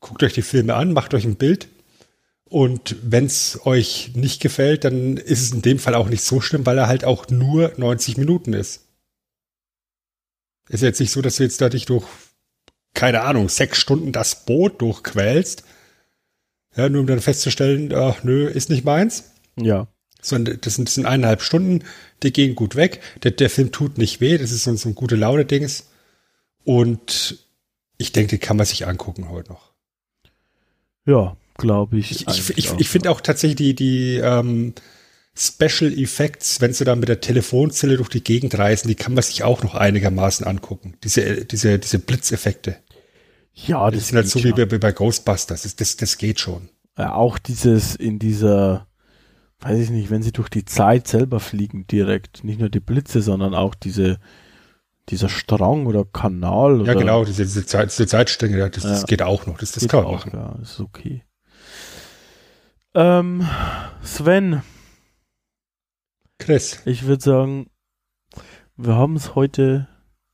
guckt euch die Filme an, macht euch ein Bild. Und wenn es euch nicht gefällt, dann ist es in dem Fall auch nicht so schlimm, weil er halt auch nur 90 Minuten ist. Ist jetzt nicht so, dass du jetzt dadurch durch keine Ahnung, sechs Stunden das Boot durchquälst, ja, nur um dann festzustellen, ach nö, ist nicht meins. Ja. Sondern das sind, das sind eineinhalb Stunden, die gehen gut weg. Der, der Film tut nicht weh, das ist so, so ein gute Laune-Dings. Und ich denke, den kann man sich angucken heute noch. Ja, glaube ich. Ich, ich, ich, ich finde auch tatsächlich die, die ähm, Special Effects, wenn sie da mit der Telefonzelle durch die Gegend reisen, die kann man sich auch noch einigermaßen angucken. Diese, diese, diese Blitzeffekte. Ja, das, das sind halt so wie bei, bei Ghostbusters. Das, das, das geht schon. Ja, auch dieses in dieser, weiß ich nicht, wenn sie durch die Zeit selber fliegen direkt, nicht nur die Blitze, sondern auch diese, dieser Strang oder Kanal. Ja, genau, diese, diese, Zeit, diese Zeitstränge, das, ja, das geht auch noch. Das, das kann man auch, machen. Ja, ist okay. Ähm, Sven. Chris. Ich würde sagen, wir haben es heute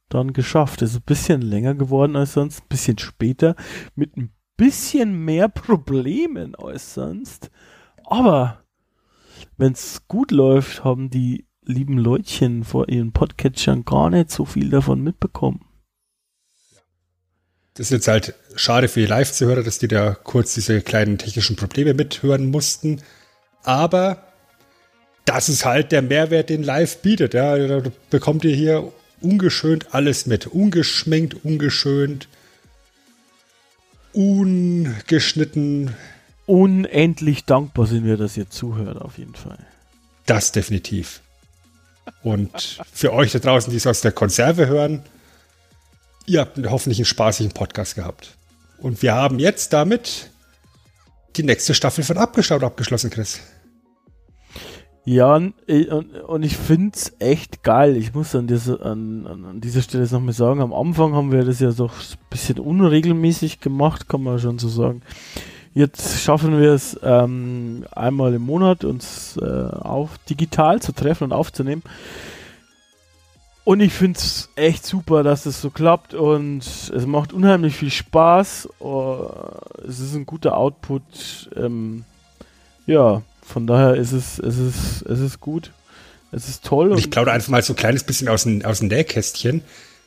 dann geschafft. Es ist ein bisschen länger geworden als sonst, ein bisschen später, mit ein bisschen mehr Problemen als sonst. Aber wenn es gut läuft, haben die lieben Leutchen vor ihren Podcatchern gar nicht so viel davon mitbekommen. Das ist jetzt halt schade für die Live-Zuhörer, dass die da kurz diese kleinen technischen Probleme mithören mussten. Aber das ist halt der Mehrwert, den Live bietet. Ja, da bekommt ihr hier ungeschönt alles mit. Ungeschminkt, ungeschönt, ungeschnitten. Unendlich dankbar sind wir, dass ihr zuhört, auf jeden Fall. Das definitiv. Und für euch da draußen, die es aus der Konserve hören, ihr habt hoffentlich einen spaßigen Podcast gehabt. Und wir haben jetzt damit die nächste Staffel von Abgestaut abgeschlossen, Chris. Ja, und, und ich finde es echt geil. Ich muss an, dieser, an, an dieser Stelle noch mal sagen, am Anfang haben wir das ja doch ein bisschen unregelmäßig gemacht, kann man schon so sagen. Jetzt schaffen wir es ähm, einmal im Monat, uns äh, auf digital zu treffen und aufzunehmen. Und ich finde es echt super, dass es so klappt und es macht unheimlich viel Spaß. Oh, es ist ein guter Output. Ähm, ja, von daher ist es, es ist, es ist gut. Es ist toll. Und ich plaudere einfach mal so ein kleines bisschen aus dem, aus dem Nähkästchen.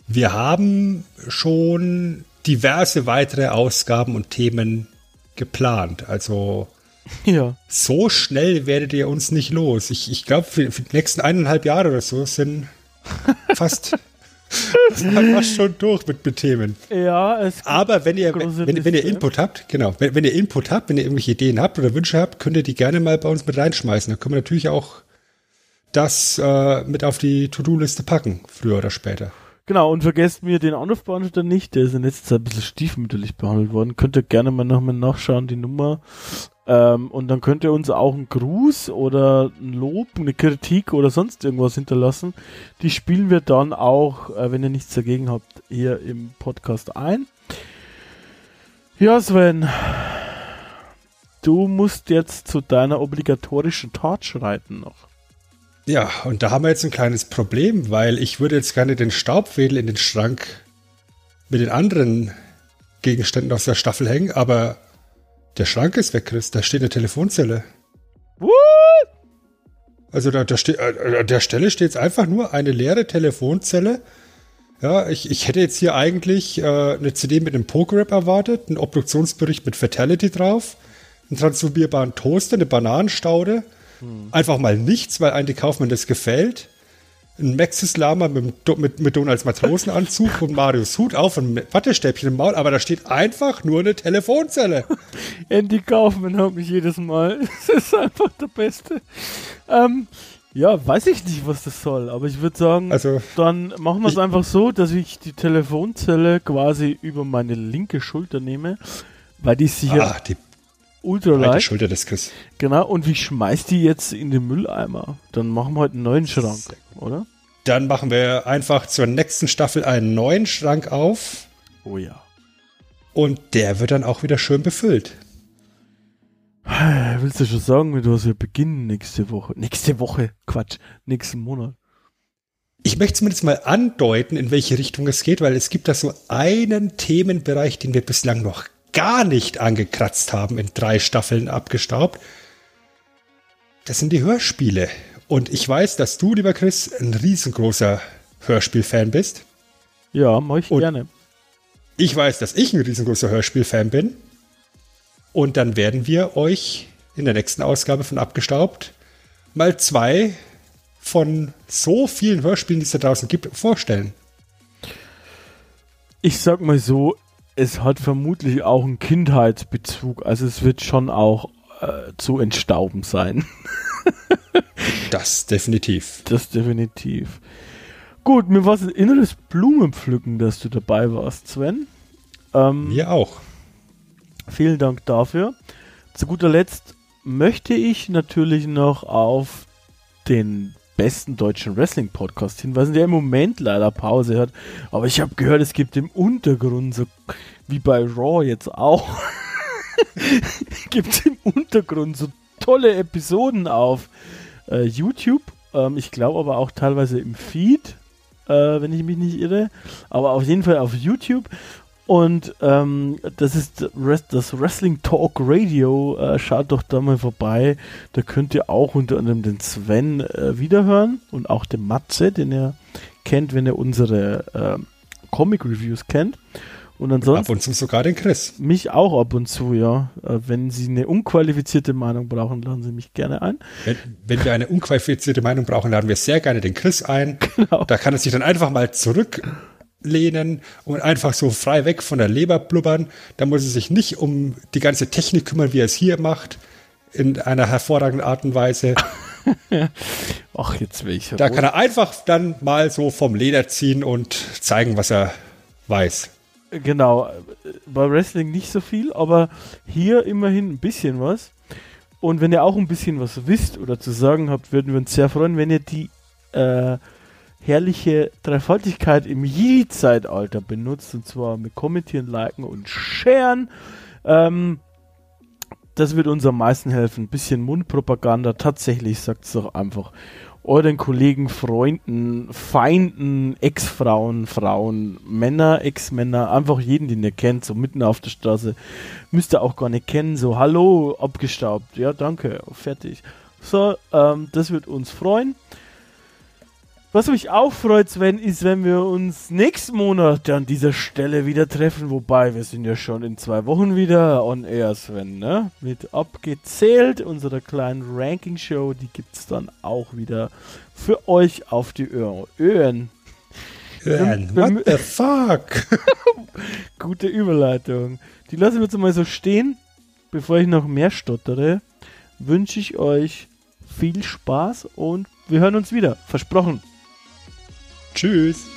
Wir haben schon diverse weitere Ausgaben und Themen geplant. Also [laughs] ja. so schnell werdet ihr uns nicht los. Ich, ich glaube, für, für, die nächsten eineinhalb Jahre oder so sind [laughs] fast das haben wir schon durch mit, mit Themen. Ja, es Aber wenn ihr, wenn, wenn ihr Input habt, genau, wenn, wenn ihr Input habt, wenn ihr irgendwelche Ideen habt oder Wünsche habt, könnt ihr die gerne mal bei uns mit reinschmeißen. Da können wir natürlich auch das äh, mit auf die To-Do-Liste packen, früher oder später. Genau, und vergesst mir den Anrufbeantworter nicht, der ist in letzter Zeit ein bisschen stiefmütterlich behandelt worden. Könnt ihr gerne mal nochmal nachschauen, die Nummer. Ähm, und dann könnt ihr uns auch einen Gruß oder ein Lob, eine Kritik oder sonst irgendwas hinterlassen. Die spielen wir dann auch, äh, wenn ihr nichts dagegen habt, hier im Podcast ein. Ja, Sven, du musst jetzt zu deiner obligatorischen Tat schreiten noch. Ja, und da haben wir jetzt ein kleines Problem, weil ich würde jetzt gerne den Staubwedel in den Schrank mit den anderen Gegenständen aus der Staffel hängen, aber der Schrank ist weg, Chris. Da steht eine Telefonzelle. What? Also da, da steht, äh, an der Stelle steht jetzt einfach nur eine leere Telefonzelle. Ja, ich, ich hätte jetzt hier eigentlich äh, eine CD mit einem Pokerap erwartet, einen Obduktionsbericht mit Fatality drauf, einen transformierbaren Toaster, eine Bananenstaude. Einfach mal nichts, weil Andy Kaufmann das gefällt. Ein Maxis Lama mit, mit, mit Donalds Matrosenanzug und Marius Hut auf und Wattestäbchen im Maul, aber da steht einfach nur eine Telefonzelle. [laughs] Andy Kaufmann hat mich jedes Mal. [laughs] Das ist einfach der Beste. Ähm, ja, weiß ich nicht, was das soll, aber ich würde sagen, Also, dann machen wir es einfach so, dass ich die Telefonzelle quasi über meine linke Schulter nehme, weil die sicher ah, die ultra leicht. Schulter des Chris. Genau, und ich schmeiß die jetzt in den Mülleimer. Dann machen wir heute einen neuen Schrank, oder? Dann machen wir einfach zur nächsten Staffel einen neuen Schrank auf Oh ja. und der wird dann auch wieder schön befüllt. [sighs] Willst du schon sagen, du hast ja beginnen nächste Woche. Nächste Woche, Quatsch, nächsten Monat. Ich möchte zumindest mal andeuten, in welche Richtung es geht, weil es gibt da so einen Themenbereich, den wir bislang noch gar nicht angekratzt haben, in drei Staffeln abgestaubt. Das sind die Hörspiele. Und ich weiß, dass du, lieber Chris, ein riesengroßer Hörspielfan bist. Ja, mach ich Und- gerne. Ich weiß, dass ich ein riesengroßer Hörspielfan bin. Und dann werden wir euch in der nächsten Ausgabe von Abgestaubt mal zwei von so vielen Hörspielen, die es da draußen gibt, vorstellen. Ich sag mal so, es hat vermutlich auch einen Kindheitsbezug. Also es wird schon auch äh, zu entstauben sein. [laughs] Das definitiv. Das definitiv. Gut, mir war es ein inneres Blumenpflücken, dass du dabei warst, Sven. Ähm, Mir auch. Vielen Dank dafür. Zu guter Letzt möchte ich natürlich noch auf den besten deutschen Wrestling-Podcast hinweisen, der im Moment leider Pause hat. Aber ich habe gehört, es gibt im Untergrund, so wie bei Raw jetzt auch, [laughs] gibt es im Untergrund so tolle Episoden auf äh, YouTube. Ähm, ich glaube aber auch teilweise im Feed, äh, wenn ich mich nicht irre. Aber auf jeden Fall auf YouTube. Und ähm, das ist das Wrestling Talk Radio. Äh, schaut doch da mal vorbei. Da könnt ihr auch unter anderem den Sven äh, wiederhören und auch den Matze, den ihr kennt, wenn ihr unsere äh, Comic Reviews kennt. Und Ab ansonsten und zu sogar den Chris. mich auch ab und zu, ja. Äh, wenn Sie eine unqualifizierte Meinung brauchen, laden Sie mich gerne ein. Wenn, wenn wir eine unqualifizierte Meinung brauchen, laden wir sehr gerne den Chris ein. [laughs] Genau. Da kann er sich dann einfach mal zurücklehnen und einfach so frei weg von der Leber blubbern. Da muss er sich nicht um die ganze Technik kümmern, wie er es hier macht. In einer hervorragenden Art und Weise. [laughs] Ach, jetzt will ich Da kann er einfach dann mal so vom Leder ziehen und zeigen, was er weiß. Genau, bei Wrestling nicht so viel, aber hier immerhin ein bisschen was. Und wenn ihr auch ein bisschen was wisst oder zu sagen habt, würden wir uns sehr freuen, wenn ihr die äh, herrliche Dreifaltigkeit im Yi-Zeitalter benutzt. Und zwar mit Kommentieren, Liken und Sharen. Ähm, das wird uns am meisten helfen. Ein bisschen Mundpropaganda. Tatsächlich sagt es doch einfach euren Kollegen, Freunden, Feinden, Ex-Frauen, Frauen, Männer, Ex-Männer, einfach jeden, den ihr kennt, so mitten auf der Straße. Müsst ihr auch gar nicht kennen. So, hallo, abgestaubt. Ja, danke, fertig. So, ähm, das wird uns freuen. Was mich auch freut, Sven, ist, wenn wir uns nächsten Monat an dieser Stelle wieder treffen. Wobei, wir sind ja schon in zwei Wochen wieder on air, Sven, ne? Mit abgezählt, unserer kleinen Ranking-Show. Die gibt's dann auch wieder für euch auf die. Ohren. Man, wir- what the fuck? [laughs] Gute Überleitung. Die lassen wir jetzt mal so stehen. Bevor ich noch mehr stottere, wünsche ich euch viel Spaß und wir hören uns wieder. Versprochen. Tschüss.